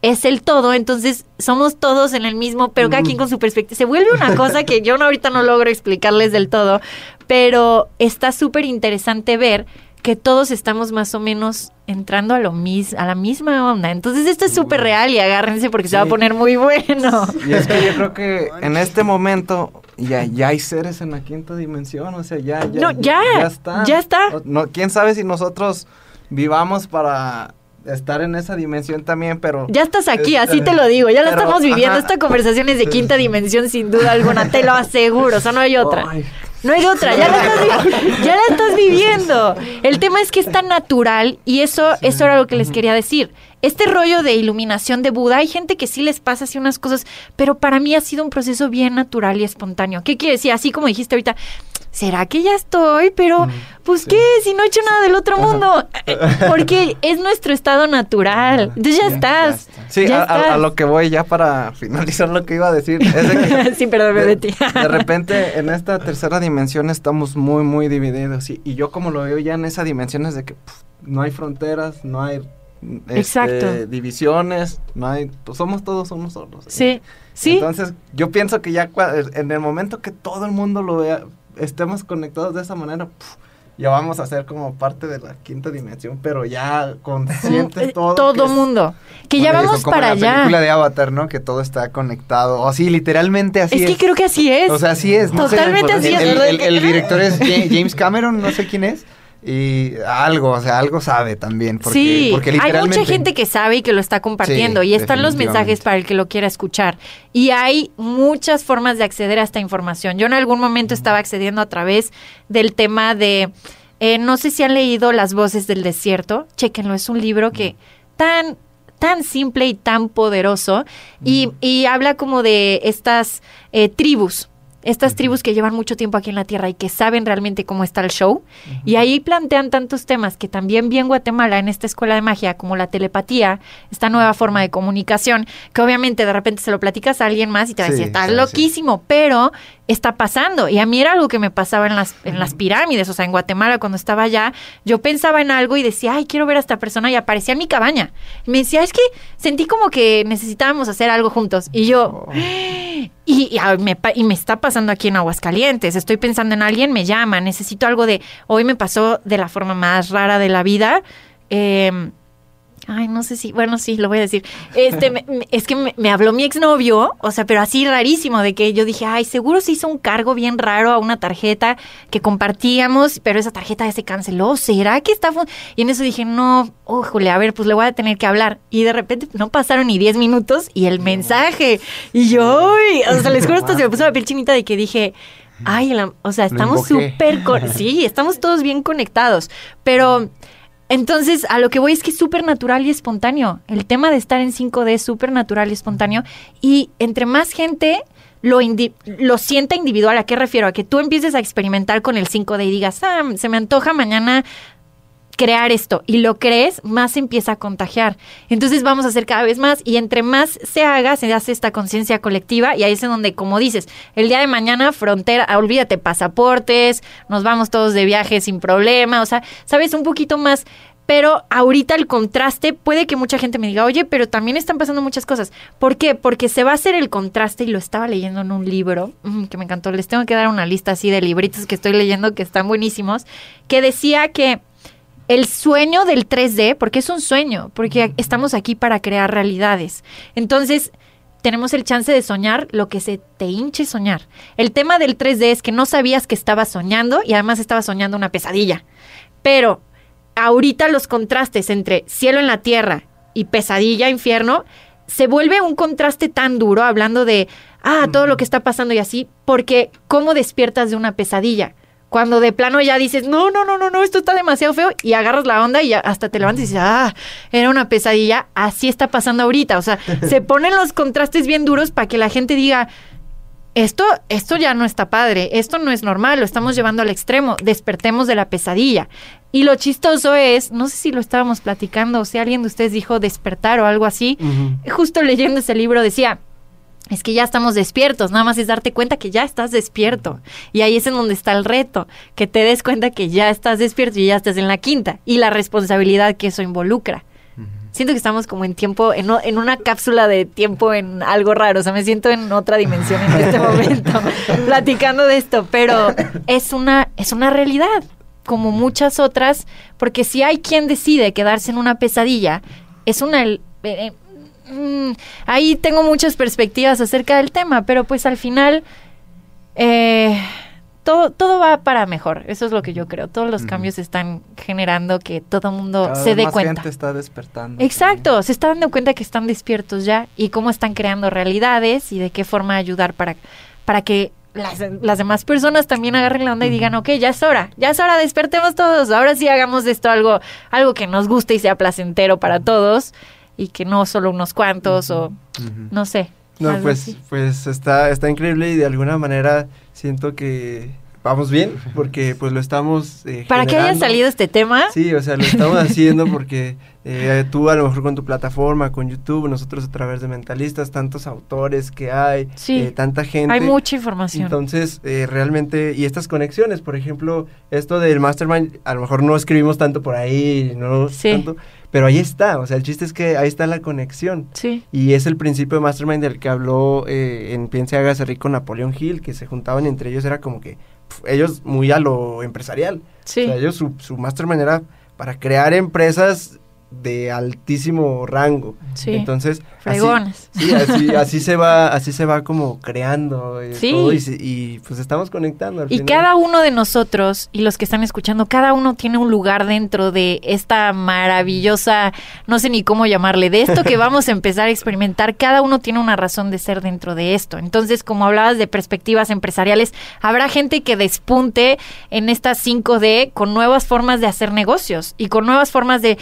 es el todo, entonces somos todos en el mismo, pero cada quien con su perspectiva. Se vuelve una cosa que yo no, ahorita no logro explicarles del todo, pero está súper interesante ver que todos estamos más o menos entrando a lo mis a la misma onda. Entonces esto es súper real y agárrense porque se va a poner muy bueno. Y es que yo creo que en este momento ya, ya hay seres en la quinta dimensión, o sea, ya, ya, No, ya, está. ya está. No, ¿Quién sabe si nosotros vivamos para estar en esa dimensión también, pero... Ya estás aquí, así te lo digo. Ya la pero, estamos viviendo. ajá. Esta conversación es de quinta dimensión, sin duda alguna. Te lo aseguro. O sea, no hay otra. Ay. No hay otra. Ya la, estás, ya la estás viviendo. El tema es que es tan natural y eso, eso era lo que les quería decir. Este rollo de iluminación de Buda, hay gente que sí les pasa así unas cosas, pero para mí ha sido un proceso bien natural y espontáneo. ¿Qué quiere decir? Así como dijiste ahorita, ¿será que ya estoy? Pero, pues, ¿qué? Si no he hecho nada del otro mundo. Eh, Porque es nuestro estado natural. Entonces ya estás. Sí, ya a, a- a estás. lo que voy ya para finalizar lo que iba a decir. Es de que sí, perdón, me de, metí. de repente en esta tercera dimensión estamos muy, muy divididos. Y, y yo como lo veo ya en esa dimensión es de que no hay fronteras, no hay este, Exacto. divisiones, no hay... Pues somos todos unos solos. Sí, sí. Entonces yo pienso que ya cua- en el momento que todo el mundo lo vea, estemos conectados de esa manera, ya vamos a ser como parte de la quinta dimensión, pero ya conscientes Eh, todo. todo que es- mundo. Que ya vamos como para la allá. película de Avatar, ¿no? Que todo está conectado. O así, literalmente así es es. que creo que así es. O sea, así es. no sé, Totalmente así el, es. el- el- el director es Ja- James Cameron, no sé quién es. Y algo, o sea, algo sabe también. Porque, sí, porque hay literalmente... mucha gente que sabe y que lo está compartiendo Sí, y están los mensajes para el que lo quiera escuchar. Y hay muchas formas de acceder a esta información. Yo en algún momento estaba accediendo a través del tema de, eh, no sé si han leído Las voces del desierto, chéquenlo, es un libro que tan tan simple y tan poderoso y, y habla como de estas eh, tribus, estas tribus que llevan mucho tiempo aquí en la Tierra y que saben realmente cómo está el show. Y ahí plantean tantos temas que también vi en Guatemala, en esta escuela de magia, como la telepatía, esta nueva forma de comunicación, que obviamente de repente se lo platicas a alguien más y te va a decir, sí, sí. loquísimo, pero está pasando. Y a mí era algo que me pasaba en las, en las pirámides, o sea, en Guatemala cuando estaba allá, yo pensaba en algo y decía, ay, quiero ver a esta persona y aparecía en mi cabaña. Y me decía, es que sentí como que necesitábamos hacer algo juntos. Y yo, y, y, me, y me está pasando aquí en Aguascalientes. Estoy pensando en alguien, me llama, necesito algo de. Hoy me pasó de la forma más rara de la vida. Eh, ay, no sé si. Bueno, sí, lo voy a decir. Este, me- es que me, me habló mi exnovio, o sea, pero así rarísimo, de que yo dije, ay, seguro se hizo un cargo bien raro a una tarjeta que compartíamos, pero esa tarjeta ya se canceló. ¿Será que está.? fun-?" Y en eso dije, no, ojole, a ver, pues le voy a tener que hablar. Y de repente no pasaron ni 10 minutos y el mensaje. Y yo, o sea, les juro, hasta se me puso la piel chinita de que dije, ay, la- o sea, estamos súper. Sí, estamos todos bien conectados. Pero. Entonces, a lo que voy es que es súper natural y espontáneo. El tema de estar en 5D es súper natural y espontáneo. Y entre más gente lo, lo sienta individual, ¿a qué refiero? A que tú empieces a experimentar con el 5D y digas, ah, se me antoja mañana crear esto y lo crees, más se empieza a contagiar. Entonces vamos a hacer cada vez más y entre más se haga, se hace esta conciencia colectiva y ahí es en donde, como dices, el día de mañana frontera, ah, olvídate pasaportes, nos vamos todos de viaje sin problema, o sea, sabes un poquito más. Pero ahorita el contraste puede que mucha gente me diga, oye, pero también están pasando muchas cosas. ¿Por qué? Porque se va a hacer el contraste y lo estaba leyendo en un libro mm, que me encantó. Les tengo que dar una lista así de libritos que estoy leyendo que están buenísimos, que decía que el sueño del 3D, porque es un sueño, porque estamos aquí para crear realidades. Entonces, tenemos el chance de soñar lo que se te hinche soñar. El tema del 3D es que no sabías que estabas soñando y además estabas soñando una pesadilla. Pero ahorita los contrastes entre cielo en la tierra y pesadilla, infierno, se vuelve un contraste tan duro hablando de, ah, todo lo que está pasando y así, porque ¿cómo despiertas de una pesadilla? Cuando de plano ya dices, no, no, no, no, no, esto está demasiado feo y agarras la onda y ya hasta te levantas y dices, ah, era una pesadilla, así está pasando ahorita. O sea, se ponen los contrastes bien duros para que la gente diga, esto, esto ya no está padre, esto no es normal, lo estamos llevando al extremo, despertemos de la pesadilla. Y lo chistoso es, no sé si lo estábamos platicando o si alguien de ustedes dijo despertar o algo así, justo leyendo ese libro decía, es que ya estamos despiertos, nada más es darte cuenta que ya estás despierto. Y ahí es en donde está el reto, que te des cuenta que ya estás despierto y ya estás en la quinta, y la responsabilidad que eso involucra. Siento que estamos como en tiempo, en, en una cápsula de tiempo en algo raro, o sea, me siento en otra dimensión en este momento, platicando de esto, pero es una, es una realidad, como muchas otras, porque si hay quien decide quedarse en una pesadilla, es una... eh, mm, ahí tengo muchas perspectivas acerca del tema, pero pues al final eh, todo, todo va para mejor. Eso es lo que yo creo. Todos los cambios están generando que todo el mundo Cada se vez dé más cuenta. gente está despertando. Exacto, se está dando cuenta que están despiertos ya y cómo están creando realidades y de qué forma ayudar para, para que las, las demás personas también agarren la onda y digan, ok, ya es hora, ya es hora, despertemos todos, ahora sí hagamos de esto algo, algo que nos guste y sea placentero para todos y que no solo unos cuantos o no sé. No, pues, así. pues está, está increíble y de alguna manera siento que vamos bien porque pues lo estamos eh, Para que haya generando. salido este tema, Sí, o sea, lo estamos haciendo porque eh, tú a lo mejor con tu plataforma, con YouTube, nosotros a través de Mentalistas, tantos autores que hay, Sí. eh, tanta gente. hay mucha información. Entonces, eh, realmente, y estas conexiones, por ejemplo, esto del Mastermind, a lo mejor no escribimos tanto por ahí, no Sí. tanto, pero ahí está, o sea, el chiste es que ahí está la conexión. sí, Y es el principio de Mastermind del que habló eh, en Piense Hágase Rico Napoleón Hill, que se juntaban entre ellos, era como que ellos muy a lo empresarial. sí. O sea, ellos su, su Mastermind era para crear empresas de altísimo rango. Sí. Entonces, así, sí, así, así se va, así se va como creando eh, Sí. todo y, y, pues estamos conectando. al Y final. cada uno de nosotros y los que están escuchando, cada uno tiene un lugar dentro de esta maravillosa, no sé ni cómo llamarle, de esto que vamos a empezar a experimentar. Cada uno tiene una razón de ser dentro de esto. Entonces, como hablabas de perspectivas empresariales, habrá gente que despunte en estas 5D con nuevas formas de hacer negocios y con nuevas formas de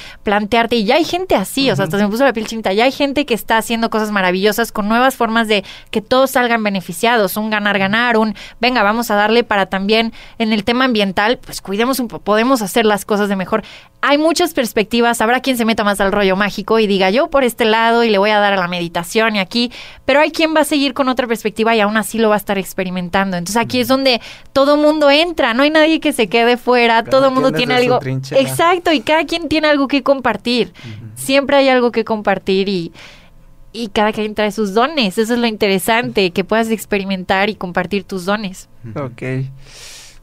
Y ya hay gente así, o sea, hasta se me puso la piel chinita. Ya hay gente que está haciendo cosas maravillosas con nuevas formas de que todos salgan beneficiados, un ganar-ganar, un venga, vamos a darle para también en el tema ambiental, pues cuidemos un poco, podemos hacer las cosas de mejor. Hay muchas perspectivas, habrá quien se meta más al rollo mágico y diga yo por este lado y le voy a dar a la meditación y aquí, pero hay quien va a seguir con otra perspectiva y aún así lo va a estar experimentando. Entonces aquí es donde todo mundo entra, no hay nadie que se quede fuera, Cada todo el mundo tiene algo. trinchera. Exacto, y cada quien tiene algo que compartir. Siempre hay algo que compartir y y cada quien trae sus dones. Eso es lo interesante, que puedas experimentar y compartir tus dones. Ok.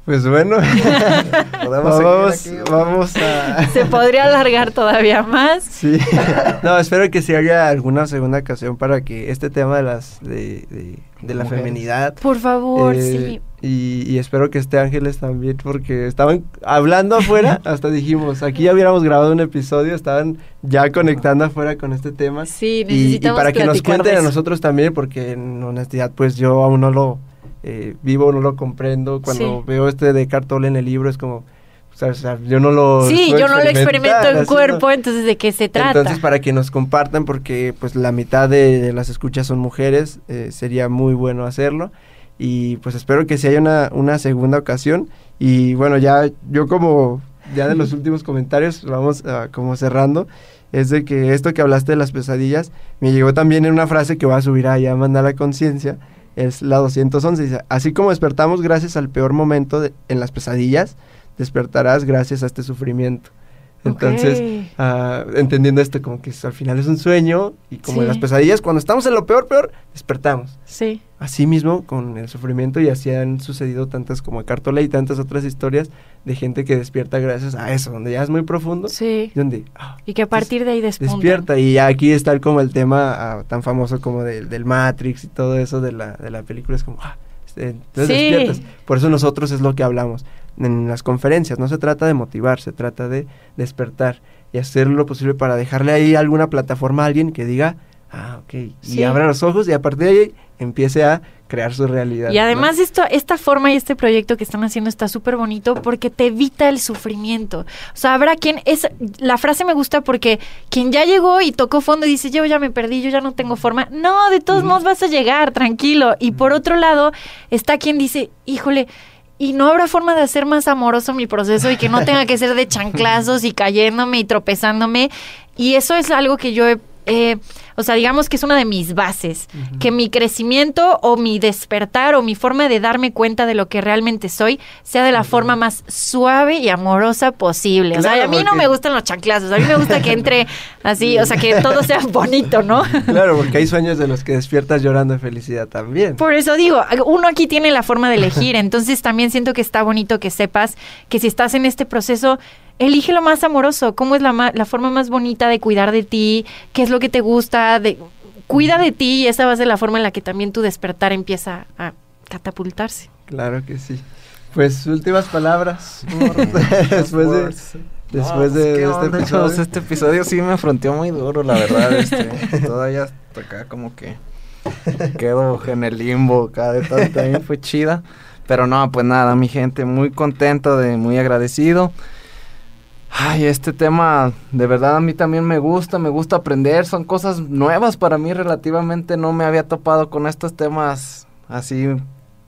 Pues bueno, Podemos vamos, aquí, vamos a... Se podría alargar todavía más. Sí. No, espero que sí haya alguna segunda ocasión para que este tema de las de, de- de la Mujeres. feminidad Por favor, eh, sí. y, y espero que esté Ángeles también porque estaban hablando afuera, hasta dijimos, aquí ya hubiéramos grabado un episodio, estaban ya conectando afuera con este tema. Sí, Y, y necesitamos para que nos cuenten a nosotros también, porque en honestidad, pues yo aún no lo eh, vivo, no lo comprendo. Cuando Sí. veo este de Cartol en el libro, es como, o sea, o sea, yo no lo. Sí, yo no lo experimento en así, ¿no? cuerpo, entonces ¿de qué se trata? Entonces, para que nos compartan, porque pues la mitad de, de las escuchas son mujeres, eh, sería muy bueno hacerlo. Y pues espero que si haya una, una segunda ocasión. Y bueno, ya yo como, ya de los últimos comentarios, vamos ah, como cerrando, es de que esto que hablaste de las pesadillas, me llegó también en una frase que voy a subir allá a Mandar la Conciencia, es la 211, dice, así como despertamos gracias al peor momento de- en las pesadillas, despertarás gracias a este sufrimiento. Entonces, Ok. ah, entendiendo esto como que al final es un sueño y como en las pesadillas, cuando estamos en lo peor, peor, despertamos. Sí. Así mismo con el sufrimiento y así han sucedido tantas como Cartola y tantas otras historias de gente que despierta gracias a eso, donde ya es muy profundo Sí. donde ah, Y que a partir de ahí despierta y ya aquí está como el tema ah, tan famoso como del, del Matrix y todo eso de la, de la película, es como, ah, este, entonces Sí. despiertas. Por eso nosotros es lo que hablamos en las conferencias, no se trata de motivar, se trata de despertar y hacer lo posible para dejarle ahí alguna plataforma a alguien que diga, ah, ok, y abra los ojos y a partir de ahí empiece a crear su realidad. Y ¿no? además esto, esta forma y este proyecto que están haciendo está súper bonito porque te evita el sufrimiento. O sea, habrá quien es la frase me gusta porque quien ya llegó y tocó fondo y dice, "Yo ya me perdí, yo ya no tengo forma." No, de todos modos vas a llegar, tranquilo. Y por otro lado, está quien dice, "Híjole, y no habrá forma de hacer más amoroso mi proceso y que no tenga que ser de chanclazos y cayéndome y tropezándome." Y eso es algo que yo he eh, o sea, digamos que es una de mis bases, que mi crecimiento o mi despertar o mi forma de darme cuenta de lo que realmente soy sea de la forma más suave y amorosa posible. o sea, a mí no me gustan los chanclazos, a mí me gusta que entre así, o sea, que todo sea bonito, ¿no? Claro, porque hay sueños de los que despiertas llorando de felicidad también. Por eso digo, uno aquí tiene la forma de elegir, entonces también siento que está bonito que sepas que si estás en este proceso, elige lo más amoroso, cómo es la, ma- la forma más bonita de cuidar de ti, qué es lo que te gusta, de, cuida de ti y esa va a ser la forma en la que también tu despertar empieza a catapultarse. Claro que sí. Pues últimas palabras. después de, después No, de, ¿qué de este episodio. Este episodio sí me afronteó muy duro, la verdad. Este, todavía hasta acá como que quedo en el limbo acá de todo. También fue chida. Pero no, pues nada, mi gente, muy contento, de, muy agradecido. Ay, este tema de verdad a mí también me gusta, me gusta aprender, son cosas nuevas para mí relativamente, no me había topado con estos temas así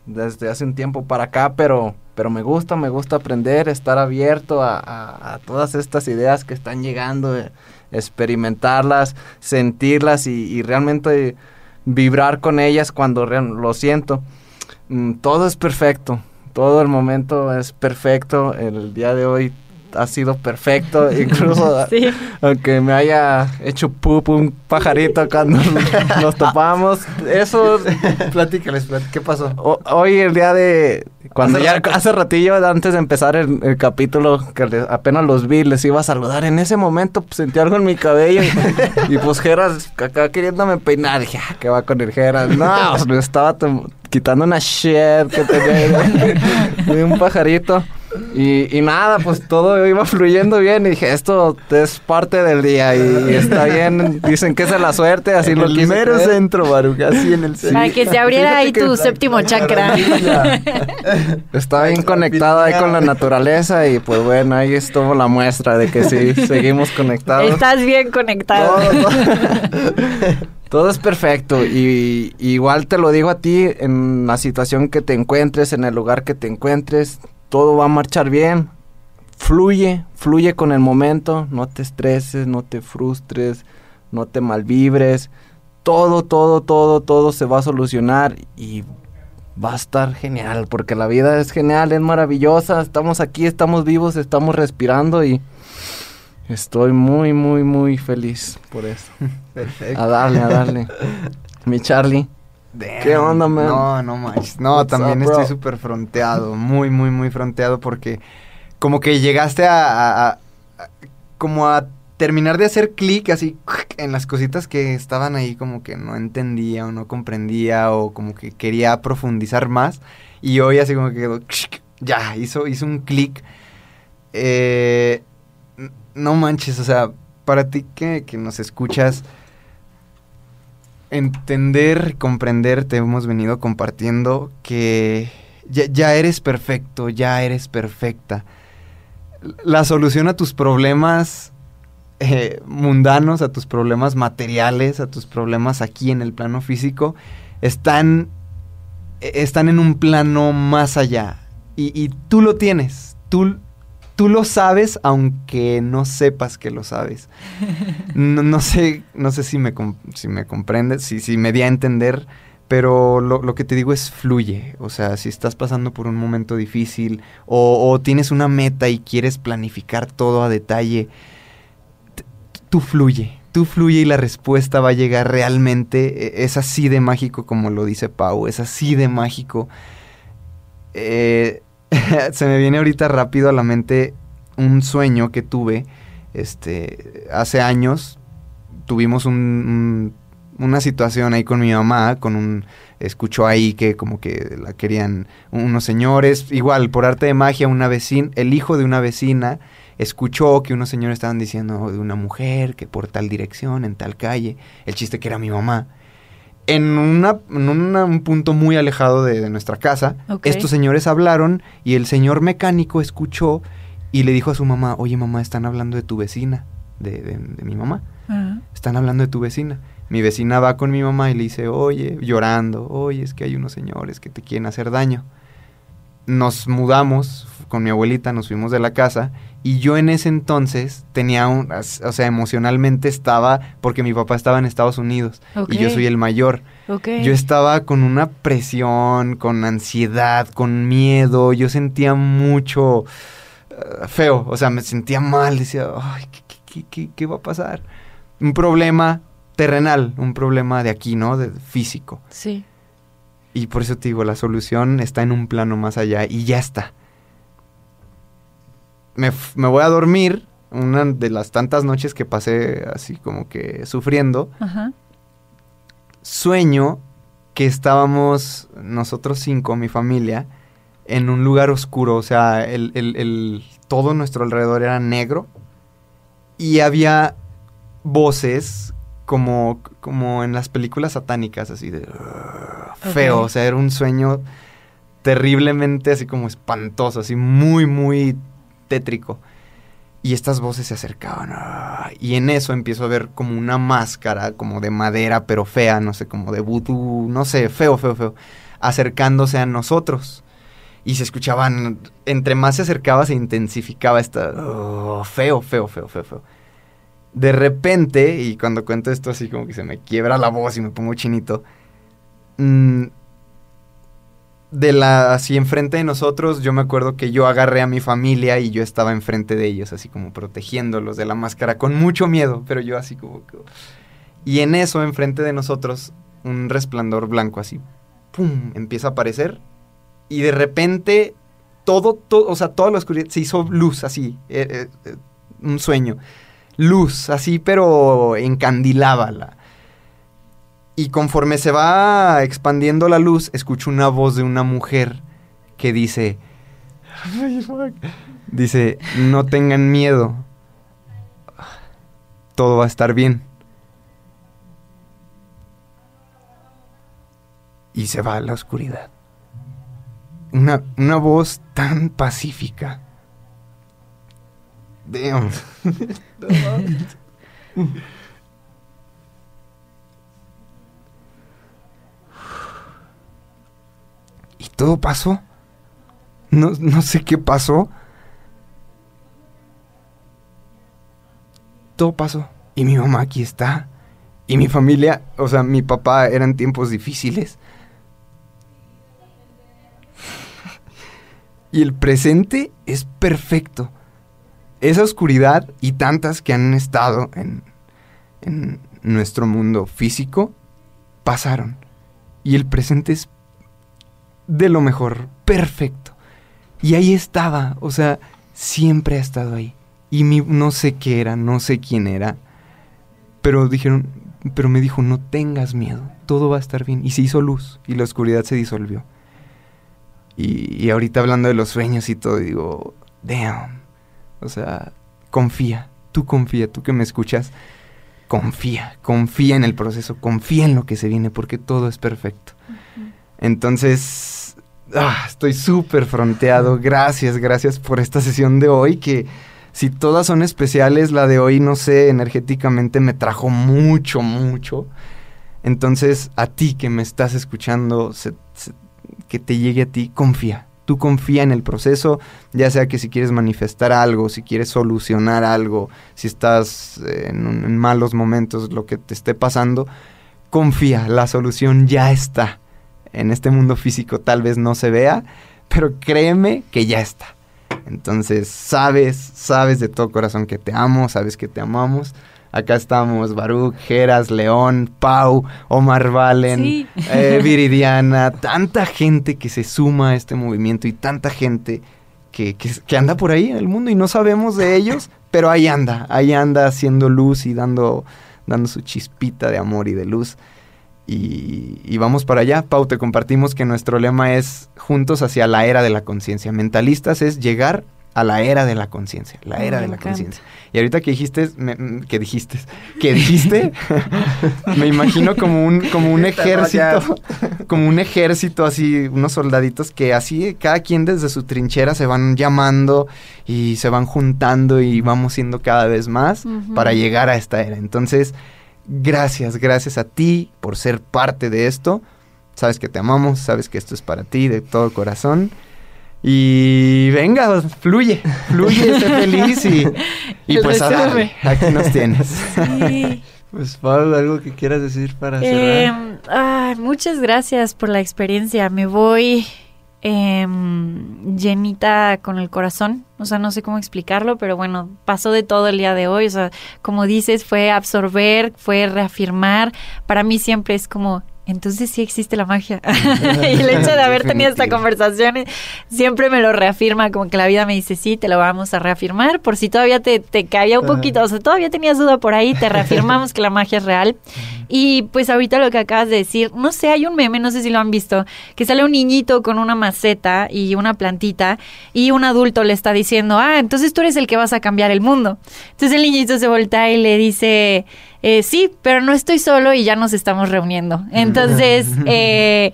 desde hace un tiempo para acá, pero, pero me gusta, me gusta aprender, estar abierto a, todas estas ideas que están llegando, eh, experimentarlas, sentirlas y, realmente vibrar con ellas cuando lo siento. Mm, todo es perfecto, todo el momento es perfecto, el día de hoy ha sido perfecto. Incluso Sí. aunque me haya hecho pup un pajarito cuando nos topamos. Eso, Platícales, plat- ¿qué pasó? o- hoy el día de... Cuando Hace ya rato. hace ratillo, antes de empezar el, el capítulo, que le- apenas los vi, les iba a saludar. En ese momento pues, sentí algo en mi cabello y, y, pues Geras acá queriéndome peinar. Dije, ah, ¿qué va con el Geras? No, pues, me estaba quitando una shit que tenía de un pajarito. Y, y nada, pues todo iba fluyendo bien y dije, esto es parte del día y, está bien. Dicen que es la suerte, así en lo el quise mero creer. centro, Baruch, así en el centro. Para que se abriera ahí tu séptimo chakra. Está bien conectado ahí con la naturaleza y pues bueno, ahí estuvo la muestra de que sí, seguimos conectados. Estás bien conectado. Todo, todo- todo es perfecto y, y igual te lo digo a ti en la situación que te encuentres, en el lugar que te encuentres, todo va a marchar bien. Fluye, fluye con el momento, no te estreses, no te frustres, no te malvibres. Todo, todo, todo, todo se va a solucionar y va a estar genial, porque la vida es genial, es maravillosa. Estamos aquí, estamos vivos, estamos respirando y estoy muy, muy, muy feliz por eso. Perfecto. A darle, a darle. Mi Charlie. Damn. ¿Qué onda, man? No, no manches. No, What's también up, estoy súper fronteado. Muy, muy, muy fronteado porque como que llegaste a, a- a- a- como a terminar de hacer clic así en las cositas que estaban ahí como que no entendía o no comprendía o como que quería profundizar más. Y hoy así como que quedó, ya, hizo, hizo un clic. Eh, no manches, o sea, para ti que, que nos escuchas, entender, comprender, te hemos venido compartiendo que ya, eres perfecto, ya eres perfecta. La solución a tus problemas eh, mundanos, a tus problemas materiales, a tus problemas aquí en el plano físico, están, eh, están en un plano más allá. Y, y tú lo tienes, tú, tú lo sabes aunque no sepas que lo sabes. No, no sé, no sé si me, si me comprendes, si, si me di a entender, pero lo, lo que te digo es fluye. O sea, si estás pasando por un momento difícil o, o tienes una meta y quieres planificar todo a detalle, tú fluye. Tú fluye y la respuesta va a llegar realmente. e- Es así de mágico como lo dice Pau. Es así de mágico. Eh, se me viene ahorita rápido a la mente un sueño que tuve este hace años. Tuvimos un, un- una situación ahí con mi mamá con un escuchó ahí que como que la querían unos señores. Igual por arte de magia una vecina el hijo de una vecina escuchó que unos señores estaban diciendo de una mujer que por tal dirección en tal calle. El chiste que era mi mamá en, una, en una- un punto muy alejado de, de nuestra casa, estos señores hablaron y el señor mecánico escuchó y le dijo a su mamá, oye mamá, están hablando de tu vecina, de, de- de mi mamá, Ajá. están hablando de tu vecina. Mi vecina va con mi mamá y le dice, oye, llorando, oye, es que hay unos señores que te quieren hacer daño. Nos mudamos con mi abuelita, nos fuimos de la casa y yo en ese entonces tenía un, o sea, emocionalmente estaba, porque mi papá estaba en Estados Unidos y yo soy el mayor. Ok. Yo estaba con una presión, con ansiedad, con miedo. Yo sentía mucho eh, feo. O sea, me sentía mal. Decía, ay, ¿qué, qué- qué- qué- qué va a pasar? Un problema terrenal, un problema de aquí, ¿no? De físico. Sí. Y por eso te digo, la solución está en un plano más allá y ya está. Me, me voy a dormir. Una de las tantas noches que pasé así como que sufriendo Ajá. sueño que estábamos nosotros cinco, mi familia, en un lugar oscuro. O sea, el, el- el- todo nuestro alrededor era negro. Y había voces como, como en las películas satánicas, así de... Feo, o sea, era un sueño terriblemente así como espantoso, así muy, muy tétrico. Y estas voces se acercaban. ah, Y en eso empiezo a ver como una máscara, como de madera, pero fea, no sé, como de vudú, no sé, feo, feo, feo, acercándose a nosotros. Y se escuchaban, entre más se acercaba, se intensificaba esta. oh, feo, feo, feo, feo, feo. De repente, y cuando cuento esto así, como que se me quiebra la voz y me pongo chinito. mm, de la así enfrente de nosotros, yo me acuerdo que yo agarré a mi familia y yo estaba enfrente de ellos, así como protegiéndolos de la máscara, con mucho miedo, pero yo así como. Y en eso, enfrente de nosotros, un resplandor blanco así, ¡pum!, empieza a aparecer y de repente todo, todo o sea, toda la oscuridad se hizo luz así, eh, eh, eh, un sueño, luz así, pero encandilaba la... Y conforme se va expandiendo la luz, escucho una voz de una mujer que dice, dice, no tengan miedo, todo va a estar bien. Y se va a la oscuridad. Una, una voz tan pacífica. Damn. todo pasó. No, no sé qué pasó. Todo pasó. Y mi mamá aquí está. Y mi familia, o sea, mi papá eran tiempos difíciles. y el presente es perfecto. Esa oscuridad y tantas que han estado en, en nuestro mundo físico pasaron. Y el presente es de lo mejor, perfecto. Y ahí estaba, o sea, siempre ha estado ahí. Y mi, no sé qué era, no sé quién era, pero dijeron, pero me dijo, no tengas miedo, todo va a estar bien. Y se hizo luz y la oscuridad se disolvió. Y, y ahorita hablando de los sueños y todo, digo, damn. O sea, confía, tú confía, tú que me escuchas, confía, confía en el proceso, confía en lo que se viene, porque todo es perfecto. Entonces, ah, estoy súper fronteado. Gracias, gracias por esta sesión de hoy que si todas son especiales, la de hoy, no sé, energéticamente me trajo mucho, mucho. Entonces, a ti que me estás escuchando, se- que te llegue a ti, confía. Tú confía en el proceso, ya sea que si quieres manifestar algo, si quieres solucionar algo, si estás eh, en malos momentos, lo que te esté pasando, confía, la solución ya está. En este mundo físico tal vez no se vea, pero créeme que ya está. Entonces, sabes, sabes de todo corazón que te amo, sabes que te amamos. Acá estamos, Baruch, Geras, León, Pau, Omar Valen, Sí. eh, Viridiana, tanta gente que se suma a este movimiento y tanta gente que, que, que anda por ahí en el mundo y no sabemos de ellos, pero ahí anda, ahí anda haciendo luz y dando, dando su chispita de amor y de luz. Y, y vamos para allá. Pau, te compartimos que nuestro lema es juntos hacia la era de la conciencia. Mentalistas es llegar a la era de la conciencia, la era me de la conciencia. Y ahorita que dijiste, me- mm, que dijiste, que dijiste, me imagino como un, como un ejército, como un ejército así, unos soldaditos que así, cada quien desde su trinchera se van llamando y se van juntando y vamos siendo cada vez más para llegar a esta era. Entonces, gracias, gracias a ti por ser parte de esto. Sabes que te amamos, sabes que esto es para ti de todo corazón. Y venga, fluye, fluye, sé feliz y, y pues a darle. aquí nos tienes. Sí. Pues Pablo, algo que quieras decir para Eh, cerrar. ay, muchas gracias por la experiencia. Me voy em, llenita con el corazón. O sea, no sé cómo explicarlo, pero bueno, pasó de todo el día de hoy. O sea, como dices, fue absorber, fue reafirmar. Para mí siempre es como, entonces sí existe la magia. y el hecho de haber tenido esta conversación siempre me lo reafirma, como que la vida me dice, sí, te lo vamos a reafirmar. Por si todavía te, te caía un poquito, o sea, todavía tenías duda por ahí, te reafirmamos que la magia es real. Y pues ahorita lo que acabas de decir, no sé, hay un meme, no sé si lo han visto, que sale un niñito con una maceta y una plantita y un adulto le está diciendo, ah, entonces tú eres el que vas a cambiar el mundo. Entonces el niñito se voltea y le dice, eh, sí, pero no estoy solo y ya nos estamos reuniendo. Entonces, eh,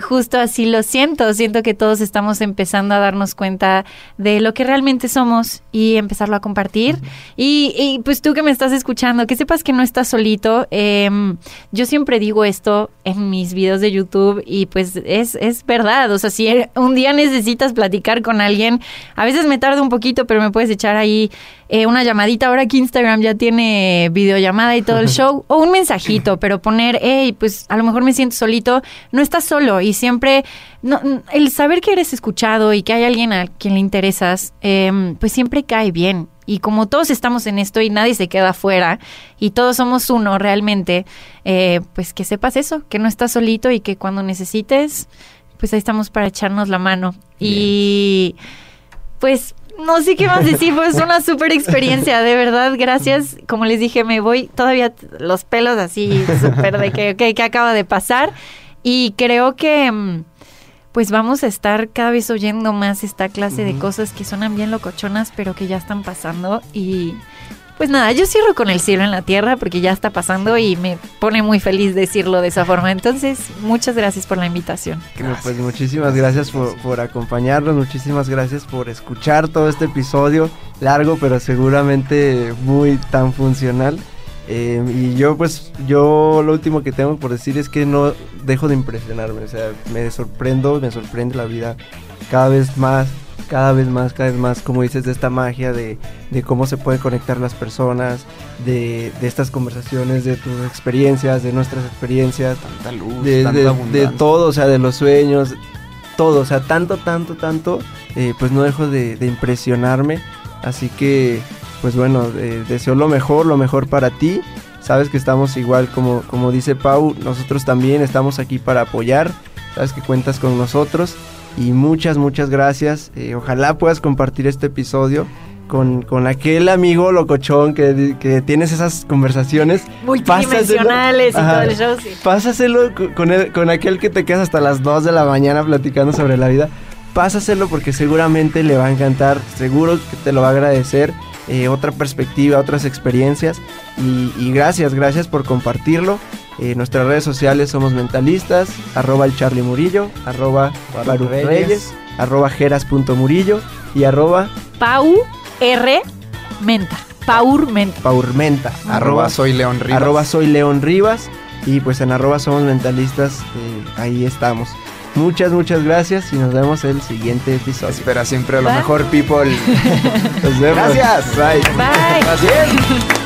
justo así lo siento. Siento que todos estamos empezando a darnos cuenta de lo que realmente somos y empezarlo a compartir. Y, y, pues tú que me estás escuchando, que sepas que no estás solito. Em, yo siempre digo esto en mis videos de YouTube y pues es, es verdad. O sea, si un día necesitas platicar con alguien, a veces me tarda un poquito, pero me puedes echar ahí eh, una llamadita, ahora que Instagram ya tiene videollamada y todo el show, o un mensajito, pero poner, hey, pues a lo mejor me siento solito, no estás solo y siempre, no, el saber que eres escuchado y que hay alguien a quien le interesas, em, pues siempre cae bien. Y como todos estamos en esto y nadie se queda afuera y todos somos uno realmente, eh, pues que sepas eso, que no estás solito y que cuando necesites, pues ahí estamos para echarnos la mano. Y pues no sé qué más decir, fue una súper experiencia, de verdad, gracias. Como les dije, me voy todavía los pelos así, súper de que, ok, ¿qué acaba de pasar? Y creo que mm, pues vamos a estar cada vez oyendo más esta clase de cosas que suenan bien locochonas, pero que ya están pasando. Y pues nada, yo cierro con el cielo en la tierra porque ya está pasando y me pone muy feliz decirlo de esa forma. Entonces, muchas gracias por la invitación. Pues muchísimas gracias por, por acompañarnos, muchísimas gracias por escuchar todo este episodio largo, pero seguramente muy tan funcional. Eh, y yo pues, yo lo último que tengo por decir es que no dejo de impresionarme, o sea, me sorprendo, me sorprende la vida cada vez más, cada vez más, cada vez más, como dices, de esta magia de, de cómo se pueden conectar las personas, de, de, estas conversaciones, de tus experiencias, de nuestras experiencias, tanta luz, de, tanta de, abundancia. de todo, o sea, de los sueños, todo, o sea, tanto, tanto, tanto, eh, pues no dejo de, de impresionarme, así que pues bueno, eh, deseo lo mejor, lo mejor para ti. Sabes que estamos igual como, como dice Pau, nosotros también estamos aquí para apoyar. Sabes que cuentas con nosotros. Y muchas, muchas gracias. Eh, ojalá puedas compartir este episodio con, con aquel amigo locochón que, que tienes esas conversaciones. Multidimensionales y Ajá. todo el show, sí. Pásaselo co- con, el- con aquel que te quedas hasta las 2 de la mañana platicando sobre la vida. Pásaselo porque seguramente le va a encantar, seguro que te lo va a agradecer. eh, otra perspectiva, otras experiencias. Y, y gracias, gracias por compartirlo. Eh, nuestras redes sociales somos mentalistas, arroba el Charlie Murillo, arroba Baruch Reyes. Reyes, arroba jeras.murillo y arroba Pau R Menta. Paur Menta. paurmenta. Arroba soy León Rivas. Arroba soy León Rivas. Y pues en arroba somos mentalistas. eh, ahí estamos. Muchas, muchas gracias y nos vemos el siguiente episodio. Espera siempre lo Bye. mejor, people. Nos vemos. Gracias. Bye. Bye.